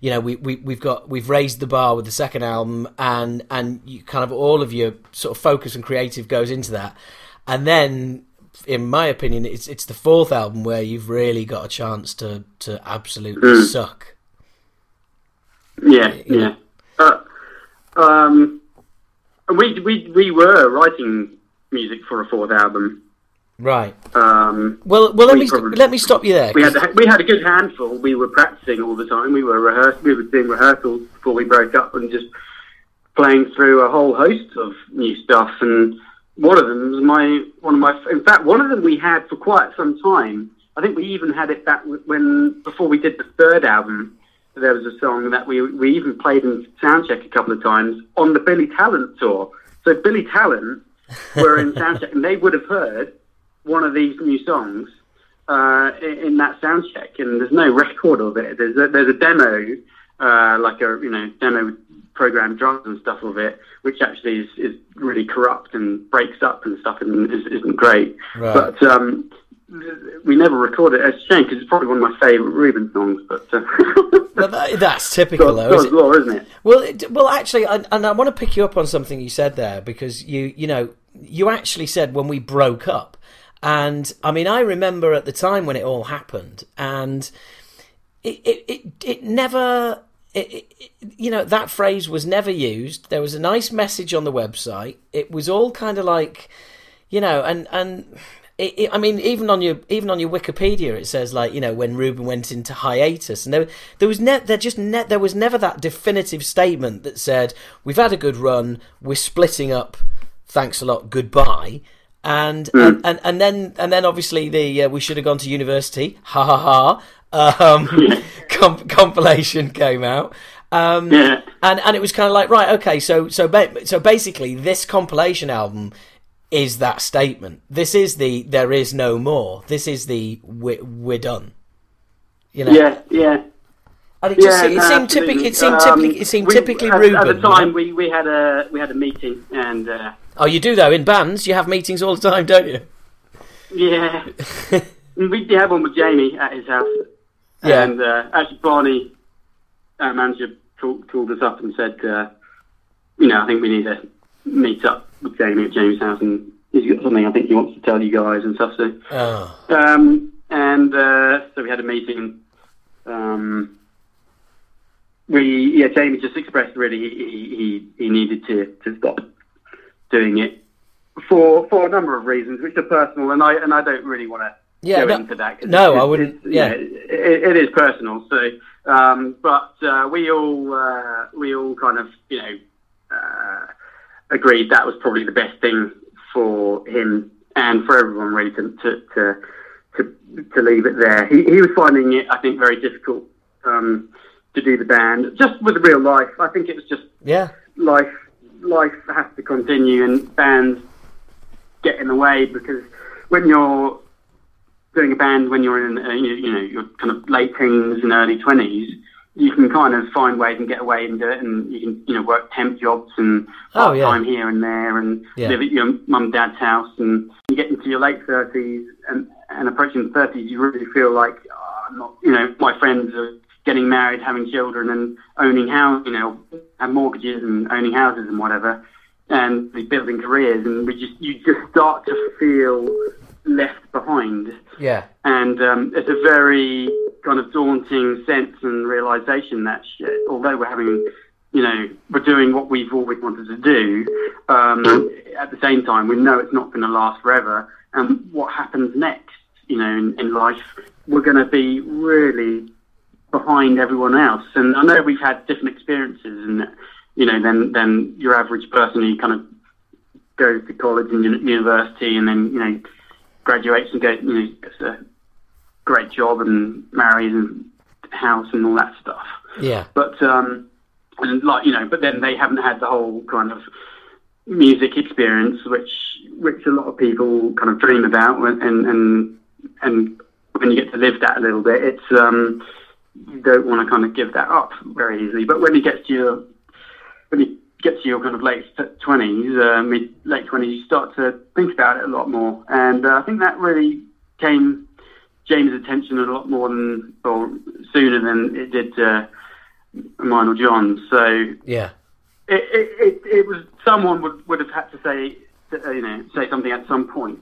you know we, we we've got we've raised the bar with the second album and and you kind of all of your sort of focus and creative goes into that. And then in my opinion it's it's the fourth album where you've really got a chance to to absolutely hmm. suck yeah. Yeah. Uh, um, we we we were writing music for a fourth album. right Um, Well, well, let We me probably- let me stop you there. we had we had a good handful. We were practicing all the time. We were rehearsing. We were doing rehearsals before we broke up, and just playing through a whole host of new stuff. And one of them was my one of my. In fact, one of them we had for quite some time. I think we even had it back when before we did the third album. There was a song that we we even played in soundcheck a couple of times on the Billy Talent tour. So Billy Talent were in soundcheck, and they would have heard one of these new songs uh, in, in that sound check, and there's no record of it. There's a, there's a demo, uh, like a you know demo program drums and stuff of it, which actually is, is really corrupt and breaks up and stuff, and is, isn't great. Right. But um, we never recorded it. It's a shame because it's probably one of my favourite Reuben songs. But uh, Well, that, that's typical, though, is it? law, isn't it? Well, it, well, actually, I, and I want to pick you up on something you said there because you, you know, you actually said when we broke up, and I mean, I remember at the time when it all happened, and it, it, it, it never. It, it, it- you know that phrase was never used. There was a nice message on the website. It was all kind of like, you know, and and it, it, I mean, even on your even on your Wikipedia, it says like you know when Reuben went into hiatus, and there there was ne- there just ne- there was never that definitive statement that said we've had a good run, we're splitting up, thanks a lot, goodbye. And, and and and then and then obviously the uh, we should have gone to university ha ha ha um, comp- compilation came out um, Yeah. and and it was kind of like right okay so so ba- so basically this compilation album is that statement. This is the there is no more. This is the we're, we're done. You know? Yeah, yeah. and it just Yeah, it no, seemed typical it seemed Um, typically it seemed we- typically at, Reuben At the time, we, we had a we had a meeting, and uh, oh you do though in bands. You have meetings all the time don't you? Yeah, we did have one with Jamie at his house. Yeah. and uh, actually Barney, our manager, called, called us up and said, uh, you know, I think we need to meet up Jamie at Jamie's house, and he's got something I think he wants to tell you guys and stuff. So, oh um, and uh, so we had a meeting. Um, we yeah, Jamie just expressed really he he, he needed to, to stop doing it for for a number of reasons, which are personal, and I and I don't really want to Yeah, go no- into that. 'cause no, I wouldn't- it's- yeah. it, it is personal. So, um, but uh, we all uh, we all kind of you know uh, agreed that was probably the best thing for him and for everyone really to to to, to, to leave it there. He, he was finding it, I think, very difficult um, to do the band just with real life. I think it was just yeah life life has to continue and bands get in the way because when you're doing a band when you're in, uh, you, you know, your kind of late teens and early twenties, you can kind of find ways and get away and do it, and you can, you know, work temp jobs and Oh, part yeah. time here and there, and Yeah. live at your mum and dad's house, and you get into your late thirties and and approaching thirties, you really feel like, oh, I'm not, you know, my friends are getting married, having children, and owning house, you know, have mortgages and owning houses and whatever, and building careers, and we just you just start to feel left behind Yeah. and um, it's a very kind of daunting sense and realization that shit, although we're having, you know, we're doing what we've always wanted to do, um, at the same time, we know it's not going to last forever. And what happens next, you know, in, in life, we're going to be really behind everyone else. And I know we've had different experiences, and you know, than than your average person who kind of goes to college and university, and then you know, graduates and goes, you know, gets a great job and marries and house and all that stuff. Yeah. But um, and like you know, but then they haven't had the whole kind of music experience, which which a lot of people kind of dream about, and and and when you get to live that a little bit, it's um, you don't want to kind of give that up very easily. But when you get to your when you get to your kind of late twenties, uh, mid late twenties, you start to think about it a lot more, and uh, I think that really came James' attention a lot more than or sooner than it did uh, mine or John. So Yeah. it, it, it, it was someone would, would have had to say uh, you know say something at some point,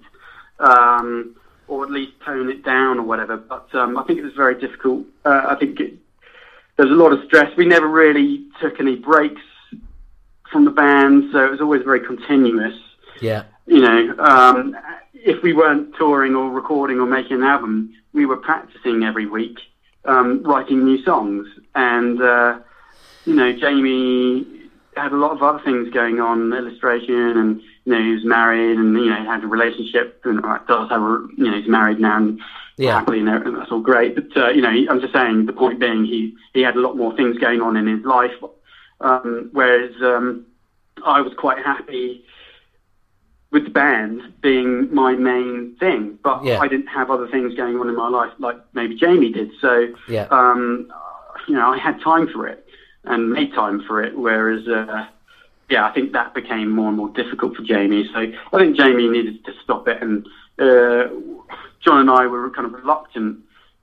um, or at least tone it down or whatever. But um, I think it was very difficult. Uh, I think it, there's a lot of stress. We never really took any breaks from the band, so it was always very continuous. Yeah. You know, um, if we weren't touring or recording or making an album, we were practicing every week, um, writing new songs. And, uh, you know, Jamie had a lot of other things going on, illustration, and, you know, he was married and, you know, had a relationship, and uh, does have a, you know, he's married now and Yeah. happily, and that's all great. But, uh, you know, he, I'm just saying, the point being, he, he had a lot more things going on in his life, um, whereas um, I was quite happy with the band being my main thing, but Yeah. I didn't have other things going on in my life like maybe Jamie did. So, Yeah. um, you know, I had time for it and made time for it. Whereas, uh, yeah, I think that became more and more difficult for Jamie. So I think Jamie needed to stop it, and uh, John and I were kind of reluctant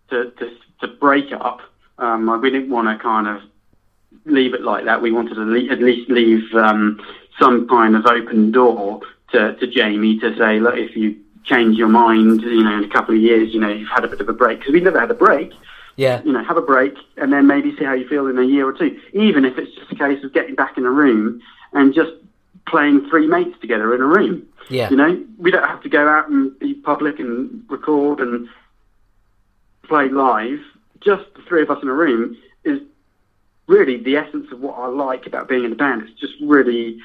to to, to break up. Um, we didn't want to kind of leave it like that. We wanted to le- at least leave um, some kind of open door to, to Jamie to say, look, if you change your mind, you know, in a couple of years, you know, you've had a bit of a break because we never had a break. Yeah. You know, have a break and then maybe see how you feel in a year or two. Even if it's just a case of getting back in a room and just playing three mates together in a room. Yeah. You know, we don't have to go out and be public and record and play live. Just the three of us in a room is really the essence of what I like about being in a band. It's just really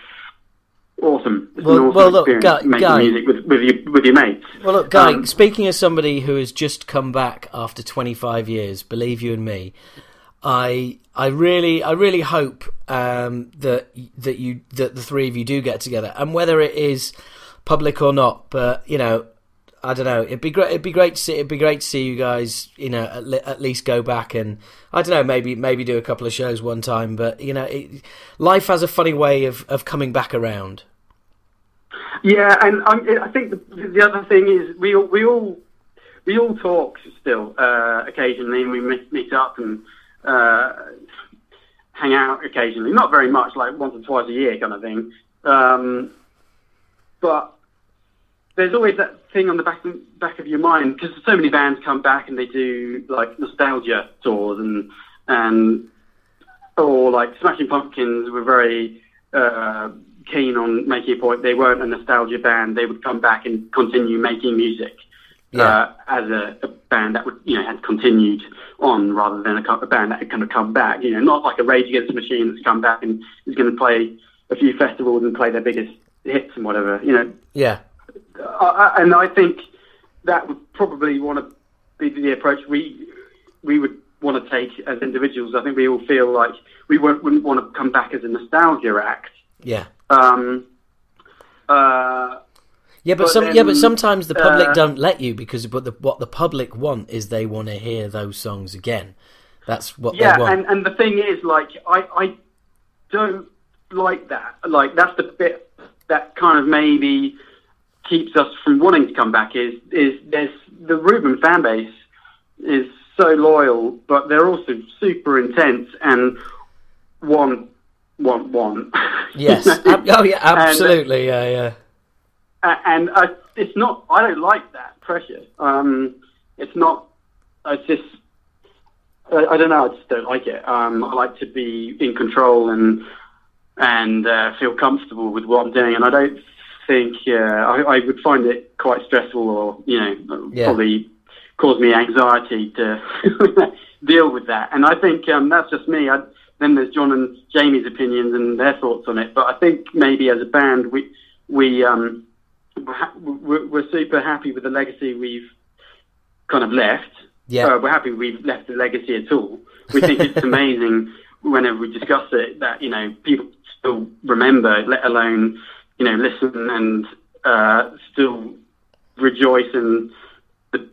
awesome. It's Well- an awesome well, look, experience Guy- making Guy- music with, with your with your mates. Well, look, Guy, Um, speaking as somebody who has just come back after 25 years, believe you and me, I I really I really hope um, that that you that the three of you do get together, and whether it is public or not, but you know, I don't know. It'd be great. It'd be great to see. It'd be great to see you guys. You know, at, le- at least go back and I don't know. Maybe maybe do a couple of shows one time. But you know, it, life has a funny way of of coming back around. Yeah, and I think the, the other thing is we all, we all we all talk still uh, occasionally, and we meet, meet up and uh, hang out occasionally. Not very much, like once or twice a year, kind of thing. Um, but there's always that thing on the back back of your mind because so many bands come back and they do like nostalgia tours and and or like Smashing Pumpkins were very uh, keen on making a point they weren't a nostalgia band. They would come back and continue making music Yeah. uh, as a, a band that would you know had continued on rather than a, a band that had kind of come back. You know, not like a Rage Against the Machine that's come back and is going to play a few festivals and play their biggest hits and whatever. You know, Yeah. Uh, and I think that would probably want to be the approach we we would want to take as individuals. I think we all feel like we wouldn't, wouldn't want to come back as a nostalgia act. Yeah. Um, uh, Yeah, but, But some then, yeah, but sometimes the public uh, don't let you because but the, what the public want is they want to hear those songs again. That's what yeah, they want. and and the thing is, like, I I don't like that. Like, that's the bit that kind of maybe keeps us from wanting to come back. Is is there's the Reuben fan base is so loyal, but they're also super intense and want want want. yes. You know? Ab- oh yeah, And- absolutely. yeah, yeah. And I, it's not. I don't like that pressure. Um, it's not. It's just. I, I don't know. I just don't like it. Um, I like to be in control and and uh, feel comfortable with what I'm doing. And I don't think uh, I, I would find it quite stressful, or you know, Yeah. probably cause me anxiety to deal with that. And I think um, that's just me. I, then there's John and Jamie's opinions and their thoughts on it. But I think maybe as a band, we we um, we're, we're, we're super happy with the legacy we've kind of left. Yeah. Uh, we're happy we've left the legacy at all. We think it's amazing whenever we discuss it that, you know, people still remember, let alone, you know, listen and uh, still rejoice in the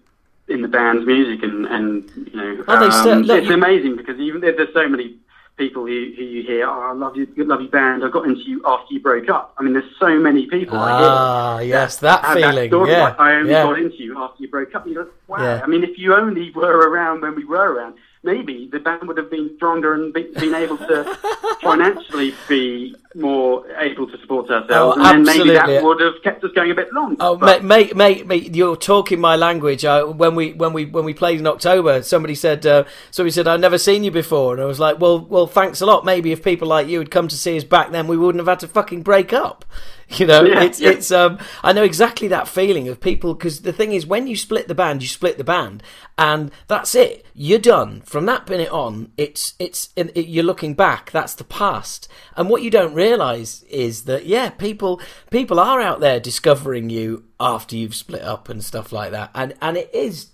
in the band's music and, and you know, Oh, they still- um, look, it's you- amazing because even there, there's so many people who, who you hear, oh, I love you, love you band. I got into you after you broke up. I mean, there's so many people I hear Ah, yes, that have feeling. story, yeah, like, I only yeah. got into you after you broke up. You go, wow. Yeah. I mean, if you only were around when we were around, maybe the band would have been stronger and be, been able to financially be more able to support ourselves, Oh, and then maybe that would have kept us going a bit longer. Oh, But- mate, mate, mate, you're talking my language. Uh, when we when we when we played in October, somebody said uh, somebody said I've never seen you before, and I was like, well, well, thanks a lot. Maybe if people like you had come to see us back then, we wouldn't have had to fucking break up. You know, Yeah, it's yeah. it's um, I know exactly that feeling of people because the thing is, when you split the band, you split the band, and that's it. You're done from that minute on. It's it's it, you're looking back. That's the past, and what you don't realise is that yeah, people people are out there discovering you after you've split up and stuff like that, and and it is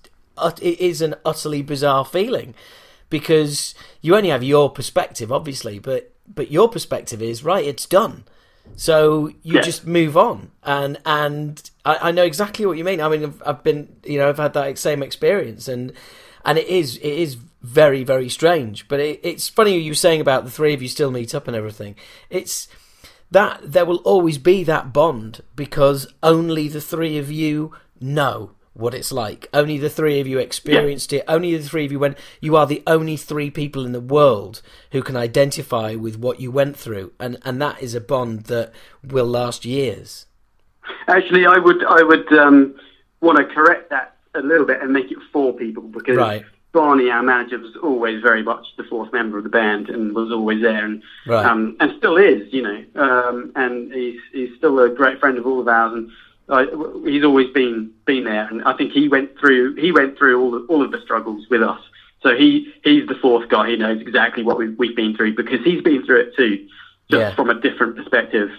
it is an utterly bizarre feeling because you only have your perspective, obviously, but but your perspective is right. It's done. So you just move on, and and I, I know exactly what you mean. I mean, I've, I've been, you know, I've had that same experience, and and it is it is very very strange. But it, it's funny you were saying about the three of you still meet up and everything. It's that there will always be that bond because only the three of you know what it's like. Only the three of you experienced it. Only the three of you went. You are the only three people in the world who can identify with what you went through, and and that is a bond that will last years. Actually, I would I would um, want to correct that a little bit and make it four people because Right. Barney, our manager, was always very much the fourth member of the band and was always there and Right. um, and still is, you know. Um, and he's he's still a great friend of all of ours and. I, he's always been been there, and I think he went through he went through all of, all of the struggles with us. So he he's the fourth guy. He knows exactly what we've, we've been through because he's been through it too, just Yeah. from a different perspective.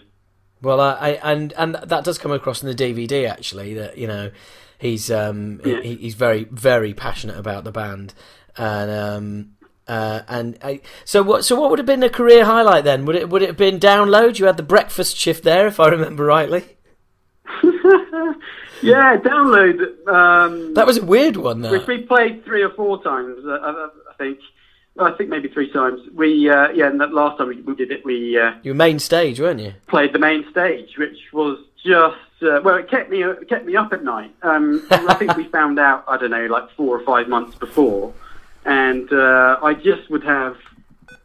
Well, I, I and and that does come across in the DVD actually. That you know, he's um Yeah. he, he's very very passionate about the band, and um uh and I, so what so what would have been a career highlight then? Would it would it have been download? You had the breakfast shift there, if I remember rightly. Yeah, download. Um, That was a weird one. which That we played three or four times. Uh, I, I think. I think maybe three times. We uh, yeah, and that last time we, we did it, we uh, you main stage, weren't you? played the main stage, which was just uh, well, it kept me it kept me up at night. Um, I think we found out I don't know like four or five months before, and uh, I just would have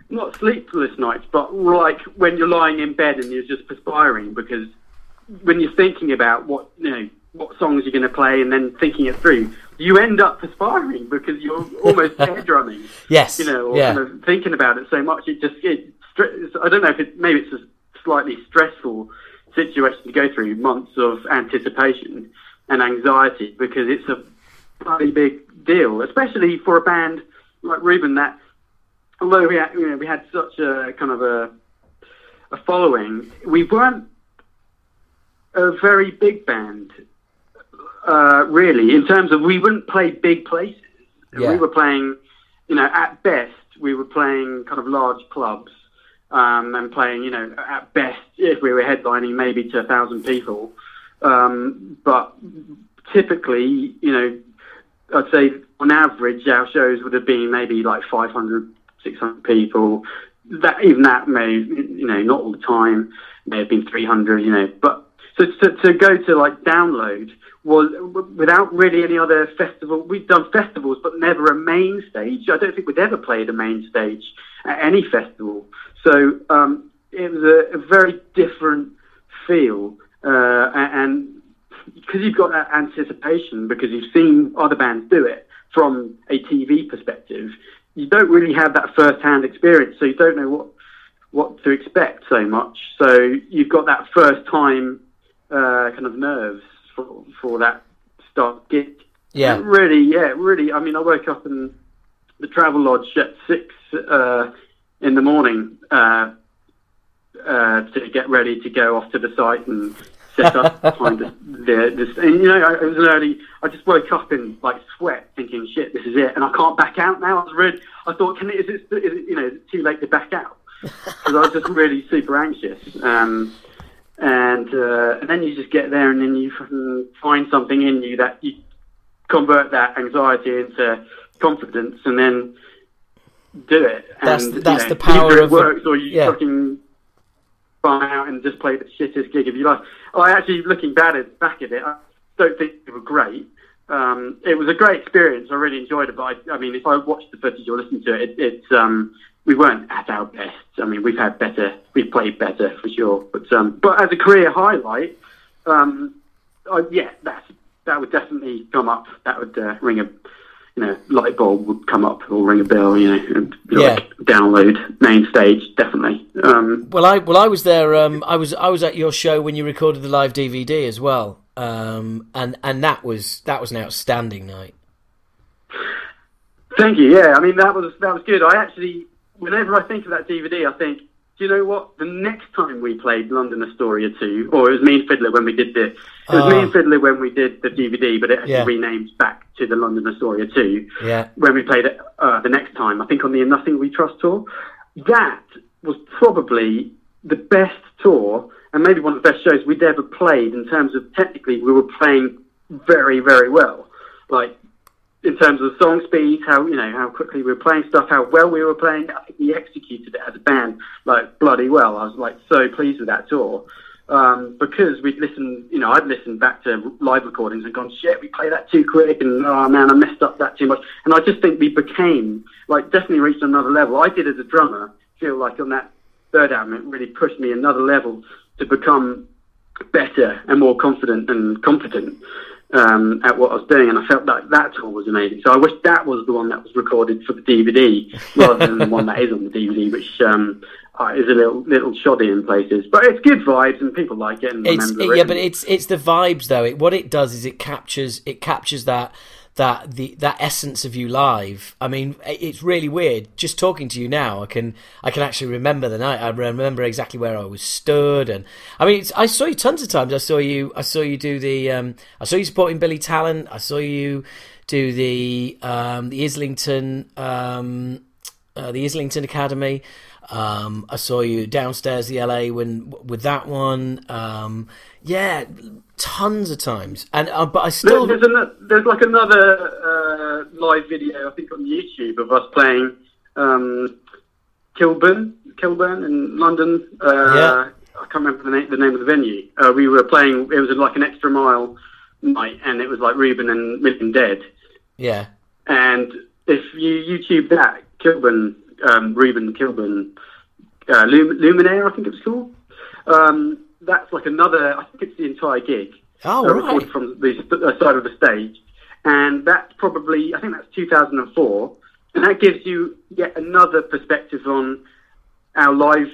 not sleepless nights, but like when you're lying in bed and you're just perspiring because when you're thinking about what you know what songs you're going to play and then thinking it through, you end up perspiring because you're almost hair drumming Yes. you know, or yeah. kind of thinking about it so much, it just it. I don't know if it maybe it's a slightly stressful situation to go through, months of anticipation and anxiety because it's a bloody big deal, especially for a band like Reuben that, although we had, you know, we had such a kind of a a following, we weren't a very big band, uh, really, in terms of we wouldn't play big places. Yeah. We were playing, you know, at best, we were playing kind of large clubs um, and playing, you know, at best, if we were headlining maybe to a thousand people. Um, but typically, you know, I'd say on average our shows would have been maybe like 500, 600 people. That even that may, you know, not all the time. May have been 300, you know. But so to, to go to like download was without really any other festival. We've done festivals, but never a main stage. I don't think we'd ever played a main stage at any festival. So um, it was a, a very different feel, uh, and because you've got that anticipation, because you've seen other bands do it from a TV perspective, you don't really have that first-hand experience, so you don't know what what to expect so much. So you've got that first-time uh, kind of nerves for, for that start gig. Yeah. Really, yeah, really. I mean, I woke up in the travel lodge at six uh, in the morning uh, uh, to get ready to go off to the site and set up behind the, the this. And you know, I, it was an early. I just woke up in like sweat, thinking, "Shit, this is it," and I can't back out now. I was really. I thought, "Can it? Is it? Is it you know, is it too late to back out?" Because I was just really super anxious. Um, and uh, and then you just get there, and then you find something in you that you convert that anxiety into confidence, and then do it. That's and, the- that's you know, the power either it of- works, or you yeah. fucking fly out and just play the shittest gig of your life. I actually, looking back at back at it, I don't think it was great. Um, it was a great experience. I really enjoyed it. But I, I mean, if I watched the footage or listened to it, it, it's um, we weren't at our best. I mean, we've had better, we've played better for sure. But um, but as a career highlight, um, I, yeah, that's that would definitely come up. That would uh, ring a, you know, light bulb would come up or ring a bell. You know, and, Yeah. like download main stage definitely. Um, Well, I well I was there. Um, I was I was at your show when you recorded the live DVD as well, um, and and that was that was an outstanding night. Thank you. Yeah, I mean that was that was good. I actually, whenever I think of that DVD, I think, do you know what? The next time we played London Astoria two, or it was Mean Fiddler when we did the, it was me Oh. and Fiddler when we did the DVD, but it Yeah. renamed back to the London Astoria two. Yeah. When we played it uh, the next time, I think on the Nothing We Trust tour, that was probably the best tour and maybe one of the best shows we'd ever played in terms of technically we were playing very very well, like in terms of song speed, how you know how quickly we were playing stuff, how well we were playing. I think we executed it as a band like bloody well. I was like so pleased with that tour um, because we'd listened. You know, I'd listened back to live recordings and gone, "Shit, we played that too quick," and "Oh man, I messed up that too much." And I just think we became like definitely reached another level. I did as a drummer feel like on that third album, it really pushed me another level to become better and more confident and competent um, at what I was doing, and I felt like that tour was amazing. So I wish that was the one that was recorded for the DVD rather than the one that is on the DVD, which um, uh, is a little little shoddy in places. But it's good vibes, and people like it. And It's remember it- yeah, but it's it's the vibes though. It, what it does is it captures it captures that that the that essence of you live. I mean, it's really weird. Just talking to you now, I can I can actually remember the night. I remember exactly where I was stood, and I mean, I saw you tons of times. I saw you. I saw you do the. Um, I saw you supporting Billy Talent. I saw you do the um, the Islington um, uh, the Islington Academy. Um, I saw you downstairs the LA when with that one. Um, yeah, tons of times. And uh, but I still There's, there's, an, there's like another uh, live video I think on YouTube of us playing um, Kilburn, Kilburn in London. Uh, Yeah. I can't remember the name, the name of the venue. Uh, we were playing. It was like an extra mile night, and it was like Reuben and Million Dead. yeah And if you YouTube that Kilburn, um, Reuben Kilburn, uh, Lum- Luminaire, I think it was called. Um, that's like another. I think it's the entire gig Oh, uh, right. recorded from the uh, side of the stage, and that's probably I think that's 2004, and that gives you yet another perspective on our live,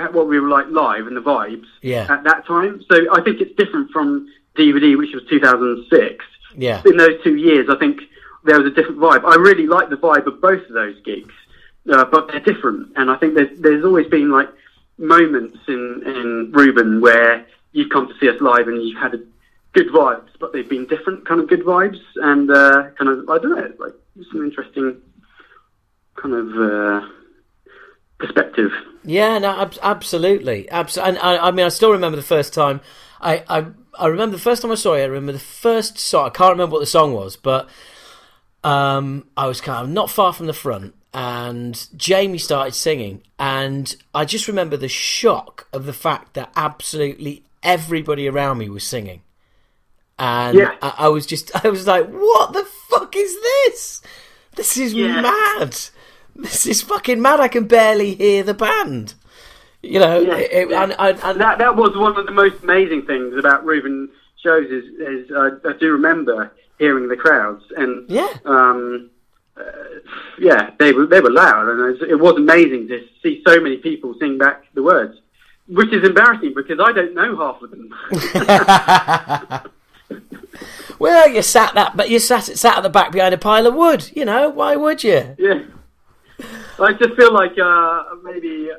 uh, what we were like live and the vibes Yeah. at that time. So I think it's different from DVD, which was 2006. yeah In those two years, I think there was a different vibe. I really like the vibe of both of those gigs, uh, but they're different, and I think there's there's always been like moments in in Reuben where you've come to see us live and you've had good vibes, but they've been different kind of good vibes, and uh, kind of I don't know, like some interesting kind of uh, perspective. Yeah, no, ab- absolutely, absolutely. And I, I mean, I still remember the first time I, I, I remember the first time I saw you. I remember the first song. I can't remember what the song was, but um, I was kind of not far from the front, and Jamie started singing, and I just remember the shock of the fact that absolutely everybody around me was singing, and Yeah. I, I was just, I was like, "What the fuck is this? This is Yeah. mad! This is fucking mad! I can barely hear the band." You know, Yeah, it, and, and, and that that was one of the most amazing things about Reuben shows is, is uh, I do remember hearing the crowds and Yeah. um, uh, yeah they were they were loud and it was, amazing to see so many people sing back the words, which is embarrassing because I don't know half of them. Well, you sat that, but you sat sat at the back behind a pile of wood. You know, why would you? yeah, I just feel like uh, maybe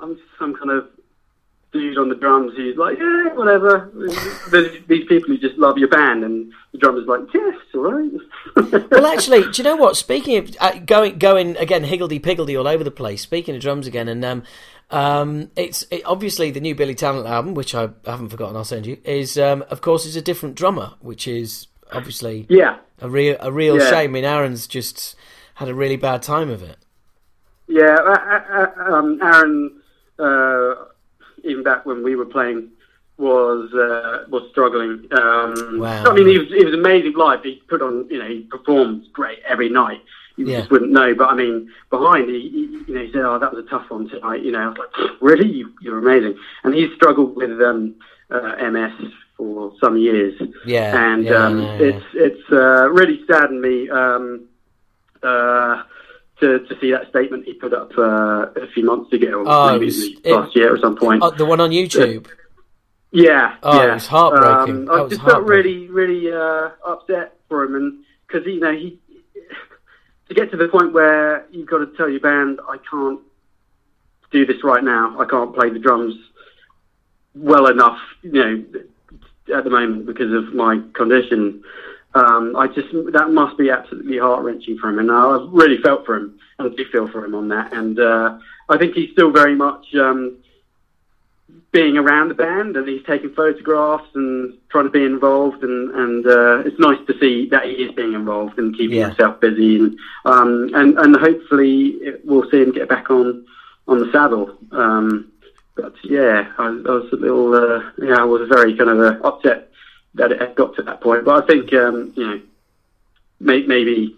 I'm some kind of dude on the drums who's like, yeah, whatever. There's these people who just love your band, and the drummer's like, yes, all right. Well, actually, do you know what? Speaking of uh, going going again, higgledy piggledy all over the place. Speaking of drums again, and um, um, it's it, obviously the new Billy Talent album, which I haven't forgotten. I'll send you. Is um, of course is a different drummer, which is obviously yeah, a real a real Yeah. shame. I mean, Aaron's just had a really bad time of it. yeah. Uh, uh, uh, um, Aaron, uh, even back when we were playing, was uh, was struggling. Um, Wow. I mean, he was he was amazing live. He put on, you know, he performed great every night. You Yeah. just wouldn't know, but I mean, behind, he, he, you know, he said, "Oh, that was a tough one tonight." You know, I was like, "Really? You, you're amazing." And he struggled with um, uh, MS for some years. Yeah, and yeah, um, yeah, yeah. it's it's uh, really saddened me um, uh, to to see that statement he put up uh, a few months ago, Oh, it was- last it- year at some point. Oh, the one on YouTube. yeah, Oh, it was heartbreaking. Um, I was just felt really, really uh, upset for him, and because you know he to get to the point where you've got to tell your band, I can't do this right now. I can't play the drums well enough, you know, at the moment because of my condition. Um, I just that must be absolutely heart wrenching for him, and I really felt for him, I do feel for him on that. And uh, I think he's still very much um, being around the band, and he's taking photographs and trying to be involved, and and uh, it's nice to see that he is being involved and keeping Yeah. himself busy, and um, and and hopefully it- we'll see him get back on on the saddle. Um, but yeah, I, I was a little, uh, yeah, I was very kind of uh, upset that it had got to that point. But I think, um, you know, may, maybe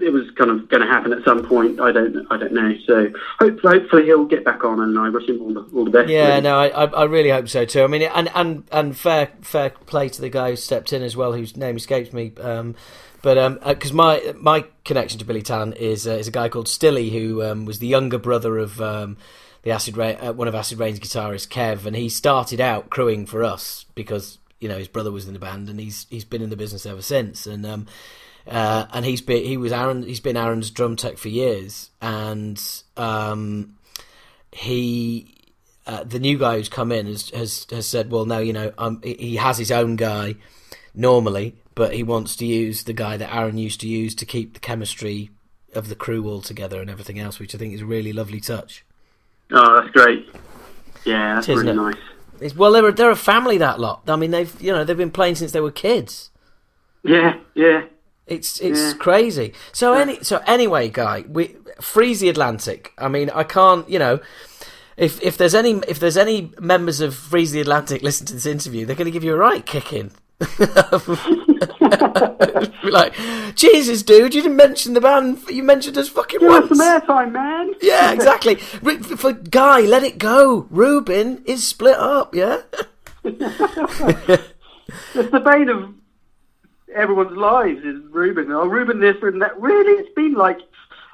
it was kind of going to happen at some point. I don't, I don't know. So hopefully, hopefully he'll get back on, and I wish him all the, all the best. Yeah, no, I, I really hope so too. I mean, and and and fair fair play to the guy who stepped in as well, whose name escapes me. Um, but because my my connection to Billy Tan is uh, is a guy called Stilly, who um, was the younger brother of um, the Acid Rain, uh, one of Acid Rain's guitarists, Kev, and he started out crewing for us because you know his brother was in the band, and he's he's been in the business ever since. And um, uh, and he's been he was Aaron he's been Aaron's drum tech for years, and um, he uh, the new guy who's come in has, has has said, well, no, you know, um, he- has his own guy normally, but he wants to use the guy that Aaron used to use to keep the chemistry of the crew all together and everything else, which I think is a really lovely touch. Oh, that's great. Yeah, that's really nice. It's, well, they're a, they're a family that lot. I mean, they've you know they've been playing since they were kids. Yeah, yeah. It's it's Yeah. crazy. So any so anyway, guy, we freeze the Atlantic. I mean, I can't. You know, if if there's any if there's any members of Freeze the Atlantic listen to this interview, they're going to give you a right kicking. Be like, Jesus, dude, you didn't mention the band. You mentioned us fucking Give us once. some airtime, man. Yeah, exactly. For Guy, let it go. Reuben is split up. Yeah. It's the bane of everyone's lives is Reuben. Oh, Reuben this, Reuben that. Really, it's been like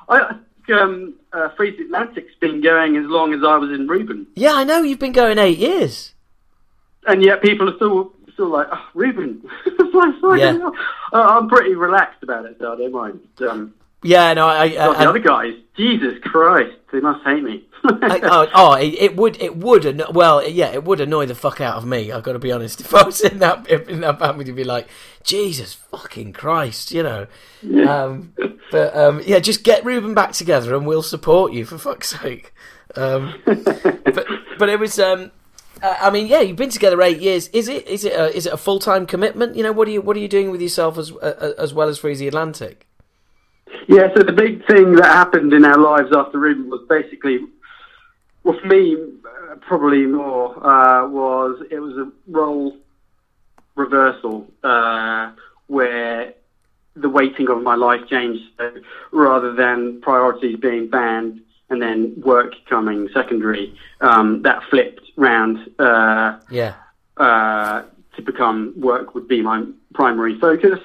I um, uh, Freeze Atlantic's been going as long as I was in Reuben, Yeah, I know. You've been going eight years. and yet people are still still like oh, Reuben. it's like, fucking Yeah. uh, I'm pretty relaxed about it, so I don't mind. Um, Yeah, no, I. I, I the other guys, Jesus Christ, they must hate me. I, oh, oh, it, it would, it would, anno- well, yeah, it would annoy the fuck out of me. I've got to be honest. If I was in that in that band, to be like, Jesus fucking Christ, you know. Um, but um, yeah, just get Reuben back together, and we'll support you for fuck's sake. Um, but but it was um, uh, I mean, yeah, you've been together eight years. Is it is it a, is it a full time commitment? You know, what are you what are you doing with yourself as uh, as well as Freezy Atlantic? Yeah, so the big thing that happened in our lives after Reuben was basically, well, for me, uh, probably more, uh, was it was a role reversal uh, where the weighting of my life changed. So rather than priorities being banned and then work coming secondary, um, that flipped round. Uh, Yeah, uh, to become work would be my primary focus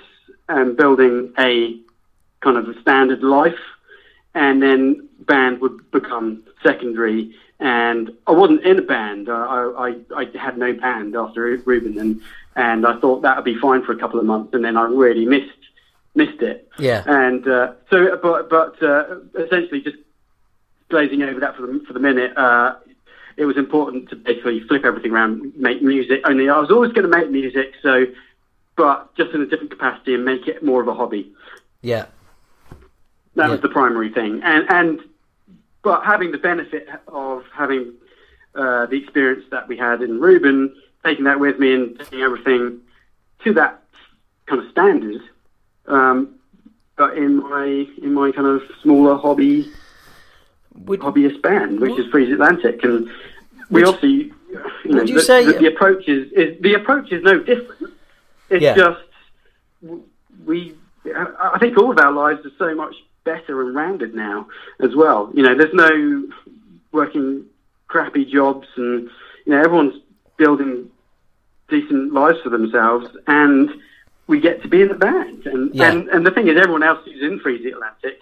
and building a kind of a standard life. And then band would become secondary. And I wasn't in a band. I, I, I had no band after Reuben and, and I thought that would be fine for a couple of months and then I really missed missed it. Yeah, and uh, so, but but uh, essentially, just glazing over that for the for the minute, uh, it was important to basically flip everything around, make music. Only I was always going to make music, so but just in a different capacity and make it more of a hobby. yeah, That Yeah. was the primary thing, and and but having the benefit of having uh, the experience that we had in Reuben, taking that with me and taking everything to that kind of standard, um, but in my in my kind of smaller hobby Would, hobbyist band, which is Freeze Atlantic, and we Would- obviously, you know, you the, say- the, the approach is, is the approach is no different. It's Yeah. just we. I I think all of our lives are so much better and rounded now as well. You know, there's no working crappy jobs, and you know everyone's building decent lives for themselves, and we get to be in the band. And Yeah. and, and the thing is, everyone else who's in Freeze Atlantic.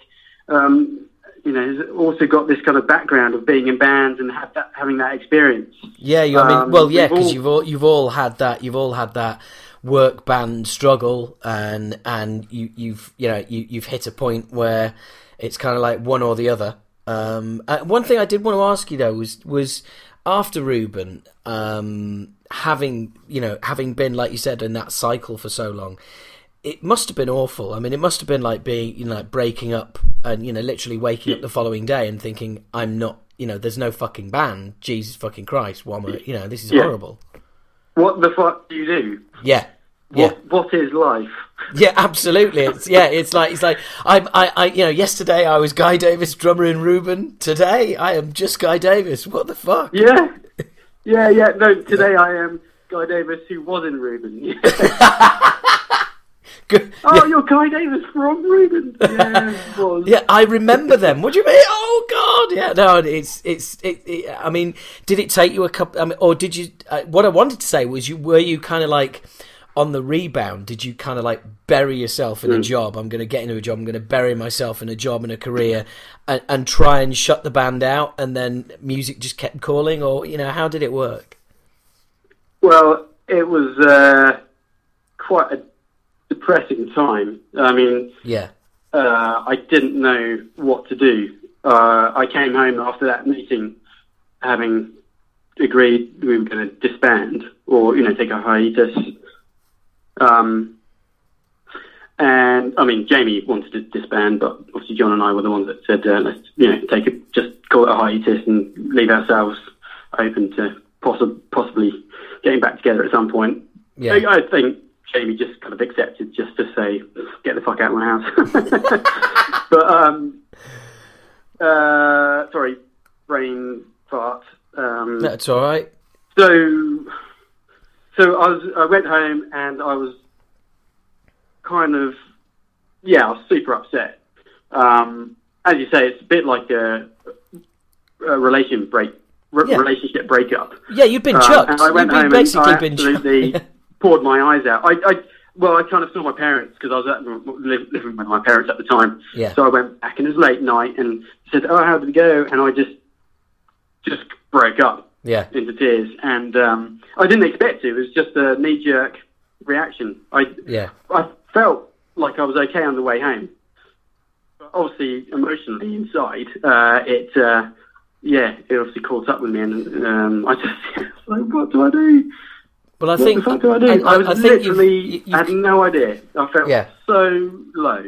Um, you know, has also got this kind of background of being in bands and that, having that experience. yeah. You, I mean, Um, well, yeah, because you've all you've all had that. You've all had that work band struggle, and and you you've you know you you've hit a point where it's kind of like one or the other. Um, uh, one thing I did want to ask you though was was after Reuben, um, having you know having been like you said in that cycle for so long, it must have been awful. I mean, it must have been like being you know like breaking up and you know literally waking up the following day and thinking I'm not you know there's no fucking band. Jesus fucking Christ, what am I, you know this is Yeah. horrible. What the fuck do you do? Yeah. Yeah, What What is life? yeah, absolutely. It's yeah, it's like it's like I, I, I, you know, yesterday I was Guy Davies, drummer in Reuben. Today I am just Guy Davies. What the fuck? Yeah, yeah, yeah. No, today I am Guy Davies, who was in Reuben. Good. oh, you're Guy Davies from Reuben. Yeah. Yeah, I remember them. What do you mean? Oh God! Yeah, no, it's it's. It, it, I mean, did it take you a couple? I mean, or did you? Uh, what I wanted to say was, you were you kind of like on the rebound? Did you kind of like bury yourself in a job? I'm going to get into a job. I'm going to bury myself in a job and a career, and, and try and shut the band out, and then music just kept calling, or you know, how did it work? Well, it was uh, quite a depressing time. I mean, Yeah, uh, I didn't know what to do. Uh, I came home after that meeting, having agreed we were going to disband or you know take a hiatus. Um, and I mean, Jamie wanted to disband, but obviously John and I were the ones that said, uh, let's you know take it, just call it a hiatus and leave ourselves open to possi- possibly getting back together at some point. yeah, I, I think Jamie just kind of accepted just to say, get the fuck out of my house. but, um, uh, sorry, brain fart. Um, that's all right. so, so I was, I went home and I was kind of, yeah, I was super upset. Um, as you say, it's a bit like a, a relation break, re- Yeah. relationship breakup. Yeah, you've been Um, chucked. and I went you've been home basically and I been absolutely chucked. poured my eyes out. I, I, well, I kind of saw my parents because I was at, li- living with my parents at the time. Yeah. So I went back and it was late night and said, "Oh, how did it go?" And I just, just broke up yeah, into tears. And um, I didn't expect to. It was just a knee jerk reaction. I, yeah, I felt like I was okay on the way home. But obviously, emotionally inside, uh, it, uh, yeah, it obviously caught up with me, and um, I just like, what do I do? Well, I What think the fuck I do? and I, was I you've- literally you- you've- had no idea. I felt Yeah. so low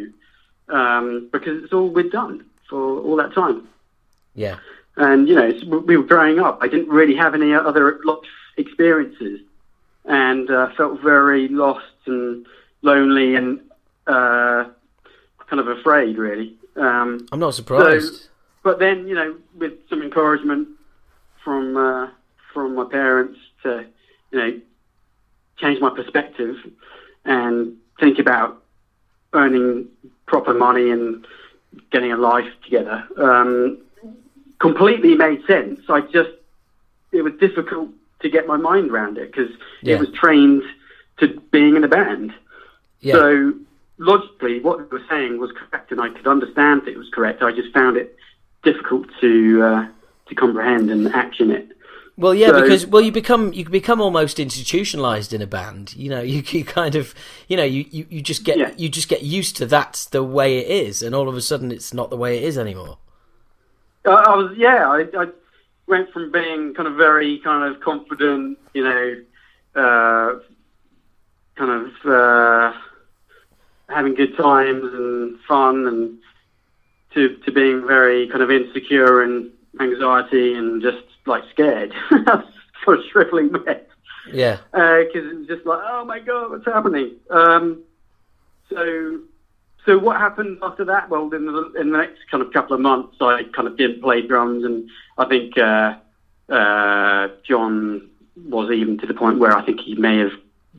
um, because it's all we'd done for all that time. yeah, And you know, we were growing up. I didn't really have any other life experiences, and uh, felt very lost and lonely and uh, kind of afraid, really. Um, I'm not surprised. but then, you know, with some encouragement from uh, from my parents to, you know, change my perspective and think about earning proper money and getting a life together, um, completely made sense. I just it was difficult to get my mind around it because Yeah. it was trained to being in a band. yeah. So logically, what they were saying was correct, and I could understand that it was correct. I just found it difficult to uh, to comprehend and action it. Well, yeah, So- because well, you become you become almost institutionalized in a band. You know, you, you kind of you know you, you, you just get Yeah. you just get used to that's the way it is, and all of a sudden it's not the way it is anymore. I, I was yeah, I, I went from being kind of very kind of confident, you know, uh, kind of uh, having good times and fun, and to to being very kind of insecure and anxiety and just like scared, sort of shriveling. Yeah, because it was just like, oh my god, what's happening? Um, so, so what happened after that? Well, in the, in the next kind of couple of months, I kind of didn't play drums, and I think uh, uh, John was even to the point where I think he may have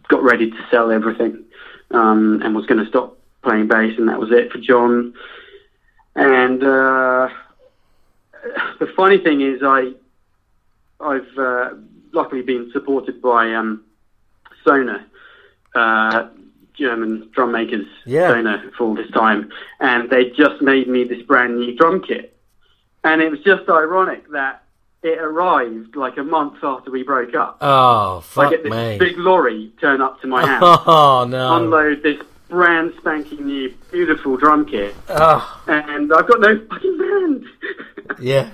got ready to sell everything um, and was going to stop playing bass, and that was it for John. And uh, the funny thing is, I I've uh, luckily been supported by um, Sonor, uh, German drum makers, Yeah. Sonor, for all this time, and they just made me this brand new drum kit. And it was just ironic that it arrived like a month after we broke up. Oh I fuck get this me! big lorry turn up to my house, Oh no! unload this brand spanking new, beautiful drum kit, Oh and I've got no fucking band. yeah,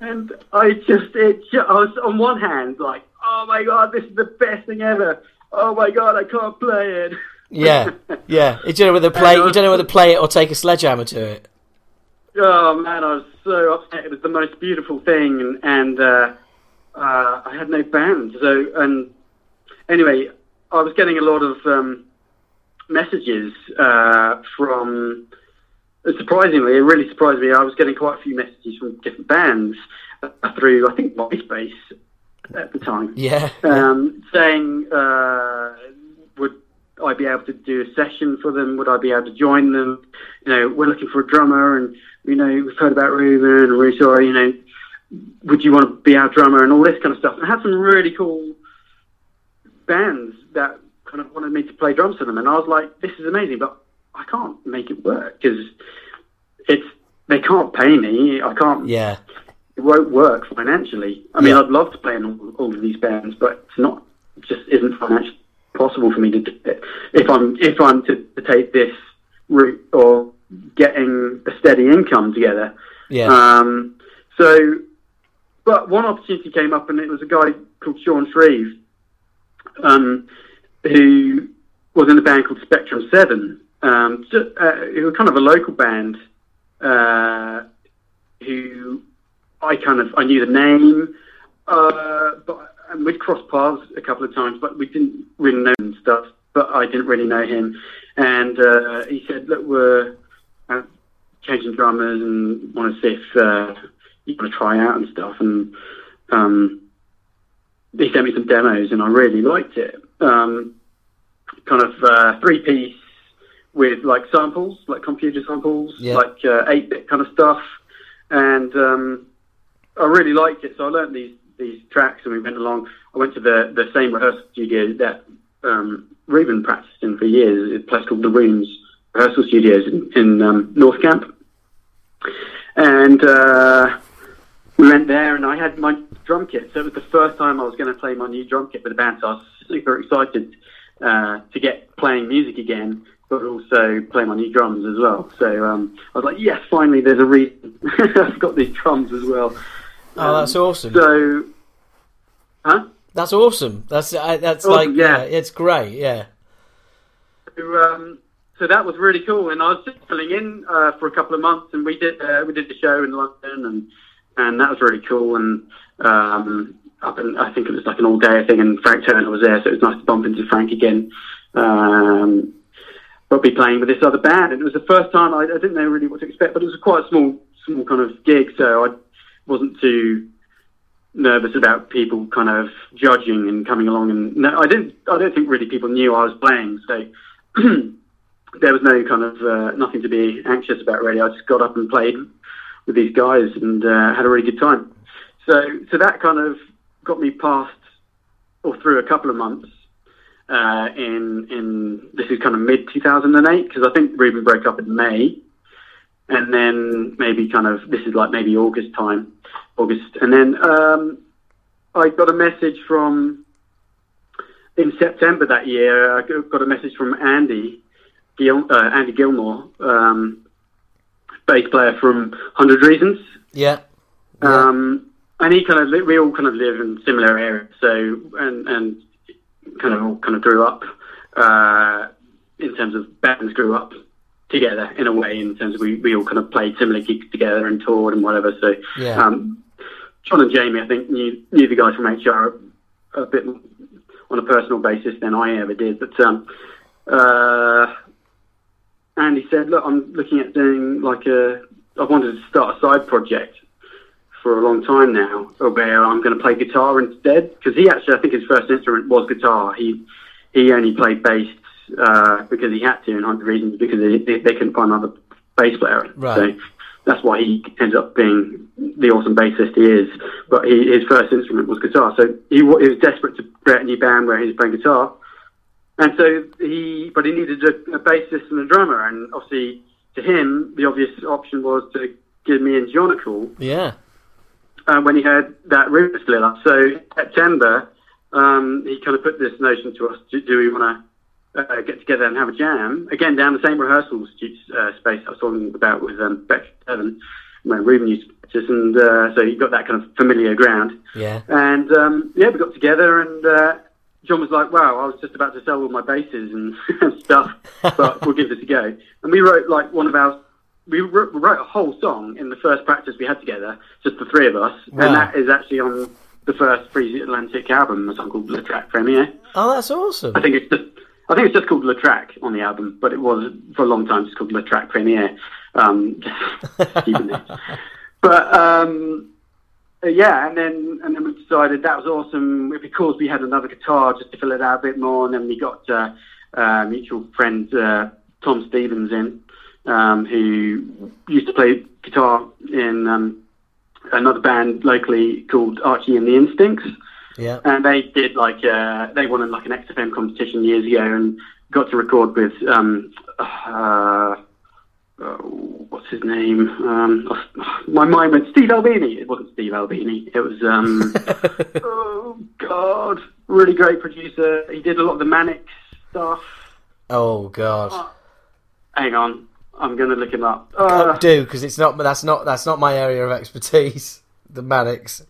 And I just, it, I was on one hand like, oh my god, this is the best thing ever. Oh my god, I can't play it. yeah, yeah. You don't know whether to play. You don't know whether to play it or take a sledgehammer to it. Oh man, I was so upset. It was the most beautiful thing, and, and uh, uh, I had no band. So, and anyway, I was getting a lot of um, messages uh, from. Surprisingly, it really surprised me. I was getting quite a few messages from different bands uh, through, I think, MySpace at the time. Yeah, um, saying uh, would I be able to do a session for them? Would I be able to join them? You know, we're looking for a drummer, and you know, we've heard about Reuben and we're. You know, would you want to be our drummer and all this kind of stuff? And I had some really cool bands that kind of wanted me to play drums for them, and I was like, this is amazing, but I can't make it work because it's they can't pay me. I can't yeah, it won't work financially. I mean, Yeah. I'd love to play in all, all of these bands, but it's not it just isn't financially possible for me to do it. If I'm if I'm to, to take this route or getting a steady income together. yeah. Um, so, but one opportunity came up, and it was a guy called Sean Shreve, um, who was in a band called Spectrum Seven, um, ju- uh, who were kind of a local band, uh, who I kind of I knew the name, uh, but and we'd crossed paths a couple of times, but we didn't really know him and stuff. But I didn't really know him, and uh, he said, "Look, we're uh, changing drummers and want to see if uh, you want to try out and stuff." And um, he sent me some demos, and I really liked it. Um, kind of uh, three piece with like samples, like computer samples, Yeah. like eight bit kind of stuff, and um, I really liked it. So I learned these these tracks, and we went along. I went to the the same rehearsal studio that um, Reuben practiced in for years, a place called the Rooms Rehearsal Studios in, in um, North Camp, and uh, we went there, and I had my drum kit. So it was the first time I was going to play my new drum kit with the band. So I was super excited uh, to get playing music again, but also play my new drums as well. So um, I was like, yes, finally, there's a reason I've got these drums as well. Oh, that's awesome. So, huh? That's awesome. That's I that's Awesome, like yeah. yeah, it's great. Yeah, So, um, so that was really cool, and I was just filling in uh, for a couple of months, and we did uh, we did the show in London, and and that was really cool, and um, up and I think it was like an all day thing, and Frank Turner was there, so it was nice to bump into Frank again. Um, be playing with this other band, and it was the first time I, I didn't know really what to expect, but it was quite a small, small kind of gig, so I wasn't too nervous about people kind of judging and coming along. And no, I didn't. I don't think really people knew I was playing, so there was no kind of uh, nothing to be anxious about. Really, I just got up and played with these guys and uh, had a really good time. So, so that kind of got me past or through a couple of months. Uh, in in this is kind of mid 2008 because I think Reuben broke up in May, and then maybe kind of this is like maybe August time, August, and then um, I got a message from in September that year. I got a message from Andy Gil, uh, Andy Gilmour, um, bass player from Hundred Reasons. Yeah. Um, and he kind of we all kind of live in similar areas, so and and kind of all kind of grew up uh, in terms of bands grew up together in a way in terms of we, we all kind of played similar gigs together and toured and whatever. So Yeah. um, John and Jamie, I think knew knew the guys from HR a, a bit on a personal basis than I ever did, but um, uh, Andy said, "Look, I'm looking at doing like a. I wanted to start a side project for a long time now, where I'm going to play guitar instead. Because he actually, I think his first instrument was guitar. He he only played bass uh, because he had to, in hundred reasons, because they, they, couldn't find another bass player. Right. So that's why he ended up being the awesome bassist he is. But he, his first instrument was guitar. So he, he was desperate to create a new band where he was playing guitar. And so he, but he needed a, a bassist and a drummer, and obviously to him, the obvious option was to give me and John a call Yeah. Uh, when he heard that rumor split up. So in September, um, he kind of put this notion to us: do, do we want to uh, get together and have a jam again down the same rehearsal uh, space I was talking about with um, Beck Evan, when Reuben used to practice, and uh, so he got that kind of familiar ground. Yeah. And um, yeah, we got together, and uh, John was like, "Wow, I was just about to sell all my basses and stuff, but we'll give this a go." And we wrote like one of our. We wrote, a whole song in the first practice we had together, just the three of us, Wow. and that is actually on the first Freezy Atlantic album, a song called Le Track Premiere. Oh, that's awesome. I think it's just, I think it's just called Le Track on the album, but it was for a long time just called Le Track Premiere. Um. But um, yeah, and then and then we decided that was awesome because we had another guitar just to fill it out a bit more, and then we got uh, uh, mutual friend uh, Tom Stevens in, um, who used to play guitar in um, another band locally called Archie and the Instincts Yeah. and they did like uh, they won like an XFM competition years ago and got to record with um, uh, uh, what's his name? Um, my mind went Steve Albini. It wasn't Steve Albini. It was um, oh god, really great producer. He did a lot of the Manic stuff. Oh God. Hang on, I'm gonna look him up. Uh, do because it's not. That's not. That's not my area of expertise. The Manics.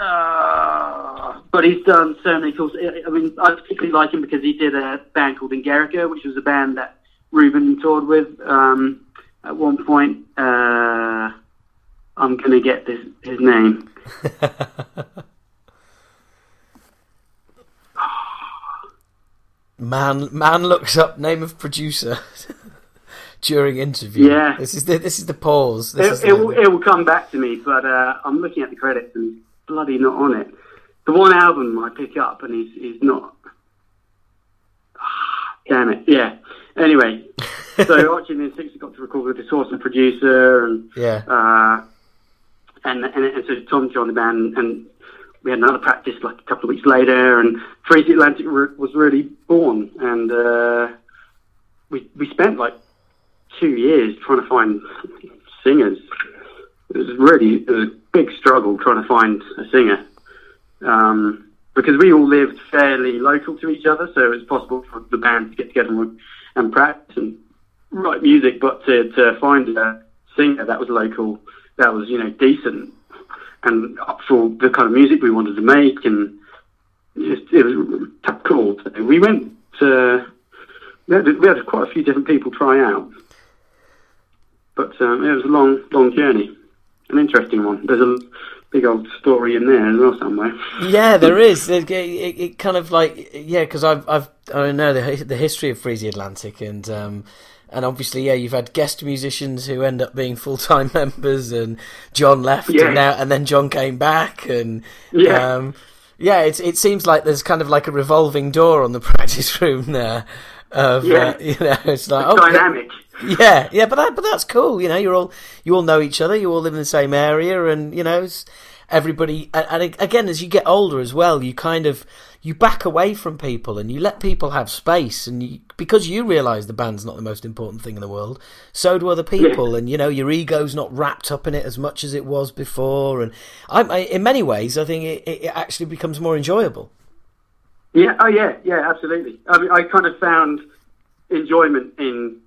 Uh, but he's done so many cool. I mean, I particularly like him because he did a band called Engerica, which was a band that Reuben toured with um, at one point. Uh, I'm gonna get this his name. Man, man looks up name of producer during interview. Yeah. This is the this is the pause. This is It, it, will, it will come back to me, but uh, I'm looking at the credits and bloody not on it. The one album I pick up and he's, he's not. Ah, Damn it! Yeah. Anyway, so Archie and Six got to record with this awesome producer and yeah. uh, and, and and so Tom joined the band, and we had another practice like a couple of weeks later, and Crazy Atlantic was really born, and uh, we we spent like two years trying to find singers. It was really it was a big struggle trying to find a singer. Um, because we all lived fairly local to each other, so it was possible for the band to get together and, and practice and write music, but to, to find a singer that was local, that was, you know, decent and up for the kind of music we wanted to make and just, it was cool. So we went to, we had, we had quite a few different people try out, but um, it was a long, long journey, an interesting one. There's a big old story in there as well somewhere. Yeah, there is. It, it, it kind of like yeah, because I've I've I know the the history of Freezy Atlantic and. Um, and obviously, yeah, you've had guest musicians who end up being full time members, and John left, Yeah. and now and then John came back, and Yeah. um, yeah, it it seems like there's kind of like a revolving door on the practice room there. Of Yeah. uh, you know, it's like oh, Dynamic. Yeah, yeah, but that, but that's cool. You know, you're all you all know each other. You all live in the same area, and you know, everybody. And, and again, as you get older as well, you kind of you back away from people and you let people have space, and you, because you realise the band's not the most important thing in the world, so do other people, and you know, your ego's not wrapped up in it as much as it was before. And I, I in many ways, I think it, it actually becomes more enjoyable. Yeah, oh yeah, yeah, absolutely. I mean, I kind of found enjoyment in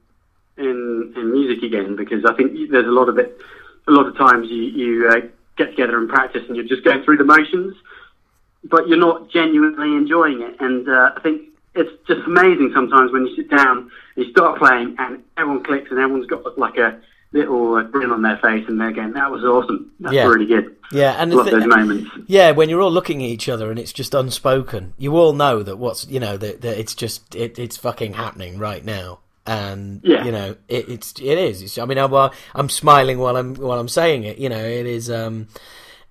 in in music again because I think there's a lot of it. A lot of times you you uh, get together and practice and you're just going through the motions, but you're not genuinely enjoying it. And uh, I think it's just amazing sometimes when you sit down and you start playing and everyone clicks and everyone's got like a little grin on their face and they're going, "That was awesome. That's Yeah. really good." Yeah, and Love thi- those moments. Yeah, when you're all looking at each other and it's just unspoken, you all know that what's you know that, that it's just it, it's fucking happening right now, and Yeah. you know it, it's it is. It's, I mean, I'm, I'm smiling while I'm while I'm saying it. You know, it is. Um,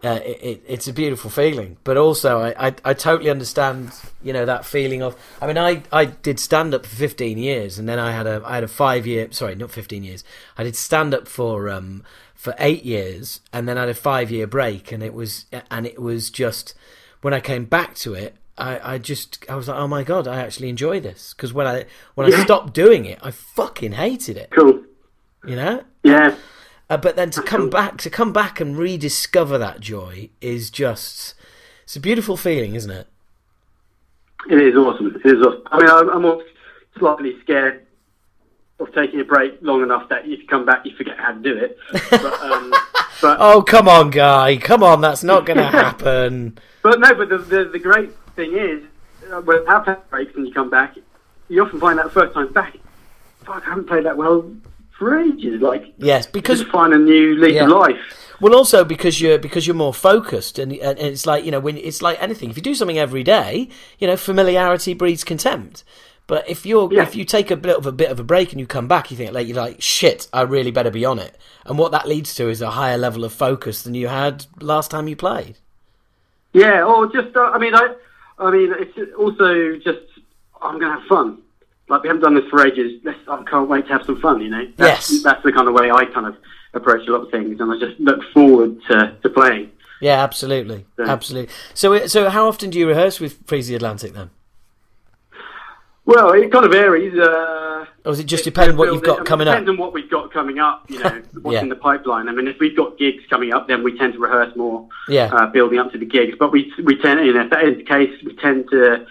uh, it, it, it's a beautiful feeling, but also I, I, I totally understand. You know that feeling of. I mean, I, I did stand up for 15 years, and then I had a I had a five year. Sorry, not 15 years. I did stand up for um for eight years, and then I had a five year break, and it was and it was just when I came back to it. I, I just I was like, oh my god, I actually enjoy this because when I when I stopped doing it, I fucking hated it. Cool. You know, Yeah. uh, but then to come back to come back and rediscover that joy is just it's a beautiful feeling, isn't it? It is awesome. It is awesome. I mean, I'm, I'm slightly scared of taking a break long enough that if you come back, you forget how to do it. But, um, but, Oh come on, guy, come on, that's not going to happen. but no, but the, the, the great thing is, uh, when you have had breaks and you come back, you often find that first time back, fuck, I haven't played that well for ages. Like, Yes, because just find a new lease Yeah. of life. Well, also because you're because you're more focused, and, and it's like you know when it's like anything. If you do something every day, you know familiarity breeds contempt. But if you're Yeah. if you take a bit of a bit of a break and you come back, you think like you're like shit. I really better be on it. And what that leads to is a higher level of focus than you had last time you played. Yeah, or just, uh, I mean, I, I mean, it's also just, I'm going to have fun. Like, we haven't done this for ages. Let's, I can't wait to have some fun, you know? That's, Yes. That's the kind of way I kind of approach a lot of things, and I just look forward to, to playing. Yeah, absolutely, Yeah. absolutely. So so how often do you rehearse with Freezy Atlantic then? Well, it kind of varies. Uh, Or does it just depend what you've got coming Depends up? on what we've got coming up, you know, what's Yeah. in the pipeline. I mean, if we've got gigs coming up, then we tend to rehearse more, Yeah. uh, building up to the gigs. But we we tend, you know, if that is the case, we tend to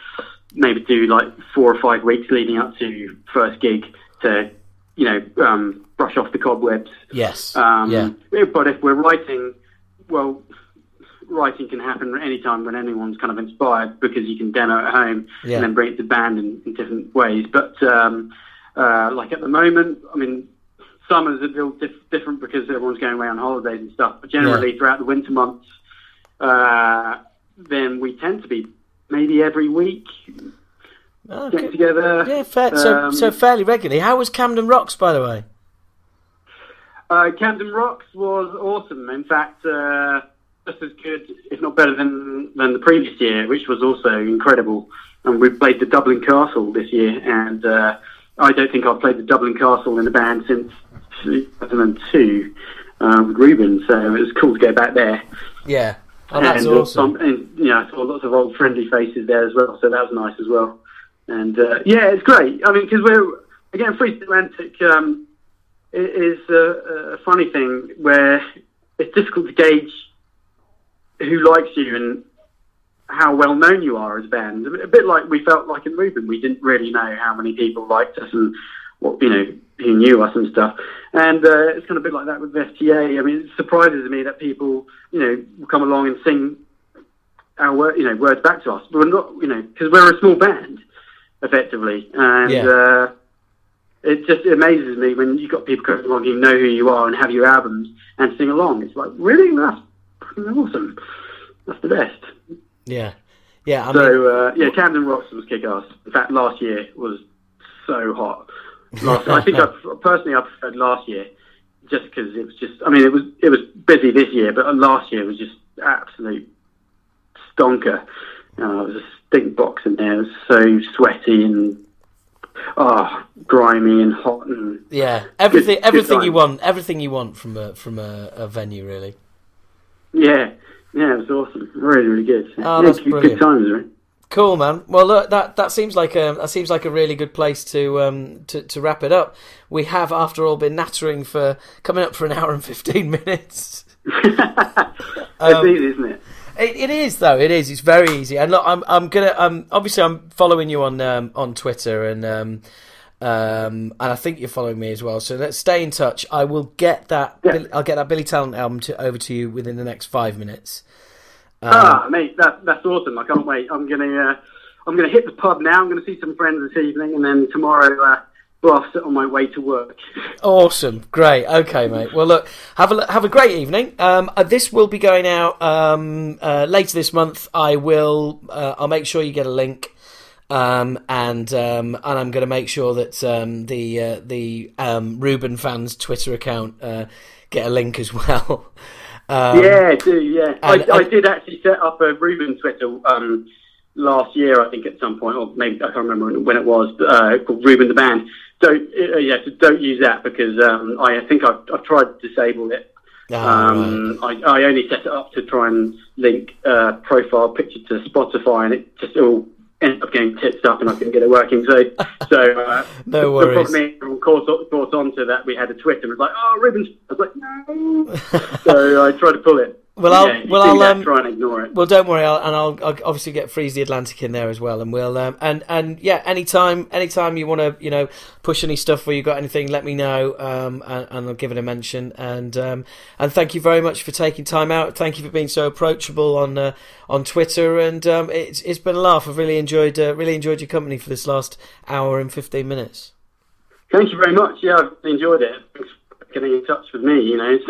maybe do like four or five weeks leading up to first gig to, you know, um, brush off the cobwebs. Yes. Um, yeah. But if we're writing, well, writing can happen anytime when anyone's kind of inspired because you can demo at home Yeah. and then bring it to band in, in different ways. But um, uh, like at the moment, I mean, summer's a little dif- different because everyone's going away on holidays and stuff. But generally, throughout the winter months, uh, then we tend to be maybe every week getting good. together. Yeah, fair, so Um, so fairly regularly. How was Camden Rocks, by the way? Uh, Camden Rocks was awesome. In fact, uh, just as good, if not better than than the previous year, which was also incredible. And we played the Dublin Castle this year, and uh, I don't think I've played the Dublin Castle in a band since 2002 uh, with Reuben. So it was cool to go back there. Yeah. Oh, that's and, uh, awesome. some- and you know, I saw lots of old friendly faces there as well, so that was nice as well. And uh, yeah, it's great. I mean, because we're again, Free Atlantic um, is a, a funny thing where it's difficult to gauge who likes you and how well known you are as a band. A bit like we felt like in Reuben, we didn't really know how many people liked us and what you know who knew us and stuff. And uh, it's kind of a bit like that with FTA. I mean, it surprises me that people you know come along and sing our word, you know words back to us, we're not you know because we're a small band effectively, and. Yeah. Uh, it just amazes me when you've got people coming along who know who you are and have your albums and sing along. It's like, really? That's awesome. That's the best. Yeah, yeah. I mean, So uh, yeah, Camden Rocks was kick-ass. In fact, last year was so hot. Last, I think I, personally I preferred last year, just because it was just. I mean, it was it was busy this year, but last year was just absolute stonker. Uh, it was a stink box in there. It was so sweaty and oh, grimy and hot and yeah, everything, good everything you want, everything you want from a from a, a venue, really. yeah, yeah, it was awesome. Really, really good. Oh, yeah, that's good, brilliant. good times, right? Cool, man. Well, look, that that seems like a that seems like a really good place to um to, to wrap it up. We have, after all, been nattering for coming up for an hour and fifteen minutes. it's easy, isn't it? It, it is though. It is. It's very easy. And look, I'm I'm gonna um obviously I'm following you on um on Twitter and um um and I think you're following me as well. So let's stay in touch. I will get that. Yeah. Bill- I'll get that Billy Talent album to, over to you within the next five minutes. Um, ah, mate, that that's awesome. I can't wait. I'm gonna uh, I'm gonna hit the pub now. I'm gonna see some friends this evening, and then tomorrow uh, blast it on my way to work. Awesome, great. Okay, mate. Well, look, have a have a great evening. Um, uh, this will be going out um, uh, later this month. I will. Uh, I'll make sure you get a link, um, and um, and I'm going to make sure that um, the uh, the um, Reuben fans Twitter account uh, get a link as well. Um, yeah, do yeah. and- I, I did actually set up a Reuben Twitter um, last year, I think, at some point, or maybe I can't remember when it was. Uh, called Reuben the band. Don't uh, yeah, so don't use that because um, I, I think I've, I've tried to disable it. Ah, Um, I, I only set it up to try and link uh, profile picture to Spotify, and it just all ended up getting tits up, and I couldn't get it working. So, so uh, No worries. The problem is, caught, caught on to that. We had a Twitter, and it was like, "Oh, Reuben's." I was like, "No." so I tried to pull it. Well, I'll- well, I'll, um, try and ignore it. Well, don't worry, I'll, and I'll, I'll obviously get Freeze the Atlantic in there as well, and we'll um, and and yeah, anytime, anytime you want to, you know, push any stuff or you got anything, let me know, um, and, and I'll give it a mention. And um, and thank you very much for taking time out. Thank you for being so approachable on uh, on Twitter, and um, it's it's been a laugh. I've really enjoyed uh, really enjoyed your company for this last hour and fifteen minutes. Thank you very much. Yeah, I've enjoyed it. Thanks for getting in touch with me. You know, it's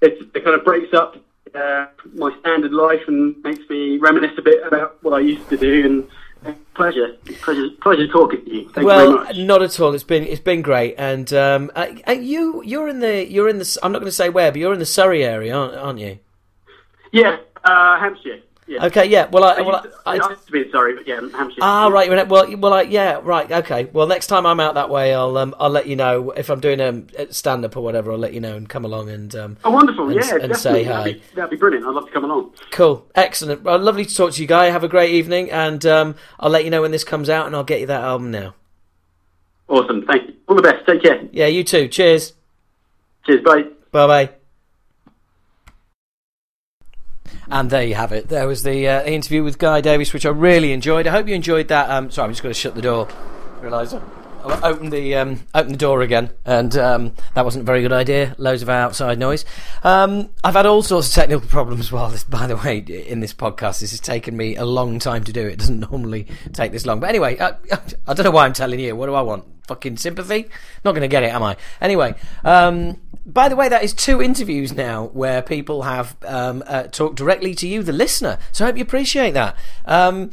it's, it kind of breaks up uh, my standard life and makes me reminisce a bit about what I used to do. And uh, pleasure, pleasure, pleasure talking to you. Thank well, you very much. not at all. It's been it's been great, and um, uh, uh, you you're in the you're in the I'm not going to say where, but you're in the Surrey area, aren't, aren't you? Yeah, uh, Hampshire. Yeah. Okay, yeah. Well, I, I, well, I, to, I used to be in Surrey, but yeah, Hampshire. ah, right. Well, well, I, yeah, right. Okay. Well, next time I'm out that way, I'll um, I'll let you know if I'm doing a stand up or whatever. I'll let you know and come along and um, Oh, wonderful! and- yeah, and definitely. say That'd be, that'd be brilliant. I'd love to come along. cool, excellent. Well, lovely to talk to you, guy. Have a great evening, and um, I'll let you know when this comes out, and I'll get you that album now. Awesome. Thank you. All the best. Take care. Yeah, you too. Cheers. Cheers. Bye. Bye bye. And there you have it. There was the uh, interview with Guy Davies, which I really enjoyed. I hope you enjoyed that. Um, sorry, I'm just going to shut the door. Realise I opened the um, opened the door again, and um, that wasn't a very good idea. Loads of outside noise. Um, I've had all sorts of technical problems. While this, by the way, in this podcast, this has taken me a long time to do. It doesn't normally take this long. But anyway, I, I don't know why I'm telling you. What do I want? Fucking sympathy? Not going to get it, am I? Anyway, um, by the way, that is two interviews now where people have um, uh, talked directly to you, the listener. So I hope you appreciate that. Um,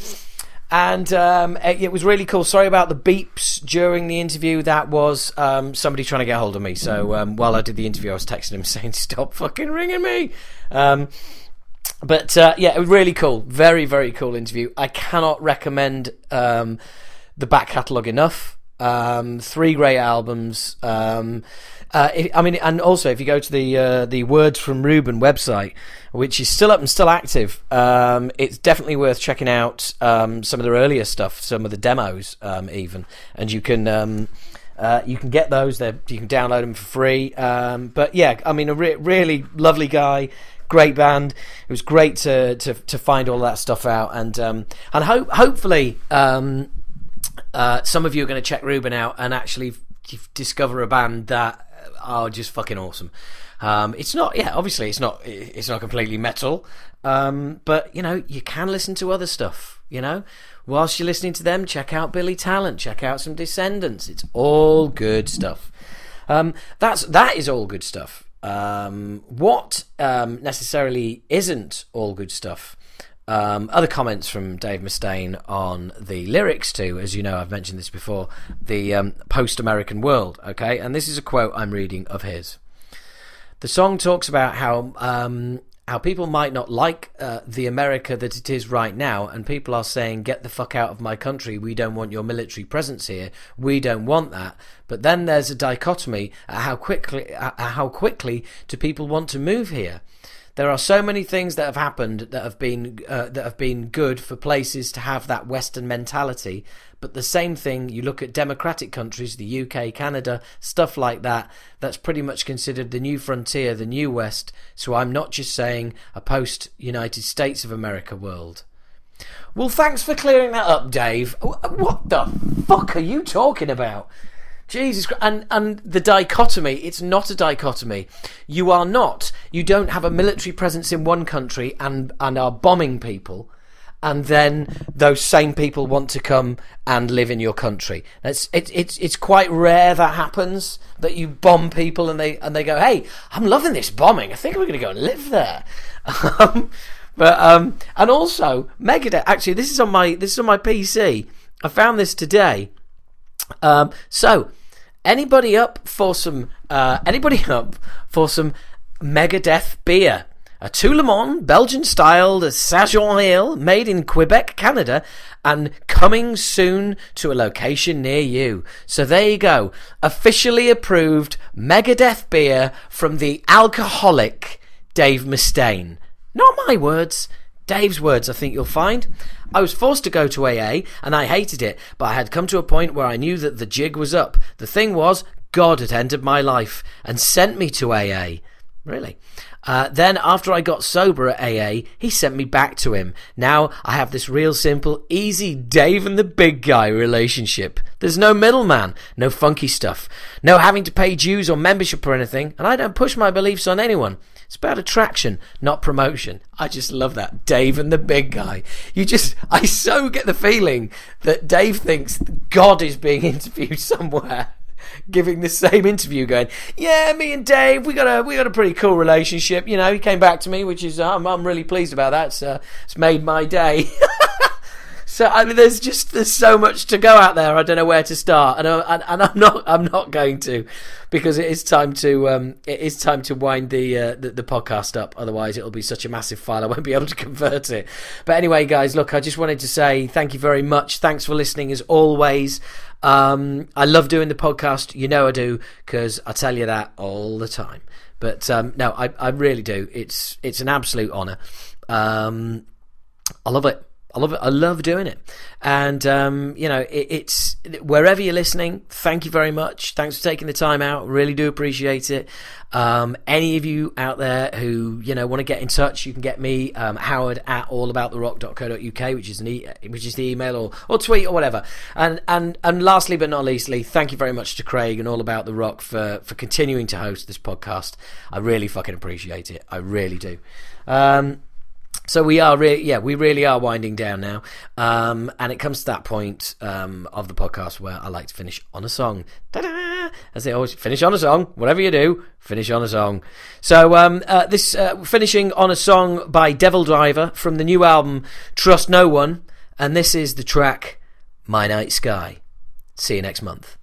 and um, it, it was really cool. Sorry about the beeps during the interview. That was um, somebody trying to get hold of me. So um, while I did the interview, I was texting him saying, "Stop fucking ringing me." But uh, yeah, it really cool. Very, very cool interview. I cannot recommend the back catalogue enough. Um, three great albums. Um, uh, if, I mean, and also if you go to the uh, the Words from Reuben website, which is still up and still active, um, it's definitely worth checking out um, some of their earlier stuff, some of the demos, um, even, and you can. Um, uh, you can get those. There, you can download them for free. But yeah, I mean, a re- really lovely guy, great band. It was great to to, to find all that stuff out, and um, and ho- hopefully, um, uh, some of you are going to check Reuben out and actually discover a band that are just fucking awesome. Um, it's not, yeah, obviously it's not, it's not completely metal, um, but you know, you can listen to other stuff. You know, whilst you're listening to them, check out Billy Talent, check out some Descendents. It's all good stuff. Um, that's that is all good stuff. Um, what um, necessarily isn't all good stuff? Um, other comments from Dave Mustaine on the lyrics to, as you know, I've mentioned this before, the um, post American world. Okay, and this is a quote I'm reading of his. The song talks about how um, how people might not like uh, the America that it is right now, and people are saying, "Get the fuck out of my country! We don't want your military presence here. We don't want that." But then there's a dichotomy how quickly how quickly do people want to move here? There are so many things that have happened that have been uh, that have been good for places to have that Western mentality. But the same thing, you look at democratic countries, the UK, Canada, stuff like that. That's pretty much considered the new frontier, the new West. So I'm not just saying a post United States of America world. Well, thanks for clearing that up, Dave. What the fuck are you talking about? Jesus Christ. And, and the dichotomy, it's not a dichotomy. You are not, you don't have a military presence in one country and, and are bombing people. And then those same people want to come and live in your country. It's it, it's it's quite rare that happens that you bomb people and they and they go, "Hey, I'm loving this bombing. I think we're going to go and live there." Um, but um, and also Megadeth. Actually, this is on my this is on my PC. I found this today. Um, so Anybody up for some? Uh, anybody up for some Megadeth beer? À Tout le Monde, Belgian styled Saison Ale, made in Quebec, Canada, and coming soon to a location near you. So there you go. Officially approved Megadeth beer from the alcoholic Dave Mustaine. Not my words, Dave's words, I think you'll find. I was forced to go to AA, and I hated it, but I had come to a point where I knew that the jig was up. The thing was, God had entered my life and sent me to AA. Really? Uh, then, after I got sober at AA, he sent me back to him. Now I have this real simple, easy Dave and the big guy relationship. There's no middleman, no funky stuff, no having to pay dues or membership or anything, and I don't push my beliefs on anyone. It's about attraction, not promotion. I just love that. Dave and the big guy. You just, I so get the feeling that Dave thinks God is being interviewed somewhere. Giving the same interview, going, yeah, me and Dave, we got a we got a pretty cool relationship. You know, he came back to me, which is I'm, I'm really pleased about that. It's, uh, it's made my day. So I mean, there's just there's so much to go out there. I don't know where to start, and, I, and, and I'm not I'm not going to, because it is time to um it is time to wind the, uh, the the podcast up. Otherwise, it'll be such a massive file I won't be able to convert it. But anyway, guys, look, I just wanted to say thank you very much. Thanks for listening as always. Um, I love doing the podcast. You know I do because I tell you that all the time. But um, no, I I really do. It's it's an absolute honour. Um, I love it. I love it. I love doing it. And, um, you know, it, it's wherever you're listening, thank you very much. Thanks for taking the time out. Really do appreciate it. Um, any of you out there who, you know, want to get in touch, you can get me, um, Howard at allabouttherock.co.uk, which is an e- which is the email or, or tweet or whatever. And, and, and lastly but not leastly, thank you very much to Craig and All About the Rock for, for continuing to host this podcast. I really fucking appreciate it. I really do. Um, so we are really, yeah, we really are winding down now, um, and it comes to that point um, of the podcast where I like to finish on a song. Ta-da! As they always finish on a song. Whatever you do, finish on a song. So um, uh, this uh, finishing on a song by DevilDriver from the new album Trust No One, and this is the track My Night Sky. See you next month.